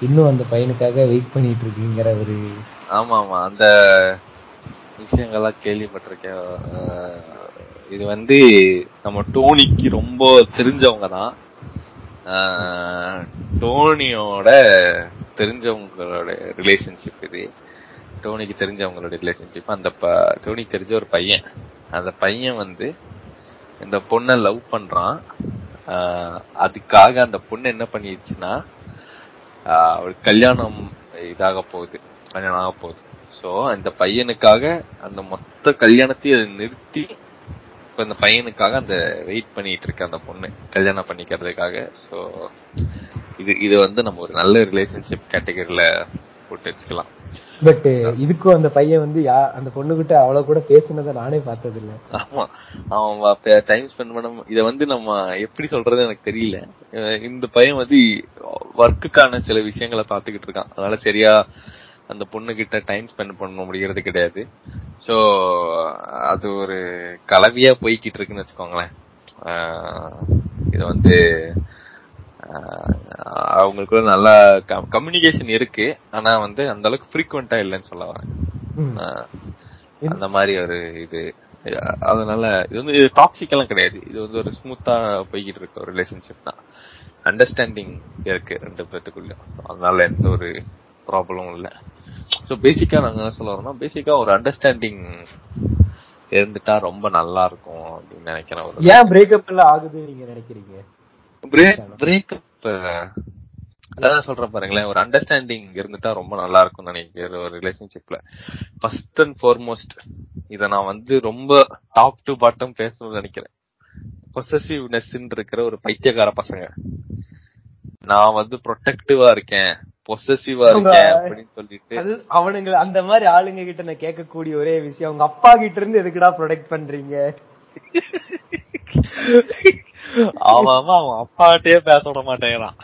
இன்னும் அந்த பையனுக்காக வெயிட் பண்ணிட்டு இருக்குங்கிற ஒரு ஆமா ஆமா அந்த விஷயங்கள்லாம் கேள்விப்பட்டிருக்கேன். இது வந்து நம்ம டோனிக்கு ரொம்ப தெரிஞ்சவங்க தான் டோனியோட தெரிஞ்சவங்களோட ரிலேஷன்ஷிப் இது. டோனிக்கு தெரிஞ்சவங்களோட ரிலேஷன்ஷிப் அந்த ப- டோனிக்கு தெரிஞ்ச ஒரு பையன். அந்த பையன் வந்து இந்த பொண்ணை லவ் பண்றான். அதுக்காக அந்த பொண்ணு என்ன பண்ணிடுச்சுன்னா ஆஹ் அவளுக்கு கல்யாணம் இதாக போகுது. கல்யாணம் ஆக போகுது. ஸோ அந்த பையனுக்காக அந்த மொத்த கல்யாணத்தையும் அதை நிறுத்தி இப்போ அந்த பையனுக்காக அந்த வெயிட் பண்ணிட்டு இருக்க அந்த பொண்ணு கல்யாணம் பண்ணிக்கிறதுக்காக. ஸோ இது இது வந்து நம்ம ஒரு நல்ல ரிலேஷன்ஷிப் கேட்டகரியில போட்டு வச்சுக்கலாம். பட் இதுக்கும் அந்த பையன் வந்து யா அந்த பொண்ணுகிட்ட அவ்வளவு கூட பேசுனதை நானே பார்த்தது இல்ல ஆமா. அவன் டைம் ஸ்பெண்ட் பண்ண இத வந்து நம்ம எப்படி சொல்றது எனக்கு தெரியல. இந்த பையன் வந்து ஒர்க்குக்கான சில விஷயங்களை பாத்துக்கிட்டு இருக்கான். அதனால சரியா அந்த பொண்ணு கிட்ட டைம் ஸ்பெண்ட் பண்ண முடியறது கிடையாது. சோ அது ஒரு கலவையா போய்கிட்டு இருக்குன்னு வச்சுக்கோங்களேன். இது வந்து அவங்களுக்குள்ள நல்லா கம்யூனிகேஷன் இருக்கு. ஆனா வந்து அந்த அளவுக்கு ஃப்ரீக்வெண்டா இல்லைன்னு சொல்ல வரேன். அந்த மாதிரி ஒரு இது. அதனால இது வந்து டாக்ஸிக் எல்லாம் கிடையாது. இது வந்து ஒரு ஸ்மூத்தா போய்கிட்டு இருக்க ஒரு ரிலேஷன்ஷிப் தான். அண்டர்ஸ்டாண்டிங் இருக்கு ரெண்டு பேத்துக்குள்ள அதனால எந்த ஒரு ப்ராப்ளமும் இல்ல. ஸோ பேசிக்கா நாங்க என்ன சொல்ல வரோம்னா பேசிக்கா ஒரு அண்டர்ஸ்டாண்டிங் இருந்துட்டா ரொம்ப நல்லா இருக்கும் அப்படின்னு நினைக்கிறேன் ஒரு ஏன் பிரேக்கப் எல்லாம் ஆகுது நீங்க நினைக்கிறீங்க? பிரேக்கப் அதான் சொல்றேன் பாருங்களேன். ஒரு அண்டர்ஸ்டாண்டிங் இருந்துட்டா ரொம்ப நல்லா இருக்கும்னு நினைக்கிறேன் ஒரு ரிலேஷன்ஷிப்ல ஃபர்ஸ்ட் அண்ட் ஃபார்மோஸ்ட் இத நான் வந்து ரொம்ப டாப் டு பாட்டம் பேசணும்னு நினைக்கிறேன். பொசசிவ்னஸ் இருக்கிற ஒரு பைத்தியக்கார பசங்க. நான் வந்து ப்ரொடெக்டிவா இருக்கேன் பொசசிவா அவங்க- இருக்கேன் அப்படின்னு சொல்லிட்டு அவனுங்க அந்த மாதிரி ஆளுங்க கிட்ட நான் கேட்கக்கூடிய ஒரே விஷயம் உங்க அப்பா கிட்ட இருந்து எதுக்குடா ப்ரொடெக்ட் பண்றீங்க? அவன் அவன் அப்பாட்டே பேச விட மாட்டேங்கிறான்.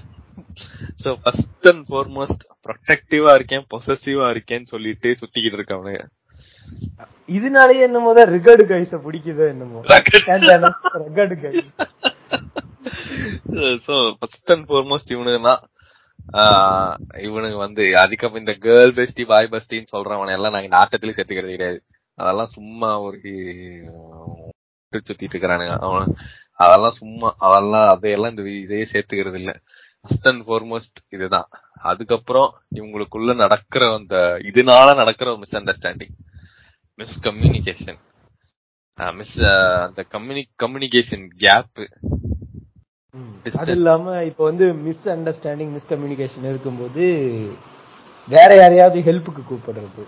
சோ ஃபர்ஸ்ட் அண்ட் ஃபார்மோஸ்ட் ப்ரொடெக்டிவா இருக்கேன் பொசசிவா இருக்கேன்னு சொல்லிட்டு சுத்திக்கிட்டு இருக்கவனுங்க இதனாலயே என்னமோ தான் ரிகர்டு கைஸ பிடிக்குதோ என்னமோ. Regard. Guys so first and foremost இவனுங்க தான் இவனுங்க வந்து அதுக்கப்புறம் இந்த கேர்ள் பெஸ்டி பாய் பெஸ்டின்னு சொல்றவன எல்லாம் நாங்க இந்த ஆட்டத்திலயும் சேர்த்துக்கிறது கிடையாது. அதெல்லாம் சும்மா ஒரு சுத்திட்டு இருக்கிறானுங்க. அவன் அதெல்லாம் சும்மா அதெல்லாம் அதையெல்லாம் இந்த இதையே சேர்த்துக்கிறது இல்ல. ஃபர்ஸ்ட் அண்ட் ஃபார்மோஸ்ட் இதுதான். அதுக்கப்புறம் இவங்களுக்குள்ள நடக்கிற அந்த இதனால நடக்கிற ஒரு misunderstanding miscommunication miss அந்த கம்யூனி கம்யூனிகேஷன் கேப் அது இல்லாம இப்ப வந்து மிஸ் அண்டர்ஸ்டாண்டிங் மிஸ் கம்யூனிகேஷன் இருக்கும்போது வேற யாரையாவது ஹெல்ப்புக்கு கூப்பிடுறது.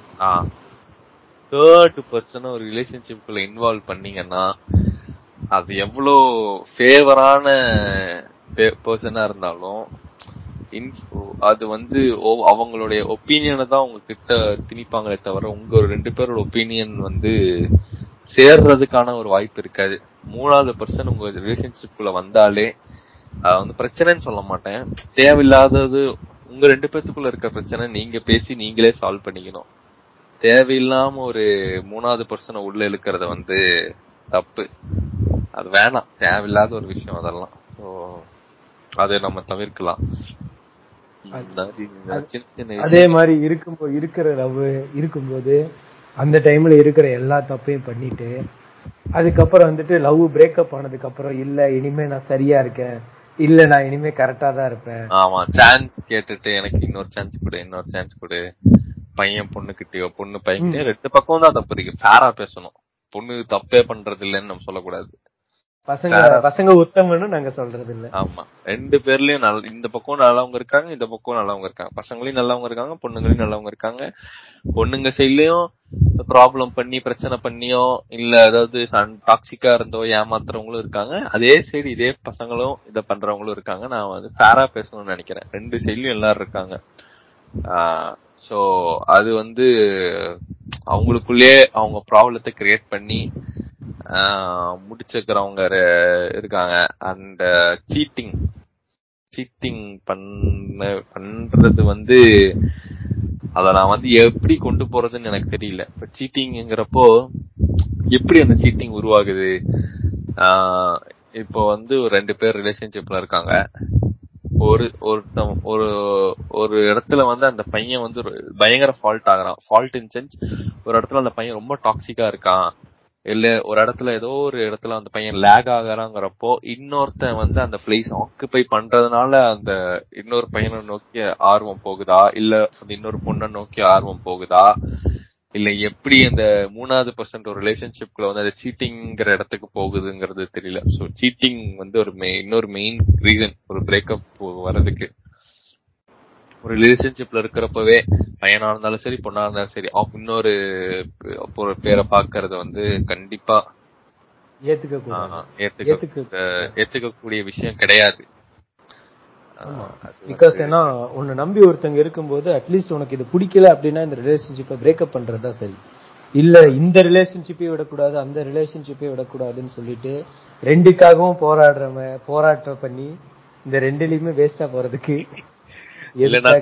தேர்ட் பர்சனை ஒரு ரிலேஷன்ஷிப்குள்ள இன்வால்வ் பண்ணீங்கன்னா அது எவ்வளோ ஃபேவரான பர்சனா இருந்தாலும் அது வந்து ஓ- அவங்களுடைய ஒப்பீனியனை தான் உங்ககிட்ட திணிப்பாங்களே தவிர உங்க ஒரு ரெண்டு பேரோட ஒப்பீனியன் வந்து சேர்றதுக்கான ஒரு வாய்ப்பு இருக்காது. மூணாவது பர்சன் உங்க ரிலேஷன்ஷிப்குள்ள வந்தாலே அது வந்து பிரச்சனைன்னு சொல்ல மாட்டேன். தேவையில்லாதது உங்க ரெண்டு பேத்துக்குள்ள இருக்க பிரச்சனை நீங்க பேசி நீங்களே சால்வ் பண்ணிக்கணும். தேவையில்லாம ஒரு மூணாவது பர்சனை உள்ள இழுக்கிறத வந்து தப்பு. அது வேணாம். தேவையில்லாத ஒரு விஷயம் அதெல்லாம். ஸோ அதை நம்ம தவிர்க்கலாம். அதே மாதிரி இருக்கும்போது இருக்கிற லவ் இருக்கும்போது அந்த டைம்ல இருக்கிற எல்லா தப்பையும் பண்ணிட்டு அதுக்கப்புறம் வந்துட்டு லவ் பிரேக்கப் ஆனதுக்கு அப்புறம் இல்ல இனிமே நான் சரியா இருக்கேன். இல்ல நான் இனிமே கரெக்டா தான் இருப்பேன். ஆமா சான்ஸ் கேட்டுட்டு எனக்கு இன்னொரு சான்ஸ் கொடு இன்னொரு சான்ஸ் கொடு. பையன் பொண்ணுகிட்டயோ பொண்ணு பையன் ரெண்டு பக்கம் தான் தப்பு இருக்கு. ஃபேரா பேசணும். பொண்ணு தப்பே பண்றது இல்லைன்னு நம்ம சொல்லக்கூடாது. பசங்க பசங்க உத்தமன்னு நாங்க சொல்றது இல்ல ஆமா. ரெண்டு பேர்லயும் நல்ல இந்த பக்கம் நல்லவங்க இருக்காங்க இந்த பக்கம் நல்லவங்க இருக்காங்க. பசங்களையும் நல்லவங்க இருக்காங்க பொண்ணுங்களையும் நல்லவங்க இருக்காங்க. பொண்ணுங்க சைட்லயும் ப்ராப்ளம் பண்ணி பிரச்சனை பண்ணியோ இல்ல ஏதாவது டாக்ஸிக்கா இருந்தோ ஏமாத்துறவங்களும் இருக்காங்க. அதே சைடு இதே பசங்களும் இத பண்றவங்களும் இருக்காங்க. நான் வந்து ஃபேரா பேசணும்னு நினைக்கிறேன். ரெண்டு சைட்லயும் எல்லாரும் இருக்காங்க. சோ அது வந்து அவங்களுக்குள்ளே அவங்க ப்ராப்ளத்தை கிரியேட் பண்ணி முடிச்சிருக்கிறவங்க முடிச்சுக்கிறவங்க இருக்காங்க. அண்ட் சீட்டிங் சீட்டிங் பண்ண பண்றது வந்து அதை நான் வந்து எப்படி கொண்டு போறதுன்னு எனக்கு தெரியல. இப்போ சீட்டிங்கிறப்போ எப்படி அந்த சீட்டிங் உருவாகுது? இப்போ வந்து ஒரு ரெண்டு பேர் ரிலேஷன்ஷிப்ல இருக்காங்க. ஒரு ஒருத்தன் ஒரு ஒரு இடத்துல வந்து அந்த பையன் வந்து பயங்கர ஃபால்ட் ஆகுறான். ஃபால்ட் இன் சென்ஸ் ஒரு இடத்துல அந்த பையன் ரொம்ப டாக்ஸிக்கா இருக்கான். இல்ல ஒரு இடத்துல ஏதோ ஒரு இடத்துல அந்த பையன் லேக் ஆகிறாங்கிறப்போ இன்னொருத்தன் வந்து அந்த பிளேஸ் ஆக்குபை பண்றதுனால அந்த இன்னொரு பையனை நோக்கி ஆர்வம் போகுதா? இல்ல அந்த இன்னொரு பொண்ணை நோக்கி ஆர்வம் போகுதா? இல்ல எப்படி அந்த மூணாவது பர்சன்ட் ஒரு ரிலேஷன்ஷிப்ல வந்து அது சீட்டிங்கிற இடத்துக்கு போகுதுங்கிறது தெரியல. சோ சீட்டிங் வந்து ஒரு இன்னொரு மெயின் ரீசன் ஒரு பிரேக்கப் வர்றதுக்கு. ஒரு ரிலேஷன்ஷிப்ல இருக்கிறப்பவே பையனா இருந்தாலும் சரி பொண்ணா இருந்தாலும் சரி இன்னொரு ஒரு பேரை பாக்குறது வந்து கண்டிப்பா ஏத்துக்க ஏத்துக்க ஏத்துக்க ஏத்துக்கக்கூடிய விஷயம் கிடையாது. பிகாஸ் ஏன்னா உன்னை நம்பி ஒருத்தங்க இருக்கும்போது அட்லீஸ்ட் உனக்கு இது பிடிக்கல அப்படின்னா இந்த ரிலேஷன்ஷிப்பை பிரேக்கப் பண்றதா சரி. இல்ல இந்த ரிலேஷன்ஷிப்பை விடக்கூடாது அந்த ரிலேஷன்ஷிப்பை விடக்கூடாதுன்னு சொல்லிட்டு ரெண்டுக்காகவும் போராடுறவன் போராட்டம் பண்ணி இந்த ரெண்டுலயுமே வேஸ்டா போறதுக்கு இல்லன்னா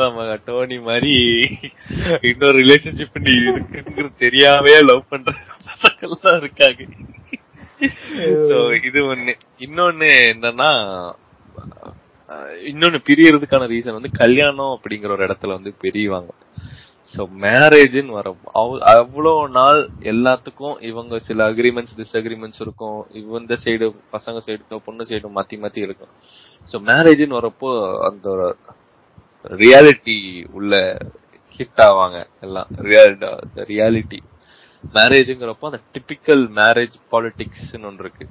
நம்ம டோனி மாதிரி இன்னொரு ரிலேஷன்ஷிப் நீ இருக்குங்கிறது தெரியாமே லவ் பண்ற இருக்காங்க. சோ இது ஒண்ணு. இன்னொன்னு என்னன்னா இன்னொன்னு பிரியறதுக்கான ரீசன் வந்து கல்யாணம் அப்படிங்கிற ஒரு இடத்துல வந்து பிரிவாங்க ஸோ மேரேஜ்னு வரும். அவ்வளோ நாள் எல்லாத்துக்கும் இவங்க சில அக்ரிமெண்ட்ஸ் டிஸ்அக்ரிமெண்ட்ஸ் இருக்கும். இந்த சைடு பசங்க சைடு பொண்ணு சைடு மாத்தி மாத்தி இருக்கும். ஸோ மேரேஜ்னு வரப்போ அந்த ரியாலிட்டி உள்ள ஹிட் ஆவாங்க எல்லாம். ரியாலிட்டி மேரேஜ்ங்கிறப்போ அந்த டிபிக்கல் மேரேஜ் பாலிடிக்ஸ்னு ஒன்று இருக்கு.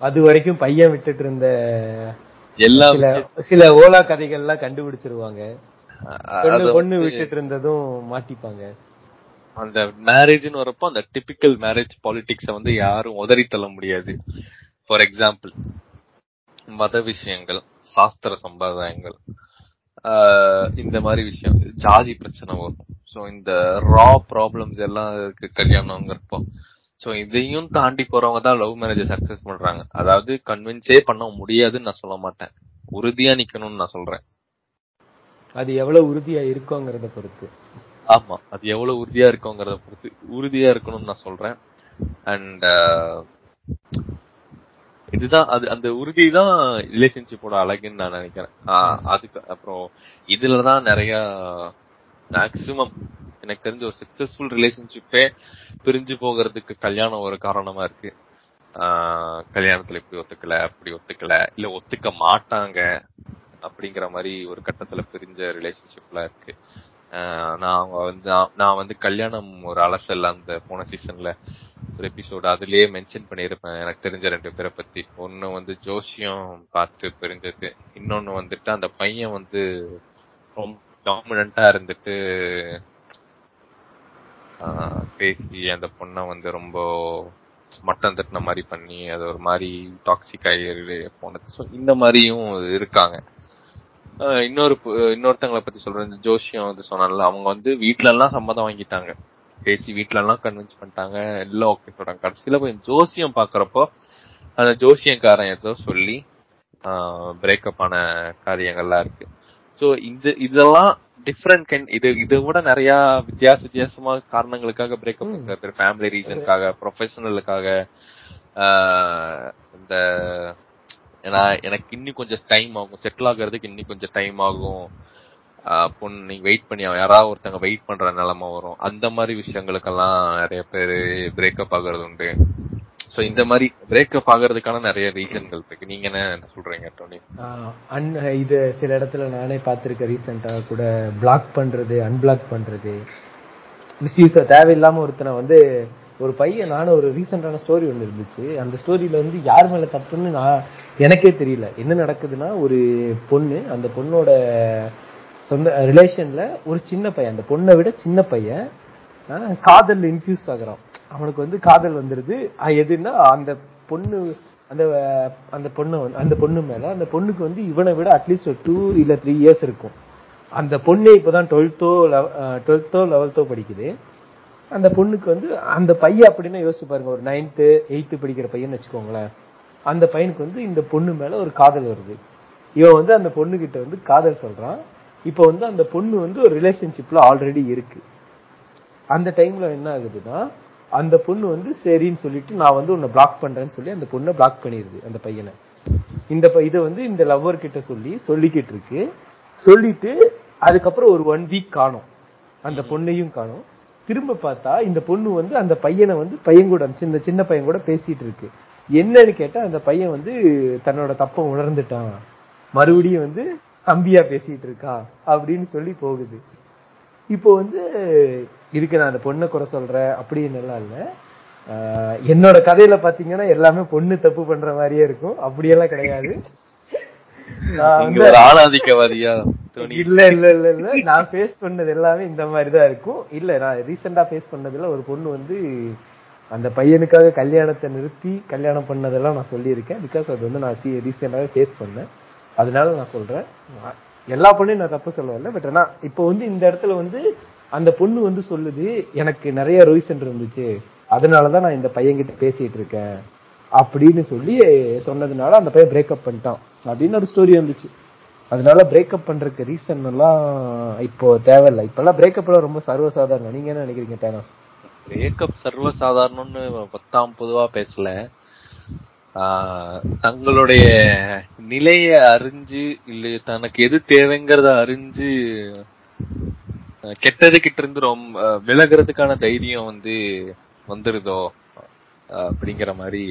அது வரைக்கும் பையன் விட்டுட்டு இருந்த எல்லா சில ஓலா கதைகள்லாம் கண்டுபிடிச்சிருவாங்க. பொண்ணு விட்டுட்டு இருந்ததும் மாட்டிப்பாங்க. அந்த மேரேஜ்னு வரப்போ அந்த டிபிக்கல் மேரேஜ் பாலிடிக்ஸ வந்து யாரும் உதறி தள்ள முடியாது. ஃபார் எக்ஸாம்பிள் மத விஷயங்கள் சாஸ்திர சம்பிரதாயங்கள் இந்த மாதிரி விஷயம் ஜாதி பிரச்சனை வரும். சோ இந்த ரா ப்ராப்ளம்ஸ் எல்லாம் இருக்கு கல்யாணங்கிறப்போ சோ இதையும் தாண்டி போறவங்க தான் லவ் மேரேஜ் சக்சஸ் பண்றாங்க. அதாவது கன்வின்ஸே பண்ண முடியாதுன்னு நான் சொல்ல மாட்டேன். உறுதியா நிக்கணும்னு நான் சொல்றேன். அது எவ்வளவு உறுதியா இருக்கோங்கிறத பொறுத்து. ஆமா அது எவ்வளவு உறுதியா இருக்குங்கிறத பொறுத்து உறுதியா இருக்கணும்னு நான் சொல்றேன். அண்ட் இதுதான் அது அந்த உறுதி தான் ரிலேஷன்ஷிப்போட அழகுன்னு நான் நினைக்கிறேன். அதுக்கு அப்புறம் இதுலதான் நிறைய மேக்சிமம் எனக்கு தெரிஞ்ச ஒரு சக்சஸ்ஃபுல் ரிலேஷன்ஷிப்பே பிரிஞ்சு போகிறதுக்கு கல்யாணம் ஒரு காரணமா இருக்கு. கல்யாணத்துல இப்படி ஒத்துக்கல அப்படி ஒத்துக்கல இல்ல ஒத்துக்க மாட்டாங்க அப்படிங்கிற மாதிரி ஒரு கட்டத்துல பிரிஞ்ச ரிலேஷன்ஷிப்லாம் இருக்கு. நான் அவங்க வந்து நான் வந்து கல்யாணம் ஒரு அலசல் அந்த போன சீசன்ல ஒரு எபிசோடு அதுலயே மென்ஷன் பண்ணியிருப்பேன். எனக்கு தெரிஞ்ச ரெண்டு பேரை பத்தி. ஒன்னு வந்து ஜோசியம் பார்த்து பிரிஞ்சது. இன்னொன்னு வந்துட்டு அந்த பையன் வந்து ரொம்ப டாமினண்டா இருந்துட்டு ஆஹ் பேசி அந்த பொண்ணை வந்து ரொம்ப மட்டம் தட்டின மாதிரி பண்ணி அது ஒரு மாதிரி டாக்ஸிக் ஆகி போனது. ஸோ இந்த மாதிரியும் இருக்காங்க. இன்னொரு இன்னொருத்தங்களை பத்தி சொல்றேன். ஜோஷியம் வந்து சொன்னால அவங்க வந்து வீட்ல எல்லாம் சம்மதம் வாங்கிட்டாங்க. பேசி வீட்ல எல்லாம் கன்வின்ஸ் பண்ணிட்டாங்க. எல்லாம் ஓகே சொல்றாங்க. கடைசியில போய் ஜோசியம் பாக்குறப்போ அந்த ஜோசியக்காரன் ஏதோ சொல்லி பிரேக்கப் ஆன காரியங்கள்லாம் இருக்கு. சோ இந்த இதெல்லாம் டிஃப்ரெண்ட் கைண்ட் இது இதை விட நிறைய வித்தியாச வித்தியாசமா காரணங்களுக்காக பிரேக்கப் பேர் ஃபேமிலி ரீசனுக்காக ப்ரொஃபஷனலுக்காக இந்த ஏன்னா எனக்கு இன்னும் கொஞ்சம் டைம் ஆகும். செட்டில் ஆகுறதுக்கு இன்னும் கொஞ்சம் டைம் ஆகும். பொண்ணு நீங்க வெயிட் பண்ணி யாராவது ஒருத்தங்க வெயிட் பண்ற நிலைமை வரும். அந்த மாதிரி விஷயங்களுக்கெல்லாம் நிறைய பேர் பிரேக்கப் ஆகுறது உண்டு. சோ இந்த மாதிரி பிரேக்கப் ஆகிறதுக்கான நிறைய ரீசன்கள் இருக்கு. நீங்க என்ன சொல்றீங்க டோனி ஆஹ் இது சில இடத்துல நானே பார்த்திருக்கேன் ரீசெண்டா கூட. பிளாக் பண்றது அன்பிளாக் பண்றது. மிஸ்யூஸ் தேவையில்லாம ஒருத்தனை வந்து ஒரு பையன் நானும் ஒரு ரீசெண்டான ஸ்டோரி ஒன்று இருந்துச்சு. அந்த ஸ்டோரியில வந்து யார் மேல தப்புன்னு நான் எனக்கே தெரியல. என்ன நடக்குதுன்னா ஒரு பொண்ணு அந்த பொண்ணோட சொந்த ரிலேஷன்ல ஒரு சின்ன பையன் அந்த பொண்ணை விட சின்ன பையன் காதல் இன்ஃபியூஸ் ஆகுறான். அவனுக்கு வந்து காதல் வந்துருது. எதுன்னா அந்த பொண்ணு அந்த அந்த பொண்ணு வந்து- அந்த பொண்ணு மேல அந்த பொண்ணுக்கு வந்து இவனை விட அட்லீஸ்ட் ஒரு டூ இல்ல த்ரீ இயர்ஸ் இருக்கும். அந்த பொண்ணு இப்பதான் டுவெல்த்தோ டுவெல்த்தோ லெவல்த்தோ படிக்குது. அந்த பொண்ணுக்கு வந்து அந்த பையன் அப்படின்னா யோசிச்சு பாருங்க ஒரு நைன்த்து எயித்து படிக்கிற பையன் வச்சுக்கோங்களேன். அந்த பையனுக்கு வந்து இந்த பொண்ணு மேல ஒரு காதல் வருது. இவன் வந்து அந்த பொண்ணு கிட்ட வந்து காதல் சொல்றான். இப்போ வந்து அந்த பொண்ணு வந்து ஒரு ரிலேஷன்ஷிப்ல ஆல்ரெடி இருக்கு. அந்த டைம்ல என்ன ஆகுதுன்னா அந்த பொண்ணு வந்து சரின்னு சொல்லிட்டு நான் வந்து உன்னை பிளாக் பண்றேன்னு சொல்லி அந்த பொண்ணை பிளாக் பண்ணிருது அந்த பையனை. இந்த ப- இதை வந்து இந்த லவ்வர் கிட்ட சொல்லி சொல்லிக்கிட்டு இருக்கு. சொல்லிட்டு அதுக்கப்புறம் ஒரு ஒன் வீக் காணும். அந்த பொண்ணையும் காணும். திரும்ப பார்த்தா இந்த பொண்ணு வந்து அந்த பையனை வந்து பையன் கூட சின்ன சின்ன பையன் கூட பேசிட்டு இருக்கு. என்னன்னு கேட்டா அந்த பையன் வந்து தன்னோட தப்ப உணர்ந்துட்டான். மறுபடியும் வந்து அம்பியா பேசிட்டு இருக்கா அப்படின்னு சொல்லி போகுது. இப்போ வந்து இதுக்கு நான் அந்த பொண்ணை குறை சொல்றேன் அப்படின்னு எல்லாம் இல்ல என்னோட கதையில பாத்தீங்கன்னா எல்லாமே பொண்ணு தப்பு பண்ற மாதிரியே இருக்கும். அப்படியெல்லாம் கிடையாது. இல்ல இல்ல இல்ல இல்ல. நான் ஃபேஸ் பண்ணது எல்லாமே இந்த மாதிரி தான் இருக்கும். இல்ல நான் ரீசெண்டா ஃபேஸ் பண்ணதுல ஒரு பொண்ணு வந்து அந்த பையனுக்காக கல்யாணத்தை நிறுத்தி கல்யாணம் பண்ணதெல்லாம் நான் சொல்லியிருக்கேன். பிகாஸ் அது வந்து நான் ரீசெண்டாவே ஃபேஸ் பண்ணேன். அதனால நான் சொல்றேன். எல்லா பொண்ணையும் நான் தப்பு சொல்லல பட் ஆனா இப்போ வந்து இந்த இடத்துல வந்து அந்த பொண்ணு வந்து சொல்லுது எனக்கு நிறைய ரீசன் இருந்துச்சு. அதனாலதான் நான் இந்த பையன்கிட்ட பேசிட்டு இருக்கேன். அப்படின்னு சொல்லி சொன்னதுனால அந்த பையன் பிரேக்கப் பண்ணிட்டான். அப்படின்னு ஒரு ஸ்டோரி வந்துச்சு. அதனால பிரேக்கப் பண்றதுக்கு ரீசன் எல்லாம் இப்போ தேவையில்ல. இப்பெல்லாம் பிரேக்கப் எல்லாம் ரொம்ப சர்வசாதாரணம். நீங்க என்ன நினைக்கிறீங்க தேனாஸ்? பிரேக்கப் சர்வசாதாரணம்னு பத்தாம் பொதுவா பேசல. தங்களுடைய நிலையை அறிஞ்சு இல்ல தனக்கு எது தேவைங்கிறத அறிஞ்சு கெட்டது கிட்ட இருந்து ரொம்ப விலகுறதுக்கான தைரியம் வந்து வந்துருதோ அப்படிங்கிற மாதிரி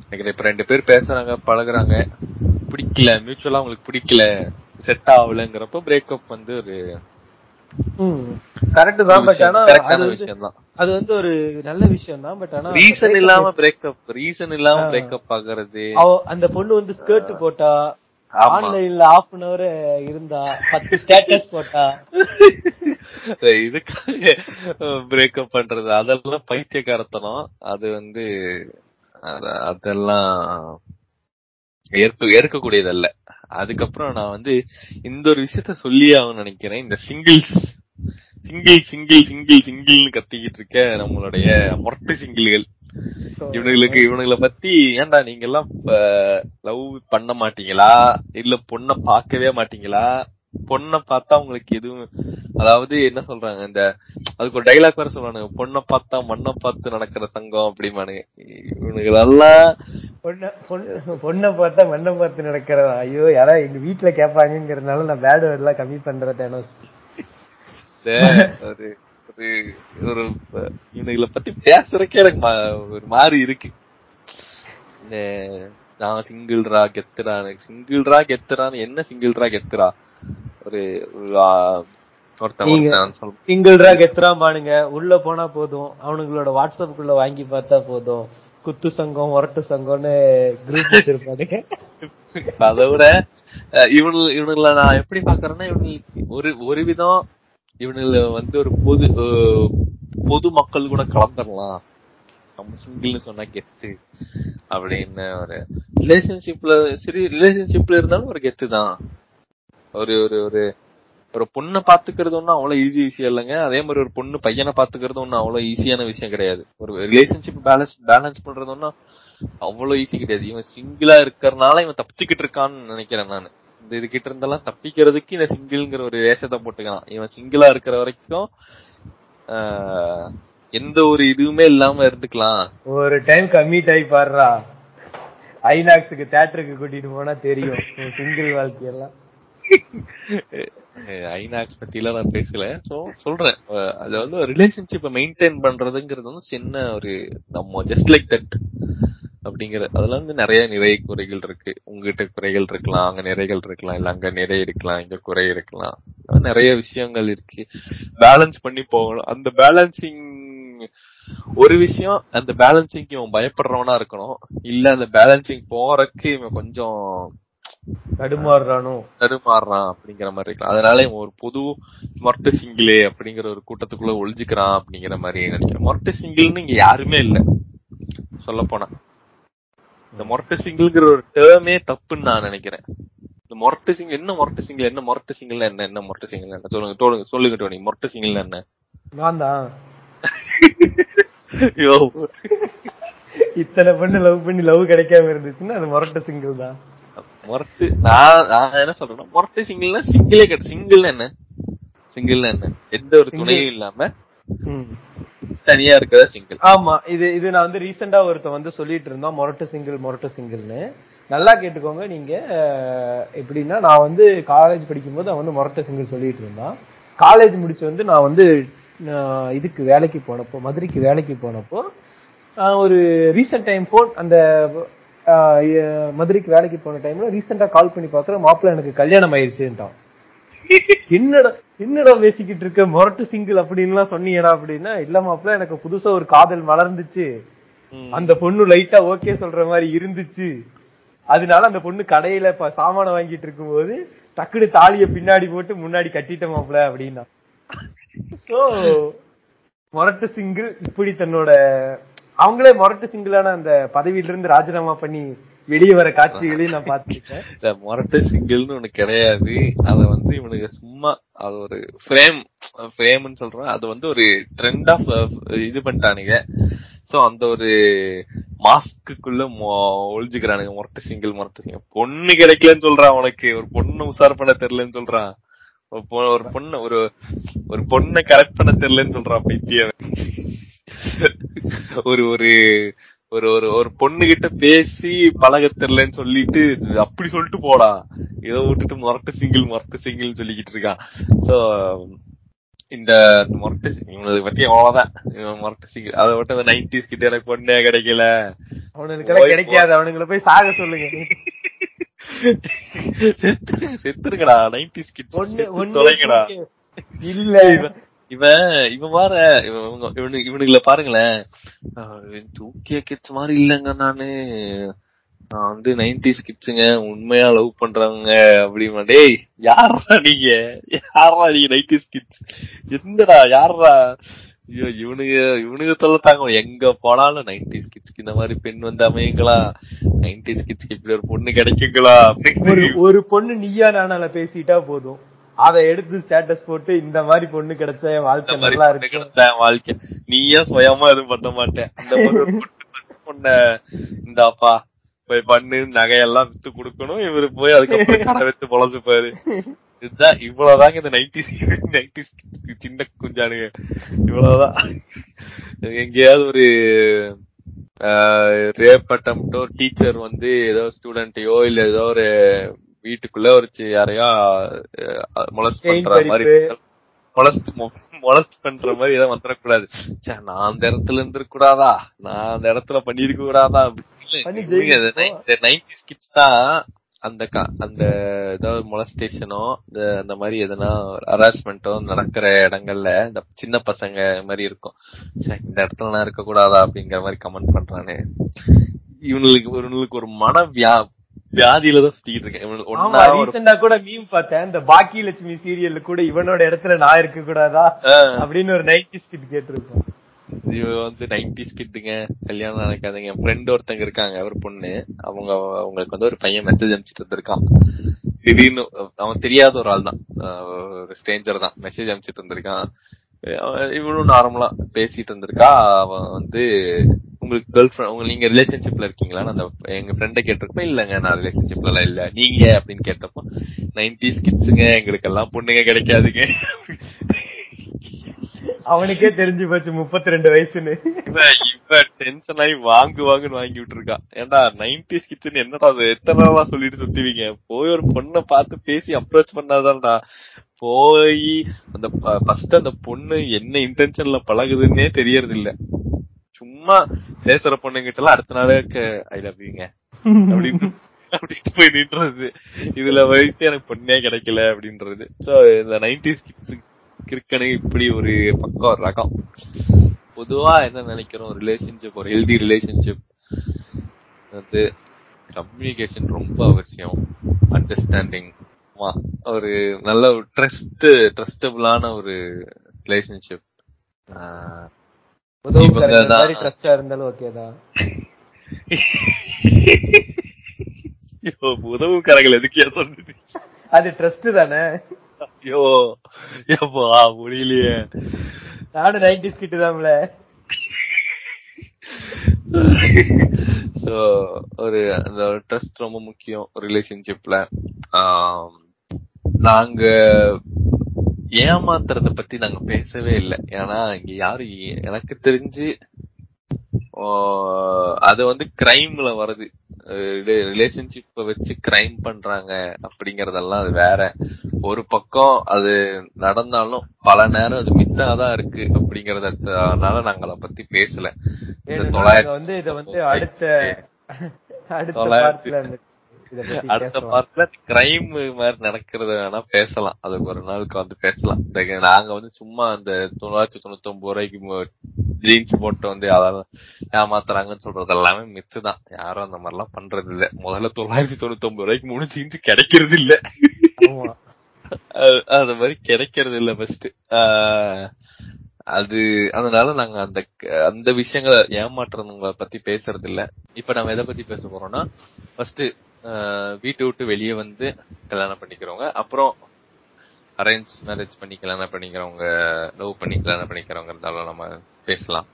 நினைக்கிறேன். இப்ப ரெண்டு பேர் பேசுறாங்க பழகுறாங்க. பிடிக்கல மியூச்சுவலா உங்களுக்கு பிடிக்கல செட் ஆகலங்கிறப்ப பிரேக்கப் வந்து ஒரு கரெக்ட் தான் பட் ஆனா அது வந்து விஷயம் தான் அது வந்து ஒரு நல்ல விஷயம் தான் பட் ஆனா ரீசன் இல்லாம பிரேக்கப் ரீசன் இல்லாம ஆ. பிரேக்கப் ஆகுறது. அந்த பொண்ணு வந்து ஸ்கர்ட் போட்டா. ஆன்லைன்ல ஹாஃப் அன் அவர் இருந்தா பத்து ஸ்டேட்டஸ் போட்டா. இதுக்காக பிரேக்கப் பண்றது. அதெல்லாம் பைத்தியக்காரத்தனம். அது வந்து அத- அதெல்லாம் ஏற்க ஏற்கக்கூடியதல்ல. அதுக்கப்புறம் நான் வந்து இந்த ஒரு விஷயத்த சொல்லி ஆகும் நினைக்கிறேன். இந்த சிங்கிள்ஸ் சிங்கிள் சிங்கிள் சிங்கிள் சிங்கிள்னு கத்திக்கிட்டு இருக்க நம்மளுடைய மொரட்டு சிங்கிள்கள் இவனுங்களுக்கு இவனுங்களை பத்தி ஏன்டா நீங்க எல்லாம் லவ் பண்ண மாட்டீங்களா? இல்ல பொண்ண பார்க்கவே மாட்டீங்களா? பொண்ணை பார்த்தா உங்களுக்கு எதுவும் அதாவது என்ன சொல்றாங்க இந்த அதுக்கு ஒரு டைலாக் வேற சொல்லுவானுங்க பொண்ணை பார்த்தா மண்ணை பார்த்து நடக்கிற சங்கம் அப்படிமானுங்க இவனுக்கு எல்லாம் பொண்ண பொண்ணு- பார்த்தா மண்ணை பார்த்து நடக்கிறதா? ஐயோ யாரா எங்க வீட்டுல கேட்பாங்கிறதுனால நான் பேட் வேர்ட் எல்லாம் கம்மி பண்றேன் தேனோஸ் ஒரு ஒரு ஒரு இவனுங்களை பத்தி பேசுறக்கே எனக்கு ஒரு மாதிரி இருக்கு. இந்த நான் சிங்கிள்ரா கெத்துரா எனக்கு சிங்கிள்ரா கெத்துறான்னு என்ன சிங்கிள்ரா கெத்துரா ஒரு ஒரு, சிங்கிள்ரா கெத்துறாம்பானுங்க உள்ள போனா போதும். அவனுங்களோட வாட்ஸ்அப்புக்குள்ள வாங்கி பார்த்தா போதும். குத்து சங்கம் உரட்டு சங்கம்னு குரூப் வச்சிருப்பானுங்க. அதை விட இவனு இவனுங்களை நான் எப்படி பாக்குறேன்னா இவனுக்கு ஒரு ஒரு விதம் இவனுல வந்து ஒரு பொது பொது மக்கள் கூட கலந்துடலாம் நம்ம சிங்கிள்னு சொன்னா கெத்து அப்படின்னு ஒரு ரிலேஷன்ஷிப்ல சரி ரிலேஷன்ஷிப்ல இருந்தாலும் ஒரு கெத்து தான் ஒரு ஒரு ஒரு ஒரு பொண்ணை பாத்துக்கிறது ஒன்றும் அவ்வளவு ஈஸி விஷயம் இல்லைங்க. அதே மாதிரி ஒரு பொண்ணு பையனை பாத்துக்கிறது ஒன்றும் அவ்வளவு ஈஸியான விஷயம் கிடையாது. ஒரு ரிலேஷன்ஷிப் பேலன்ஸ் பேலன்ஸ் பண்றது ஒன்றும் அவ்வளவு ஈஸி கிடையாது. இவன் சிங்கிளா இருக்கிறனால இவன் தப்பிச்சுக்கிட்டு இருக்கான்னு நினைக்கிறேன் நான். இந்த இது கிட்ட இருந்தெல்லாம் தப்பிக்கிறதுக்கு இந்த சிங்கிள்ங்கிற ஒரு வேஷத்தை போட்டுக்கலாம். இவன் சிங்கிளா இருக்கிற வரைக்கும் எந்த ஒரு இதுவுமே இல்லாம இருந்துக்கலாம். ஒரு டைம் கம்மிட் ஆகி பாடுறா ஐநாக்ஸுக்கு தேட்டருக்கு கூட்டிட்டு போனா தெரியும் சிங்கிள் வாழ்க்கையெல்லாம். ஐநாக்ஸ் பத்திலாம் நான் பேசல. சோ சொல்றேன். அது வந்து ரிலேஷன்ஷிப்பை மெயின்டைன் பண்றதுங்கிறது வந்து சின்ன ஒரு நம்ம ஜஸ்ட் லைக் தட் அப்படிங்கிற அதெல்லாம் வந்து நிறைய நிறைய குறைகள் இருக்கு. உங்ககிட்ட குறைகள் இருக்கலாம் அங்க நிறைகள் இருக்கலாம் இல்ல அங்க நிறைய இருக்கலாம் இங்க குறை இருக்கலாம். நிறைய விஷயங்கள் இருக்கு. பேலன்ஸ் பண்ணி போகணும். அந்த பேலன்சிங் ஒரு விஷயம் அந்த பேலன்சிங்க்கு இவன் பயப்படுறவனா இருக்கணும். இல்ல அந்த பேலன்சிங் போறதுக்கு இவன் கொஞ்சம் தடுமாறுறானோ? தடுமாறுறான் அப்படிங்கிற மாதிரி இருக்கலாம். அதனால இவன் ஒரு பொது மொரட்டு சிங்கிளே அப்படிங்கிற ஒரு கூட்டத்துக்குள்ள ஒளிஞ்சுக்கிறான் அப்படிங்கிற மாதிரி நினைக்கிறேன். மொரட்டு சிங்கிள்னு இங்க யாருமே இல்ல. சொல்ல போனா. இந்த மொரட்டு சிங்கிள்ங்கிற ஒரு டேர்மே தப்புன்னு நான் நினைக்கிறேன். இந்த மொரட்டு சிங்கிள் என்ன மொரட்டு சிங்கிள் என்ன மொரட்டு சிங்கிள் என்ன என்ன மொரட்டு சிங்கிள் என்ன? சொல்லுங்க சொல்லுங்க சொல்லுங்க டோனி மொரட்டு சிங்கிள் என்ன? நான் தான் ஐயோ இத்தனை பொண்ணு லவ் பண்ணி லவ் கிடைக்காம இருந்துச்சுன்னா அது முரட்ட சிங்கிள் தான். மொரட்டு நான் நான் என்ன சொல்றேன்னா மொரட்டு சிங்கிள்னா சிங்கிளே கிடையாது சிங்கிள் என்ன? சிங்கிள் என்ன? எந்த ஒரு துணையும் இல்லாம தனியா இருக்கிற சிங்கிள் ஆமா இது இது நான் வந்து ரீசெண்டா ஒருத்தன் வந்து சொல்லிட்டு இருந்தோம் மொரட்டு சிங்கிள் மொரட்டு சிங்கிள்னு நல்லா கேட்டுக்கோங்க நீங்க எப்படின்னா நான் வந்து காலேஜ் படிக்கும்போது அவன் வந்து மொரட்ட சிங்கிள் சொல்லிட்டு இருந்தான். காலேஜ் முடிச்சு வந்து நான் வந்து இதுக்கு வேலைக்கு போனப்போ மதுரைக்கு வேலைக்கு போனப்போ ஒரு ரீசெண்ட் டைம் போன் அந்த மதுரைக்கு வேலைக்கு போன டைம்ல ரீசெண்டா கால் பண்ணி பாக்குறேன் மாப்பிள்ள எனக்கு கல்யாணம் ஆயிருச்சுன்ட்டான். என்னடா என்னடா பேசிக்கிட்டு இருக்க? மொரட்டு சிங்கிள் அப்படின்லாம் சொன்னீங்கடா அப்படின்னா இல்ல மாப்பிள்ள எனக்கு புதுசா ஒரு காதல் மலர்ந்துச்சு அந்த பொண்ணு லைட்டா ஓகே சொல்ற மாதிரி இருந்துச்சு. அதனால அந்த பொண்ணு கடையில இப்ப சாமான வாங்கிட்டு இருக்கும்போது டக்குனு தாலிய பின்னாடி போட்டு முன்னாடி கட்டிட்ட மாப்பிள்ள அப்படின்னா. சோ மொரட்டு சிங்கிள் இப்படி தன்னோட அவங்களே மொரட்டு சிங்கிளான அந்த பதவியில இருந்து ராஜினாமா பண்ணி வெளியே வர காட்சிகளையும் நான் பார்த்திருக்கேன். இந்த மொரட்டு சிங்கிள்னு ஒண்ணு கிடையாது. அத வந்து இவனுக்கு சும்மா அது ஒரு ஃப்ரேம் ஃப்ரேம்னு சொல்றேன். அது வந்து ஒரு ட்ரெண்ட் ஆஃப் இது பண்ணிட்டானுங்க. சோ அந்த ஒரு மாஸ்க்குள்ள ஒழிஞ்சுக்கிறானுங்க மொரட்டு சிங்கிள் மொரட்டு சிங்கிள். பொண்ணு கிடைக்கலன்னு சொல்றான் உனக்கு ஒரு பொண்ணு உசார் பண்ண தெரியலன்னு சொல்றான். ஒரு ஒரு பொண்ணு ஒரு ஒரு பொண்ணை கரெக்ட் பண்ண தெரியலன்னு சொல்றான் பைத்தியம் ஒரு ஒரு ஒரு ஒரு ஒரு பொண்ணு கிட்ட பேசி பழக தெரியலன்னு சொல்லிட்டு அப்படி சொல்லிட்டு போடா. இதை விட்டுட்டு மொரட்டு சிங்கிள் மொரட்டு சிங்கிள் சொல்லிக்கிட்டு இருக்கான் சோ இந்த மொரட்டு இவனுக்கு பத்தி அவ்வளவுதான். மொரட்டு சிங்கிள் அதை விட்டு அந்த நைன்டிஸ் கிட்ட எனக்கு பொண்ணே கிடைக்கல. அவனுக்கு கிடைக்காது. அவனுங்களை போய் சாக சொல்லுங்க. செத்து செத்துருங்கடா. நைன்டிஸ் ஒண்ணு தொலைங்கடா. இல்ல. இவன் இவன் பாரு இவன் இவங்க- இவனு இவனுங்களை பாருங்களேன். தூக்கிய கிட்ஸ் மாதிரி இல்லைங்க நானு. நான் வந்து நைன்டிஸ் கிட்ஸுங்க உண்மையா லவ் பண்றவங்க அப்படிமா. டேய் யாரா நீங்க? யாரா நீங்க நைன்டிஸ் கிட்ஸ் என்னடா யாரா ஐயோ இவனுங்க இவனுங்க சொல்லத்தாங்க எங்க போனாலும் நைன்டிஸ் கிட்ஸ்க்கு இந்த மாதிரி பெண் வந்து அமையுங்களா? நைன்டிஸ் கிட்ஸ்க்கு இப்படி ஒரு பொண்ணு கிடைக்குங்களா? ஒரு பொண்ணு நீயா நானால பேசிட்டா போதும். அதை எடுத்து ஸ்டேட்டஸ் போட்டு இந்த மாதிரி பொண்ணு கிடைச்சா என் இந்த வாழ்க்கை நல்லா இருக்கு என் வாழ்க்கை. நீயே சுயமா எதுவும் பண்ண மாட்டேன். இந்த பொண்ணு பொண்ண இந்தாப்பா போய் பண்ணு நகையெல்லாம் வித்து கொடுக்கணும். இவரு போய் அதுக்கப்புறம் கடை வித்து பொழைச்சுப்பாரு இதுதான் இவ்வளவுதாங்க இந்த நைன்டிஸ் நைன்டிஸ் சின்ன குஞ்சானுங்க. இவ்வளவுதான். எங்கேயாவது ஒரு ரேப் அட்டம்ப்டோ டீச்சர் வந்து ஏதோ ஸ்டூடெண்ட்டையோ இல்ல ஏதோ ஒரு வீட்டுக்குள்ள ஒரு சி- யாரையோ மொலஸ்ட் பண்ற மாதிரி. மொலஸ்ட் மொலஸ்ட் பண்ற மாதிரி ஏதாவது வந்துடக்கூடாது ச்சே, நான் அந்த இடத்துல இருந்திருக்க கூடாதா நான் அந்த இடத்துல பண்ணிருக்க கூடாதா பண்ணி ஜெயிலுக்கு போ. நைன்டிஸ் கிட்ஸ் தான் அந்த அந்த ஏதாவது மொலஸ்டேஷனோ இந்த அந்த மாதிரி எதனா ஹராஸ்மெண்ட்டோ நடக்கிற இடங்கள்ல இந்த சின்ன பசங்க மாதிரி இருக்கும். இந்த இடத்துல நான் இருக்க கூடாதா அப்படிங்கிற மாதிரி கமெண்ட் பண்றானே. இவனுக்கு இவனுக்கு ஒரு மன வியா வியாதியில தான் சுத்திட்டு இருக்கேன். கூட மீம் பார்த்தேன். இந்த பாக்கி லட்சுமி சீரியல்ல கூட இவனோட இடத்துல நான் இருக்க கூடாதா அப்படின்னு ஒரு நைன்டி ஸ்கிட் கேட்டிருப்போம். இவ வந்து நைன்டிஸ் கிட்டுங்க கல்யாணம் நினைக்காதீங்க என் ஃப்ரெண்ட் ஒருத்தங்க இருக்காங்க ஒரு பொண்ணு. அவங்க அவங்களுக்கு வந்து ஒரு பையன் மெசேஜ் அனுப்பிச்சிட்டு இருந்திருக்கான். திடீர்னு அவன் தெரியாத ஒரு ஆள் தான் ஒரு ஸ்ட்ரேஞ்சர் தான். மெசேஜ் அனுப்பிச்சிட்டு இருந்திருக்கான். இவனும் நார்மலா பேசிட்டு இருந்திருக்கா. அவன் வந்து உங்களுக்கு கேர்ள் ஃபிரெண்ட் உங்க நீங்க ரிலேஷன்ஷிப்ல இருக்கீங்களான்னு அந்த எங்க ஃப்ரெண்ட கேட்டிருப்ப இல்லங்க நான் ரிலேஷன்ஷிப்ல எல்லாம் இல்ல. நீங்க அப்படின்னு கேட்டப்போ நைன்டிஸ் கிட்ஸுங்க எங்களுக்கு எல்லாம் பொண்ணுங்க கிடைக்காதுங்க. அவனுக்கே தெரிஞ்சு போச்சு முப்பத்தி ரெண்டு வயசுன்னு இவன் டென்ஷன் ஆகி வாங்கு வாங்குன்னு வாங்கி விட்டுருக்கான் ஏன்டா நைன்டிஸ் கிட்ஸ்னு என்னடா அது? எத்தனை சொல்லிட்டு சுத்துவீங்க? போய் ஒரு பொண்ணை பார்த்து பேசி அப்ரோச் பண்ணாதான்டா. போய் அந்த ஃபர்ஸ்ட் அந்த பொண்ணு என்ன இன்டென்ஷன்ல பழகுதுன்னே தெரியறது இல்ல சும்மா பேசுற பொண்ணுங்கிட்ட எல்லாம் அடுத்த நாளே ஐ லவ் யூங்க அப்படின்னு அப்படின்ட்டு போய் நின்றது. இதுல வைத்து எனக்கு பொண்ணே கிடைக்கல அப்படின்றது. சோ இந்த நைன்டிஸ் கிட்ஸ் இப்படி ஒரு பக்கம் ஒரு ரகம். பொதுவா என்ன நினைக்கிறோம் ரிலேஷன்ஷிப் ஒரு ஹெல்தி ரிலேஷன்ஷிப் வந்து கம்யூனிகேஷன் ரொம்ப அவசியம். அண்டர்ஸ்டாண்டிங் ஒரு நல்ல ஒரு ட்ரஸ்ட் ட்ரஸ்டபுளான ஒரு ரிலேஷன்ஷிப் ட்ரஸ்டா இருந்தாலும் ஓகே தான். உதவுக்காரங்கள் எதுக்கே சொன்னது? அது ட்ரஸ்ட் தானே? ஐயோ எப்பா முடியலையே. நானும் நைன்டி ஸ்கிட் தான்ல. சோ ஒரு அந்த ட்ரஸ்ட் ரொம்ப முக்கியம் ரிலேஷன்ஷிப்ல நாங்க ஏமாத்துறத பத்தி நாங்க பேசவே இல்லை. ஏன்னா இங்க யாரும் எனக்கு தெரிஞ்சு அது வந்து கிரைம்ல வருது. ரிலேஷன்ஷிப்ப வச்சு கிரைம் பண்றாங்க அப்படிங்கறதெல்லாம் அது வேற. ஒரு பக்கம் அது நடந்தாலும் பல நேரம் அது மித்தாதான் இருக்கு அப்படிங்கறதுனால நாங்க அதை பத்தி பேசல. வந்து இத வந்து அடுத்த அடுத்த அடுத்த பார்ட்ல கிரைம் மாதிரி நடக்கிறத வேணா பேசலாம். அதுக்கு ஒரு நாளுக்கு வந்து பேசலாம். நாங்க வந்து சும்மா அந்த தொள்ளாயிரத்தி தொண்ணூத்தி ஒன்பது ரூபாய்க்கு ஜீன்ஸ் போட்டு வந்து அதாவது ஏமாத்துறாங்கன்னு சொல்றது எல்லாமே மித்து தான். யாரும் அந்த மாதிரி எல்லாம் பண்றது இல்ல. முதல்ல தொள்ளாயிரத்தி தொண்ணூத்தி ஒன்பது ரூபாய்க்கு மூணு ஜீன்ஸ் கிடைக்கிறது இல்ல. அது மாதிரி கிடைக்கிறது இல்ல ஃபர்ஸ்ட் அது அதனால நாங்க அந்த அந்த விஷயங்களை ஏமாற்றுறவங்களை பத்தி பேசுறது இல்ல. இப்ப நம்ம எதை பத்தி பேச போறோம்னா ஃபர்ஸ்ட் வீட்டை விட்டு வெளியே வந்து கல்யாணம் பண்ணிக்கிறவங்க. அப்புறம் அரேஞ்ச் மேரேஜ் பண்ணி கல்யாணம் பண்ணிக்கிறவங்க லவ் பண்ணி கல்யாணம் பண்ணிக்கிறவங்க இருந்தாலும் நம்ம பேசலாம்.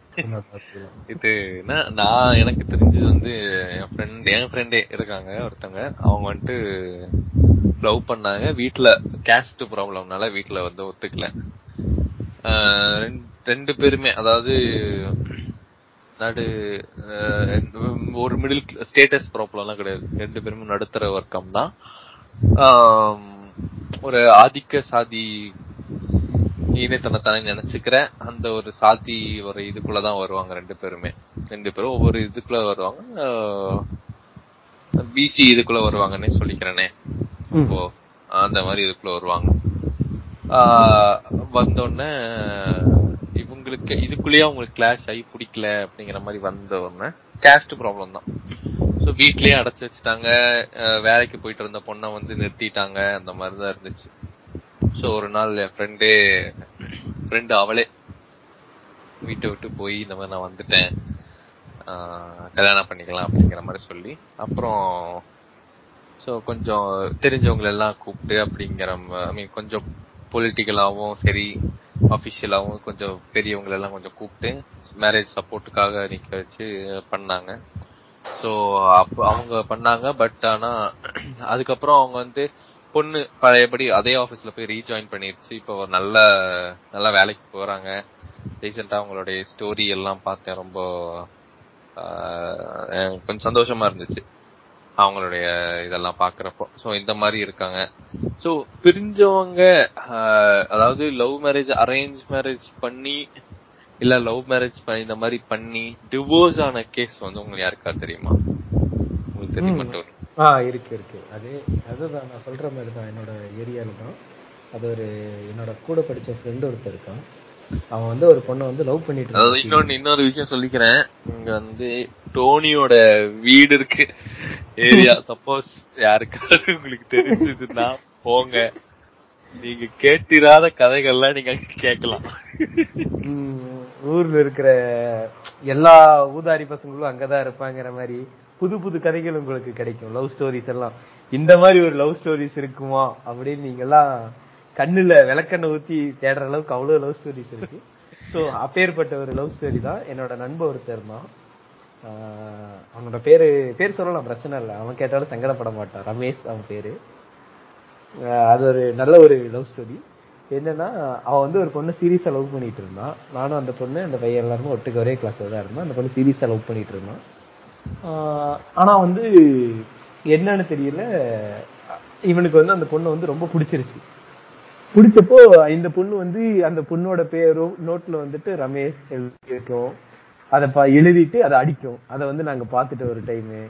இது என்ன, நான் எனக்கு தெரிஞ்சது வந்து என் ஃப்ரெண்ட் என் ஃப்ரெண்டே இருக்காங்க ஒருத்தவங்க. அவங்க வந்துட்டு லவ் பண்ணாங்க. வீட்ல கேஸ்ட் ப்ராப்ளம்னால வீட்ல வந்து ஒத்துக்கல. ரெண்டு- ரெண்டு பேருமே அதாவது நடு ஒரு மிடில் ஸ்டேட்டஸ் ப்ராப்ளம்லாம் கிடையாது. ரெண்டு பேருமே நடுத்தர வர்க்கம் தான். ஒரு ஆதிக்க சாதி இணைத்தனத்தானே நினைச்சுக்கிற அந்த ஒரு சாதி ஒரு இதுக்குள்ளதான் வருவாங்க ரெண்டு பேருமே. ரெண்டு பேரும் ஒவ்வொரு இதுக்குள்ள வருவாங்க. பிசி இதுக்குள்ள வருவாங்கன்னே சொல்லிக்கிறேனே. இப்போ அந்த மாதிரி இதுக்குள்ள வருவாங்க. வந்தோடனே இதுக்குள்ளேயே அவங்களுக்கு கிளாஷ் ஆகி பிடிக்கல அப்படிங்கிற மாதிரி வந்த உடனே கேஸ்ட் ப்ராப்ளம் தான். ஸோ வீட்லயே அடைச்சு வச்சுட்டாங்க. வேலைக்கு போயிட்டு இருந்த பொண்ணை வந்து நிறுத்திட்டாங்க. அந்த மாதிரி தான் இருந்துச்சு. ஸோ ஒரு நாள் என் ஃப்ரெண்டு ஃப்ரெண்டு அவளே வீட்டை விட்டு போய் இந்த மாதிரி நான் வந்துட்டேன். ஆஹ் கல்யாணம் பண்ணிக்கலாம் அப்படிங்கிற மாதிரி சொல்லி. அப்புறம் ஸோ கொஞ்சம் தெரிஞ்சவங்களெல்லாம் கூப்பிட்டு அப்படிங்கிற ஐ மீன் கொஞ்சம் பொலிட்டிக்கலாகவும் சரி அஃபிஷியலாகவும் கொஞ்சம் பெரியவங்களெல்லாம் கொஞ்சம் கூப்பிட்டு மேரேஜ் சப்போர்ட்டுக்காக நிற்க வச்சு பண்ணாங்க. ஸோ அப்போ அவங்க பண்ணாங்க பட் ஆனால் அதுக்கப்புறம் அவங்க வந்து பொண்ணு பழையபடி அதே ஆஃபீஸில் போய் ரீஜாயின் பண்ணிடுச்சு இப்போ ஒரு நல்ல நல்ல வேலைக்கு போகிறாங்க ரீசெண்டாக அவங்களுடைய ஸ்டோரி எல்லாம் பார்த்தேன். ரொம்ப கொஞ்சம் சந்தோஷமா இருந்துச்சு. அவங்களுடைய இதெல்லாம் பாக்குறப்போ. சோ இந்த மாதிரி இருக்காங்க. சோ பிரிஞ்சவங்க அதாவது லவ் மேரேஜ் அரேஞ்ச் மேரேஜ் பண்ணி இல்ல லவ் மேரேஜ் இந்த மாதிரி பண்ணி டிவோர்ஸ் ஆன கேஸ் வந்து உங்களுக்கு யாருக்கா தெரியுமா? உங்களுக்கு தெரியுமா? ஆ இருக்கு இருக்கு. அது அதுதான் நான் சொல்ற மாதிரி தான் என்னோட ஏரியால தான் அது ஒரு என்னோட கூட படிச்ச ஃப்ரெண்ட் ஒருத்தர் இருக்கான். அவன் வந்து ஒரு பொண்ணை வந்து லவ் பண்ணிட்டு. இன்னொன்னு இன்னொரு விஷயம் சொல்லிக்கிறேன். இங்க வந்து டோனியோட வீடு இருக்கு. ஏரியா. சப்போஸ் யாருக்காவது உங்களுக்கு தெரிஞ்சதுன்னா போங்க. நீங்க கேட்டிராத கதைகள்லாம் நீங்க கேட்கலாம். ஊர்ல இருக்கிற எல்லா ஊதாரி பசங்களும் அங்கதான் இருப்பாங்கிற மாதிரி புது புது கதைகள் உங்களுக்கு கிடைக்கும். லவ் ஸ்டோரிஸ் எல்லாம். இந்த மாதிரி ஒரு லவ் ஸ்டோரிஸ் இருக்குமா? அப்படின்னு நீங்க எல்லாம் கண்ணுல விளக்கண்ணை ஊத்தி தேடுற அளவுக்கு அவ்வளவு லவ் ஸ்டோரிஸ் இருக்கு. சோ அப்பேற்பட்ட ஒரு லவ் ஸ்டோரி தான். என்னோட நண்பர் ஒருத்தர் தான். அவனோட பேரு பேர் சொல்லலாம் பிரச்சனை இல்லை. அவன் கேட்டாலும் சங்கடப்பட மாட்டான். ரமேஷ் அவன் பேரு. அது ஒரு நல்ல ஒரு லவ் ஸ்டோரி என்னன்னா அவன் வந்து ஒரு பொண்ணு சீரியஸா லவ் பண்ணிட்டு இருந்தான். நானும் அந்த பொண்ணு அந்த பையன் எல்லாருமே ஒட்டுக்கு ஒரே கிளாஸ்ல தான் இருந்தோம். அந்த பொண்ணு சீரியஸா லவ் பண்ணிட்டு இருந்தான். ஆனா வந்து என்னன்னு தெரியல. இவனுக்கு வந்து அந்த பொண்ணு வந்து ரொம்ப பிடிச்சிருச்சு. பிடிச்சப்போ இந்த பொண்ணு வந்து அந்த பொண்ணோட பேரும் நோட்ல வந்துட்டு ரமேஷ் எழுதியிருக்கும். அதை பா எழுதிட்டு அதை அடிக்கும். அதை வந்து நாங்க பார்த்துட்டு ஒரு டைமு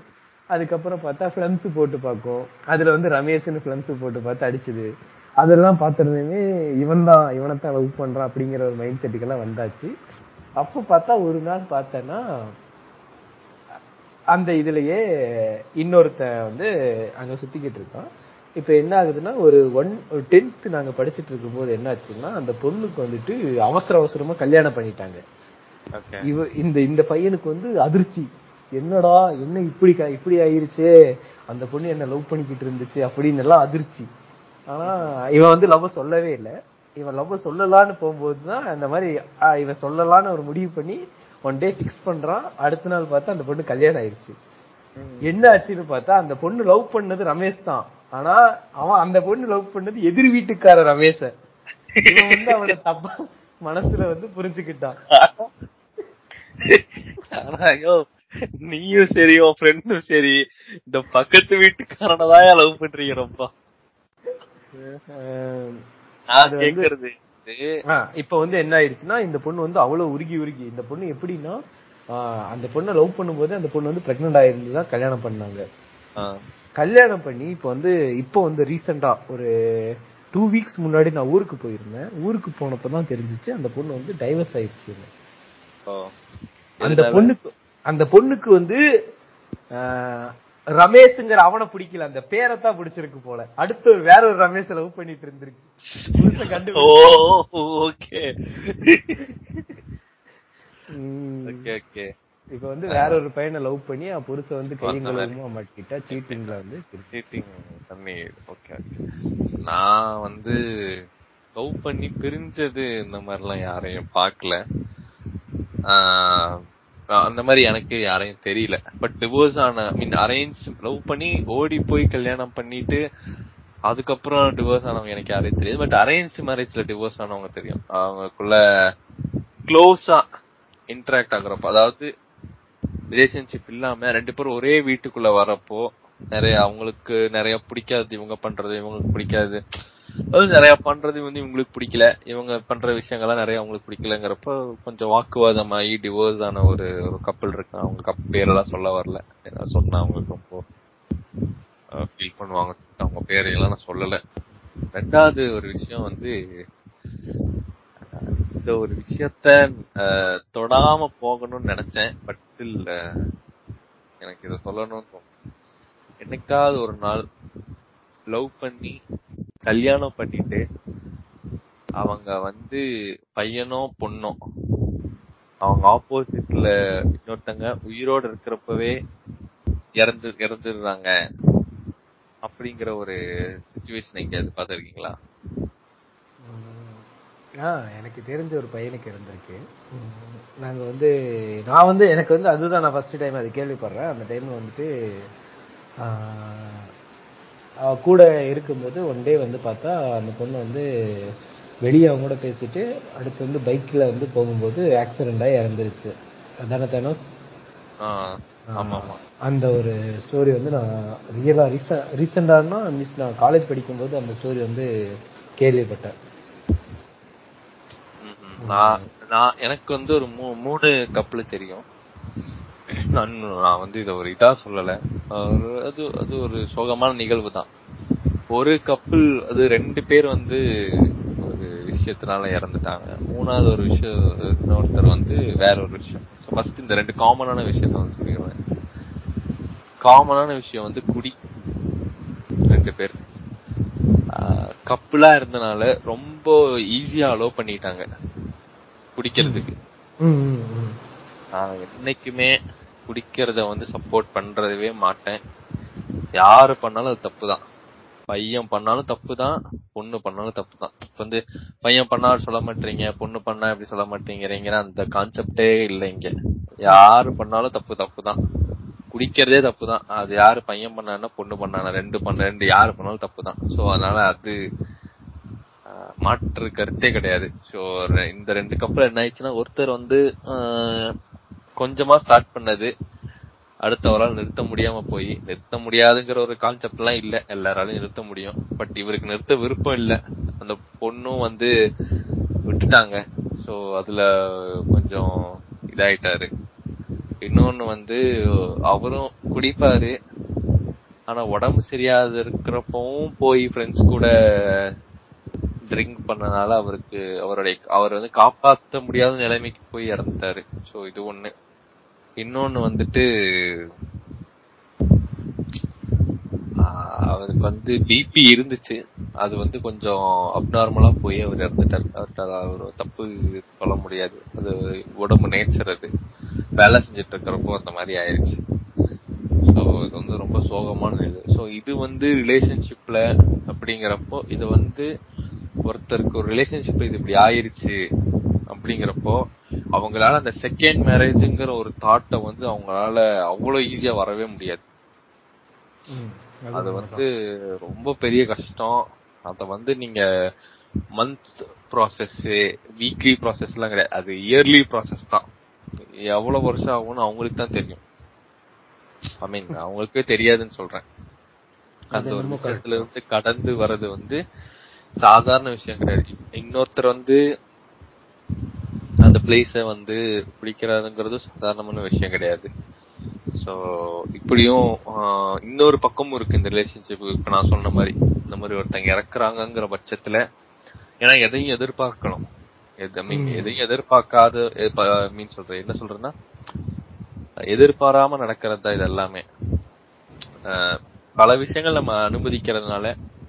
அதுக்கப்புறம் பார்த்தா ஃபிளம்ஸ் போட்டு பார்க்கும். அதுல வந்து ரமேஷ்னு ஃபிளம்ஸ் போட்டு பார்த்து அடிச்சது. அதெல்லாம் பார்த்துருந்தேமே இவன் தான் இவனை தான் லவ் பண்றான் அப்படிங்கிற ஒரு மைண்ட் செட்டுக்கெல்லாம் வந்தாச்சு. அப்போ பார்த்தா ஒரு நாள் பார்த்தேன்னா அந்த இதுலயே இன்னொருத்தன் வந்து அங்க சுத்திக்கிட்டு இருக்கான். இப்ப என்ன ஆகுதுன்னா ஒரு ஒன் டென்த் நாங்க படிச்சிட்டு இருக்கும்போது என்ன ஆச்சுன்னா அந்த பொண்ணுக்கு வந்துட்டு அவசர அவசரமா கல்யாணம் பண்ணிட்டாங்க. இவ இந்த இந்த பையனுக்கு வந்து அதிர்ச்சி. என்னடா என்ன இப்படி இப்படி ஆயிருச்சே? அந்த பொண்ணு என்ன லவ் பண்ணிக்கிட்டு இருந்துச்சு அப்படின்னு எல்லாம் அதிர்ச்சி. ஆனா இவன் வந்து லவ் சொல்லவே இல்ல. இவன் லவ் சொல்லலான்னு போகும்போது தான் அந்த மாதிரி இவன் சொல்லலான்னு ஒரு முடிவு பண்ணி ஒன் டே ஃபிக்ஸ் பண்றான். அடுத்த நாள் பார்த்தா அந்த பொண்ணு கல்யாணம் ஆயிருச்சு. என்ன ஆச்சுன்னு பார்த்தா அந்த பொண்ணு லவ் பண்ணது ரமேஷ் தான். ஆனா அவன் அந்த பொண்ணு லவ் பண்ணது எதிர் வீட்டுக்கார ரமேஷ. இவன் வந்து அவனை தப்பா மனசுல வந்து புரிஞ்சுக்கிட்டான். நீயும் சரி உன் ஃப்ரெண்டும் சரி இந்த பக்கத்து வீட்டுக்காரனை தான் லவ் பண்றீங்க ரொம்ப? இப்ப வந்து என்ன ஆயிடுச்சுன்னா இந்த பொண்ணு வந்து அவ்வளவு உருகி உருகி இந்த பொண்ணு எப்படின்னா அந்த பொண்ணை லவ் பண்ணும்போது அந்த பொண்ணு வந்து பிரெக்னென்ட் ஆயிருந்து தான் கல்யாணம் பண்ணாங்க. கல்யாணம் பண்ணி இப்போ வந்து இப்போ வந்து ரீசெண்டா ஒரு டூ வீக்ஸ் முன்னாடி நான் ஊருக்கு போயிருந்தேன். ஊருக்கு போனப்ப தான் தெரிஞ்சுச்சு அந்த பொண்ணு வந்து டைவர்ஸ் ஆயிடுச்சு. அந்த பொண்ணுக்கு அந்த பொண்ணுக்கு வந்து ரமேஷ்ங்கிற அவனை பிடிக்கல. அந்த பேரை தான் பிடிச்சிருக்கு போல. அடுத்து வேற ஒரு ரமேஷ் லவ் பண்ணிட்டு இருந்திருக்கு. புதுசா ஓ கண்டுபிடிச்சு ஓகே ம். ஓகே ஓகே இப்ப வந்து வேற ஒரு பையனை லவ் பண்ணி அவன் புருஷ வந்து கையங்களுமா மாட்டிக்கிட்டா சீட்டிங்ல வந்து. சீட்டிங் பண்ணி ஓகே நான் வந்து லவ் பண்ணி பிரிஞ்சது இந்த மாதிரிலாம் யாரையும் பார்க்கல. அந்த மாதிரி எனக்கு யாரையும் தெரியல. பட் டிவோர்ஸ் ஆன மீன் அரேஞ்ச் லவ் பண்ணி ஓடி போய் கல்யாணம் பண்ணிட்டு அதுக்கப்புறம் டிவோர்ஸ் ஆனவங்க எனக்கு யாரையும் தெரியாது. பட் அரேஞ்ச் மேரேஜ்ல டிவோர்ஸ் ஆனவங்க தெரியும். அவங்களுக்குள்ள க்ளோஸா இன்டராக்ட் ஆகுறப்போ அதாவது ரிலேஷன்ஷிப் இல்லாம ரெண்டு பேரும் ஒரே வீட்டுக்குள்ள வரப்போ நிறைய அவங்களுக்கு நிறைய பிடிக்காது இவங்க பண்றது இவங்களுக்கு பிடிக்காது. அதாவது நிறைய பண்றது வந்து இவங்களுக்கு பிடிக்கல இவங்க பண்ற விஷயங்கள்லாம் நிறைய அவங்களுக்கு பிடிக்கலங்கிறப்போ கொஞ்சம் வாக்குவாதமாகி டிவோர்ஸ் ஆன ஒரு ஒரு கப்பல் இருக்கு அவங்க கப் பேரெல்லாம் சொல்ல வரல. ஏன்னா சொன்னா அவங்களுக்கு ரொம்ப ஃபீல் பண்ணுவாங்க. அவங்க பேரையெல்லாம் நான் சொல்லல. ரெண்டாவது ஒரு விஷயம் வந்து இந்த ஒரு விஷயத்த அஹ், தொடாம போகணும்னு நினைச்சேன். பட் இல்ல எனக்கு இத சொல்லணும்னு தோணும் என்னைக்காவது ஒரு நாள் லவ் பண்ணி கல்யாணம் பண்ணிட்டு அவங்க வந்து பையனோ பொண்ணோ அவங்க ஆப்போசிட்ல இன்னொருத்தங்க உயிரோட இருக்கிறப்பவே இறந்து இறந்துடுறாங்க. அப்படிங்கிற ஒரு சுச்சுவேஷன் எங்கேயாவது பார்த்துருக்கீங்களா? ஆ எனக்கு தெரிஞ்ச ஒரு பையனுக்கு இருந்திருக்கு. உம், நாங்க வந்து நான் வந்து எனக்கு வந்து அதுதான் நான் ஃபர்ஸ்ட் டைம் அது கேள்விப்படுறேன். அந்த டைம்ல வந்துட்டு அவ கூட இருக்கும்போது ஒன் டே வந்து பார்த்தா அந்த பொண்ணு வந்து வெளியே அவங்க கூட பேசிட்டு அடுத்து வந்து பைக்ல வந்து போகும்போது ஆக்சிடென்ட் ஆகி இறந்துருச்சு. அதானே தேனோஸ் அந்த ஒரு ஸ்டோரி வந்து நான் ரியலா ரீசன் ரீசெண்டானா மிஸ் நான் காலேஜ் படிக்கும்போது அந்த ஸ்டோரி வந்து கேள்விப்பட்டேன். நான் நான் எனக்கு வந்து ஒரு மூ- மூணு கப்பல் தெரியும். நான் நான் வந்து இத ஒரு இதா சொல்லல. அது அது ஒரு சோகமான நிகழ்வு தான். ஒரு கப்பல் அது ரெண்டு பேர் வந்து ஒரு விஷயத்தினால இறந்துட்டாங்க. மூணாவது ஒரு விஷயம் இன்னொருத்தர் வந்து வேற ஒரு விஷயம். ஃபர்ஸ்ட் இந்த ரெண்டு காமனான விஷயத்த வந்து சொல்லிடுவேன் காமனான விஷயம் வந்து குடி. ரெண்டு பேர். கப்புலா இருந்தனால ரொம்ப ஈஸியா அலோவ் பண்ணிட்டாங்க. குடிக்கிறதுக்கு. நான் என்னைக்குமே குடிக்கிறத வந்து சப்போர்ட் பண்றதவே மாட்டேன். யாரு பண்ணாலும் அது தப்பு தான் பையன் பண்ணாலும் தப்பு தான் பொண்ணு பண்ணாலும் தப்பு தான் இப்ப வந்து பையன் பண்ணா சொல்ல மாட்டீங்க பொண்ணு பண்ணா இப்படி சொல்ல மாட்டேங்கிறீங்கன்னா அந்த கான்செப்டே இல்லை இங்க. யாரு பண்ணாலும் தப்பு தப்பு தான் குடிக்கிறதே தப்பு தான் அது யாரு பையன் பண்ணானா பொண்ணு பண்ணானா ரெண்டு பண்ண ரெண்டு யாரு பண்ணாலும் தப்பு தான் சோ அதனால அது மாற்று கருத்தே கிடையாது. ஸோ இந்த ரெண்டு கப்பல் என்ன ஆயிடுச்சுன்னா ஒருத்தர் வந்து கொஞ்சமா ஸ்டார்ட் பண்ணது அடுத்தவரால் நிறுத்த முடியாம போய் நிறுத்த முடியாதுங்கிற ஒரு கான்செப்ட் எல்லாம் இல்ல. எல்லாராலையும் நிறுத்த முடியும். பட் இவருக்கு நிறுத்த விருப்பம் இல்ல. அந்த பொண்ணும் வந்து விட்டுட்டாங்க. சோ அதுல கொஞ்சம் இதாயிட்டாரு. இன்னொன்னு வந்து அவரும் குடிப்பாரு. ஆனா உடம்பு சரியாது இருக்கிறப்பவும் போய் ஃப்ரெண்ட்ஸ் கூட ட்ரிங்க் பண்ணனால அவருக்கு அவருடைய அவர் வந்து காப்பாத்த முடியாத நிலைமைக்கு போய் இறந்துட்டாரு. சோ இது ஒண்ணு. இன்னொன்னு வந்துட்டு அவருக்கு வந்து பிபி இருந்துச்சு. அது வந்து கொஞ்சம் அப்நார்மலா போய் அவர் இறந்துட்டார். அவர்கிட்ட அவர் தப்பு சொல்ல முடியாது. அது உடம்பு நேச்சர் அது. வேலை செஞ்சுட்டு இருக்கிறப்போ அந்த மாதிரி ஆயிடுச்சு ஸோ இது வந்து ரொம்ப சோகமான இது ஸோ இது வந்து ரிலேஷன்ஷிப்ல அப்படிங்கிறப்போ இது வந்து ஒருத்தருக்கு ஒரு ரிலேஷன்ஷிப் இது இப்படி ஆயிருச்சு அப்படிங்கிறப்போ அவங்களால அந்த செகண்ட் மேரேஜ்ங்கிற ஒரு தாட்டை வந்து அவங்களால அவ்வளவு ஈஸியா வரவே முடியாது. அது வந்து ரொம்ப பெரிய கஷ்டம். அத வந்து நீங்க மந்த் ப்ராசஸ் வீக்லி ப்ராசஸ் எல்லாம் கிடையாது. அது இயர்லி ப்ராசஸ் தான். எவ்வளவு வருஷம் ஆகும்னு அவங்களுக்கு தான் தெரியும். ஐ மீன் அவங்களுக்கே தெரியாதுன்னு சொல்றேன். அந்த ஒரு விஷயத்துல இருந்து கடந்து வர்றது வந்து சாதாரண விஷயம் கிடையாது. இன்னொருத்தர் வந்து அந்த பிளேஸ வந்து பிடிக்கிறாருங்கிறது சாதாரணமான விஷயம் கிடையாது. சோ இப்படியும் இன்னொரு பக்கமும் இருக்கு இந்த ரிலேஷன்ஷிப் இப்ப நான் சொன்ன மாதிரி இந்த மாதிரி ஒருத்தங்க இறக்குறாங்கங்கிற பட்சத்துல ஏன்னா எதையும் எதிர்பார்க்கணும். மீன். எதையும் எதிர்பார்க்காத மீன் சொல்றேன் என்ன சொல்றேன்னா எதிர்பாராம நடக்கிறது தான் இது எல்லாமே. ஆஹ், பல விஷயங்கள் நம்ம அனுமதிக்கிறதுனால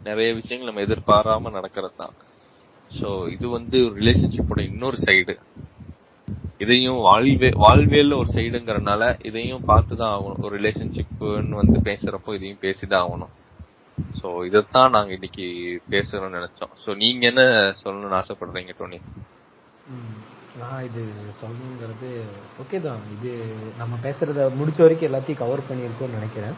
நிறைய விஷயங்கள் நம்ம எதிர்பாராம நடக்கிறது தான் ஸோ இது வந்து ஒரு ரிலேஷன்ஷிப்போட இன்னொரு சைடு இதையும் வாழ்வே வாழ்வியல்ல ஒரு சைடுங்கிறனால இதையும் பார்த்து தான் ஆகணும். ஒரு ரிலேஷன்ஷிப்புன்னு வந்து பேசுறப்போ இதையும் பேசிதான் ஆகணும். ஸோ இதைத்தான் நாங்க இன்னைக்கு பேசணும்னு நினைச்சோம். ஸோ நீங்க என்ன சொல்லணும்னு ஆசைப்படுறீங்க டோனி? நான் இது சொல்லணுங்கிறது ஓகே தான். இது நம்ம பேசுறத முடிச்ச வரைக்கும் எல்லாத்தையும் கவர் பண்ணியிருக்கோம்னு நினைக்கிறேன்.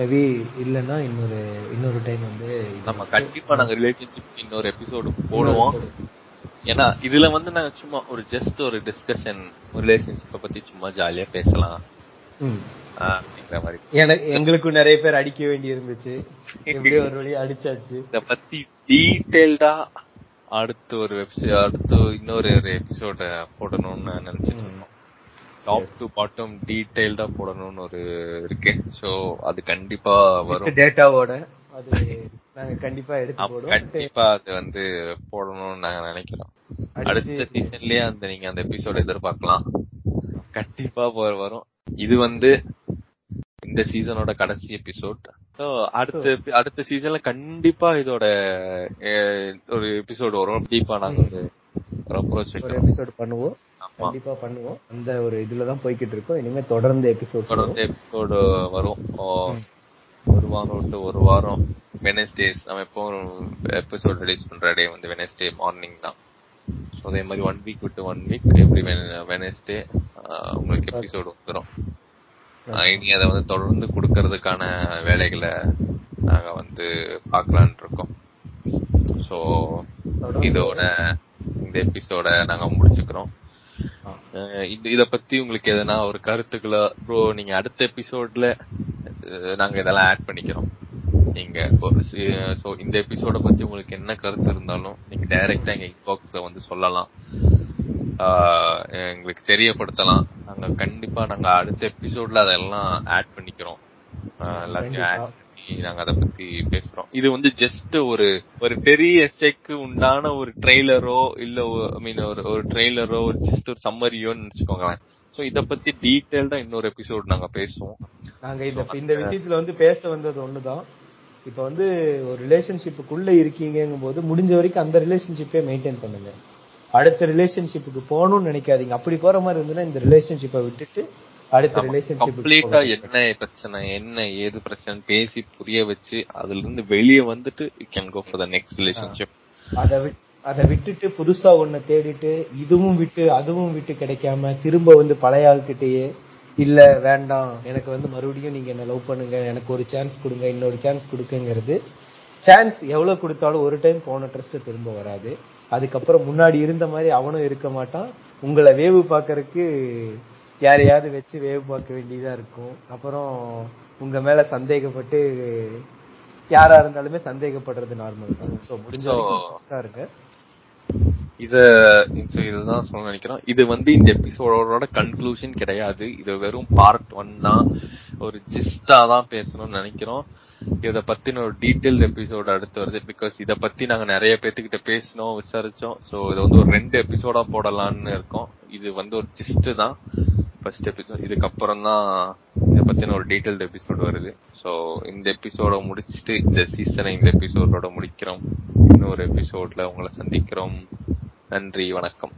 மேபி இல்லைன்னா இன்னொரு இன்னொரு டைம் வந்து நம்ம கண்டிப்பா நாங்க ரிலேஷன்ஷிப் இன்னொரு எபிசோடு போடுவோம். ஏன்னா இதுல வந்து நாங்க சும்மா ஒரு ஜஸ்ட் ஒரு டிஸ்கஷன் ரிலேஷன்ஷிப்பை பத்தி சும்மா ஜாலியா பேசலாம். எங்களுக்கும் நிறைய பேர் அடிக்க வேண்டி இருந்துச்சு எப்படியோ ஒரு வழி அடிச்சாச்சு. இத பத்தி டீடைல்டா அடுத்து ஒரு வெப்சைட் அடுத்து இன்னொரு எபிசோட போடணும்னு நினைச்சிட்டு இருந்தோம். டாப் டு பாட்டம் டீடைல்டா போடணும்னு ஒரு இருக்கு. சோ அது கண்டிப்பா வரும். டேட்டாவோட அது நாங்க கண்டிப்பா எடுத்து போடுவோம். கண்டிப்பா அது வந்து போடணும்னு நாங்க நினைக்கிறோம். அடுத்த சீசன்லயே அந்த நீங்க அந்த எபிசோட் எதிர்பார்க்கலாம். கண்டிப்பா வரும். இது வந்து இந்த சீசனோட கடைசி எபிசோட் சோ அடுத்த அடுத்த சீசன்ல கண்டிப்பா இதோட ஒரு எபிசோட் வரும். டீப்பா நாங்க ஒரு அப்ரோச் எபிசோட் பண்ணுவோம். கண்டிப்பா பண்ணுவோம். அந்த ஒரு இதுல தான் போய்கிட்டு இருக்கோம். இனிமே தொடர்ந்து எபிசோட் தொடர்ந்து எபிசோடு வரும். ஒரு வாரம் விட்டு ஒரு வாரம் வெனஸ்டேஸ் நம்ம எப்போ எபிசோட் ரிலீஸ் பண்ற டே வந்து வெனஸ்டே மார்னிங் தான். ஸோ அதே மாதிரி ஒன் வீக் விட்டு ஒன் வீக் எவ்ரி வெனஸ்டே உங்களுக்கு எபிசோடு வந்துடும் இனி அதை வந்து தொடர்ந்து கொடுக்கறதுக்கான வேலைகளை நாங்க வந்து பார்க்கலான் இருக்கோம். ஸோ இதோட இந்த எபிசோட நாங்க முடிச்சுக்கிறோம். இது இத பத்தி உங்களுக்கு எதனா ஒரு கருத்துக்களோ ப்ரோ நீங்க அடுத்த எபிசோட்ல நாங்க இதெல்லாம் ஆட் பண்ணிக்கிறோம். நீங்க சோ இந்த எபிசோட பத்தி உங்களுக்கு என்ன கருத்து இருந்தாலும் நீங்க டைரக்டா எங்க இன்பாக்ஸ்ல வந்து சொல்லலாம். எங்களுக்கு தெரியப்படுத்தலாம். நாங்க கண்டிப்பா நாங்க அடுத்த எபிசோட்ல அதெல்லாம் ஆட் பண்ணிக்கிறோம். எல்லாத்தையும் நாங்க அதை பத்தி பேசுறோம். இது வந்து ஜஸ்ட் ஒரு ஒரு பெரிய எஸ்ஐக்கு உண்டான ஒரு ட்ரெய்லரோ இல்ல ஐ மீன் ஒரு ஒரு ட்ரெய்லரோ ஒரு ஜஸ்ட் ஒரு சம்மரியோன்னு நினைச்சுக்கோங்களேன். சோ இத பத்தி டீடைல்டா இன்னொரு எபிசோட் நாங்க பேசுவோம். நாங்க இந்த இந்த விஷயத்துல வந்து பேச வந்தது ஒண்ணுதான். இப்ப வந்து ஒரு ரிலேஷன்ஷிப்புக்குள்ள இருக்கீங்கங்கும் போது முடிஞ்ச வரைக்கும் அந்த ரிலேஷன்ஷிப்பே மெயின்டைன் பண்ணுங்க. அடுத்த ரிலேஷன்ஷிப்புக்கு போகணும்னு நினைக்காதீங்க. அப்படி போற மாதிரி இருந்ததுன்னா இந்த ரிலேஷன்ஷிப்பை விட்டுட்டு அடுத்த கம்ப்ளீட்டா ரிலேஷன்ஷிப் என்ன பிரச்சனை என்ன ஏது பிரச்சனை பேசி புரிய வச்சு அதுல இருந்து வெளியே வந்துட்டு you can go for the next relationship அதை அதை விட்டுட்டு புதுசா ஒண்ண தேடிட்டு இதுவும் விட்டு அதுவும் விட்டு கிடைக்காம திரும்ப வந்து பழைய ஆள்கிட்டயே இல்ல வேண்டாம் எனக்கு வந்து மறுபடியும் நீங்க என்ன லவ் பண்ணுங்க எனக்கு ஒரு சான்ஸ் கொடுங்க இன்னொரு சான்ஸ் கொடுக்குங்கிறது. சான்ஸ் எவ்வளவு கொடுத்தாலும் ஒரு டைம் போன ட்ரஸ்ட் திரும்ப வராது. அதுக்கப்புறம் முன்னாடி இருந்த மாதிரி அவனும் இருக்க மாட்டான். உங்களை வேவு பார்க்கறதுக்கு யாரையாவது வச்சு வேவு பார்க்க வேண்டியதா இருக்கும். அப்புறம் உங்க மேல சந்தேகப்பட்டு யாரா இருந்தாலுமே சந்தேகப்படுறது நார்மல் தான். சோ முடிஞ்ச இருங்க இத இதுதான் சொல்ல நினைக்கிறோம். இது வந்து இந்த எபிசோடோட கன்க்ளூஷன் கிடையாது. இது வெறும் பார்ட் ஒன் தான் ஒரு ஜிஸ்டா தான் பேசணும்னு நினைக்கிறோம். இத பத்தின ஒரு டீட்டெயில் எபிசோட் அடுத்து வருது. பிகாஸ் இத பத்தி நாங்க நிறைய பேத்துக்கிட்ட பேசினோம் விசாரிச்சோம். சோ இது வந்து ஒரு ரெண்டு எபிசோடா போடலாம்னு இருக்கோம். இது வந்து ஒரு ஜிஸ்ட் தான். ஃபர்ஸ்ட் எபிசோட் இதுக்கப்புறம் தான் இத பத்தின ஒரு டீடைல்டு எபிசோட் வருது. சோ இந்த எபிசோட முடிச்சிட்டு இந்த சீசனை இந்த எபிசோடோட முடிக்கிறோம். இன்னொரு எபிசோட்ல உங்களை சந்திக்கிறோம். நன்றி வணக்கம்.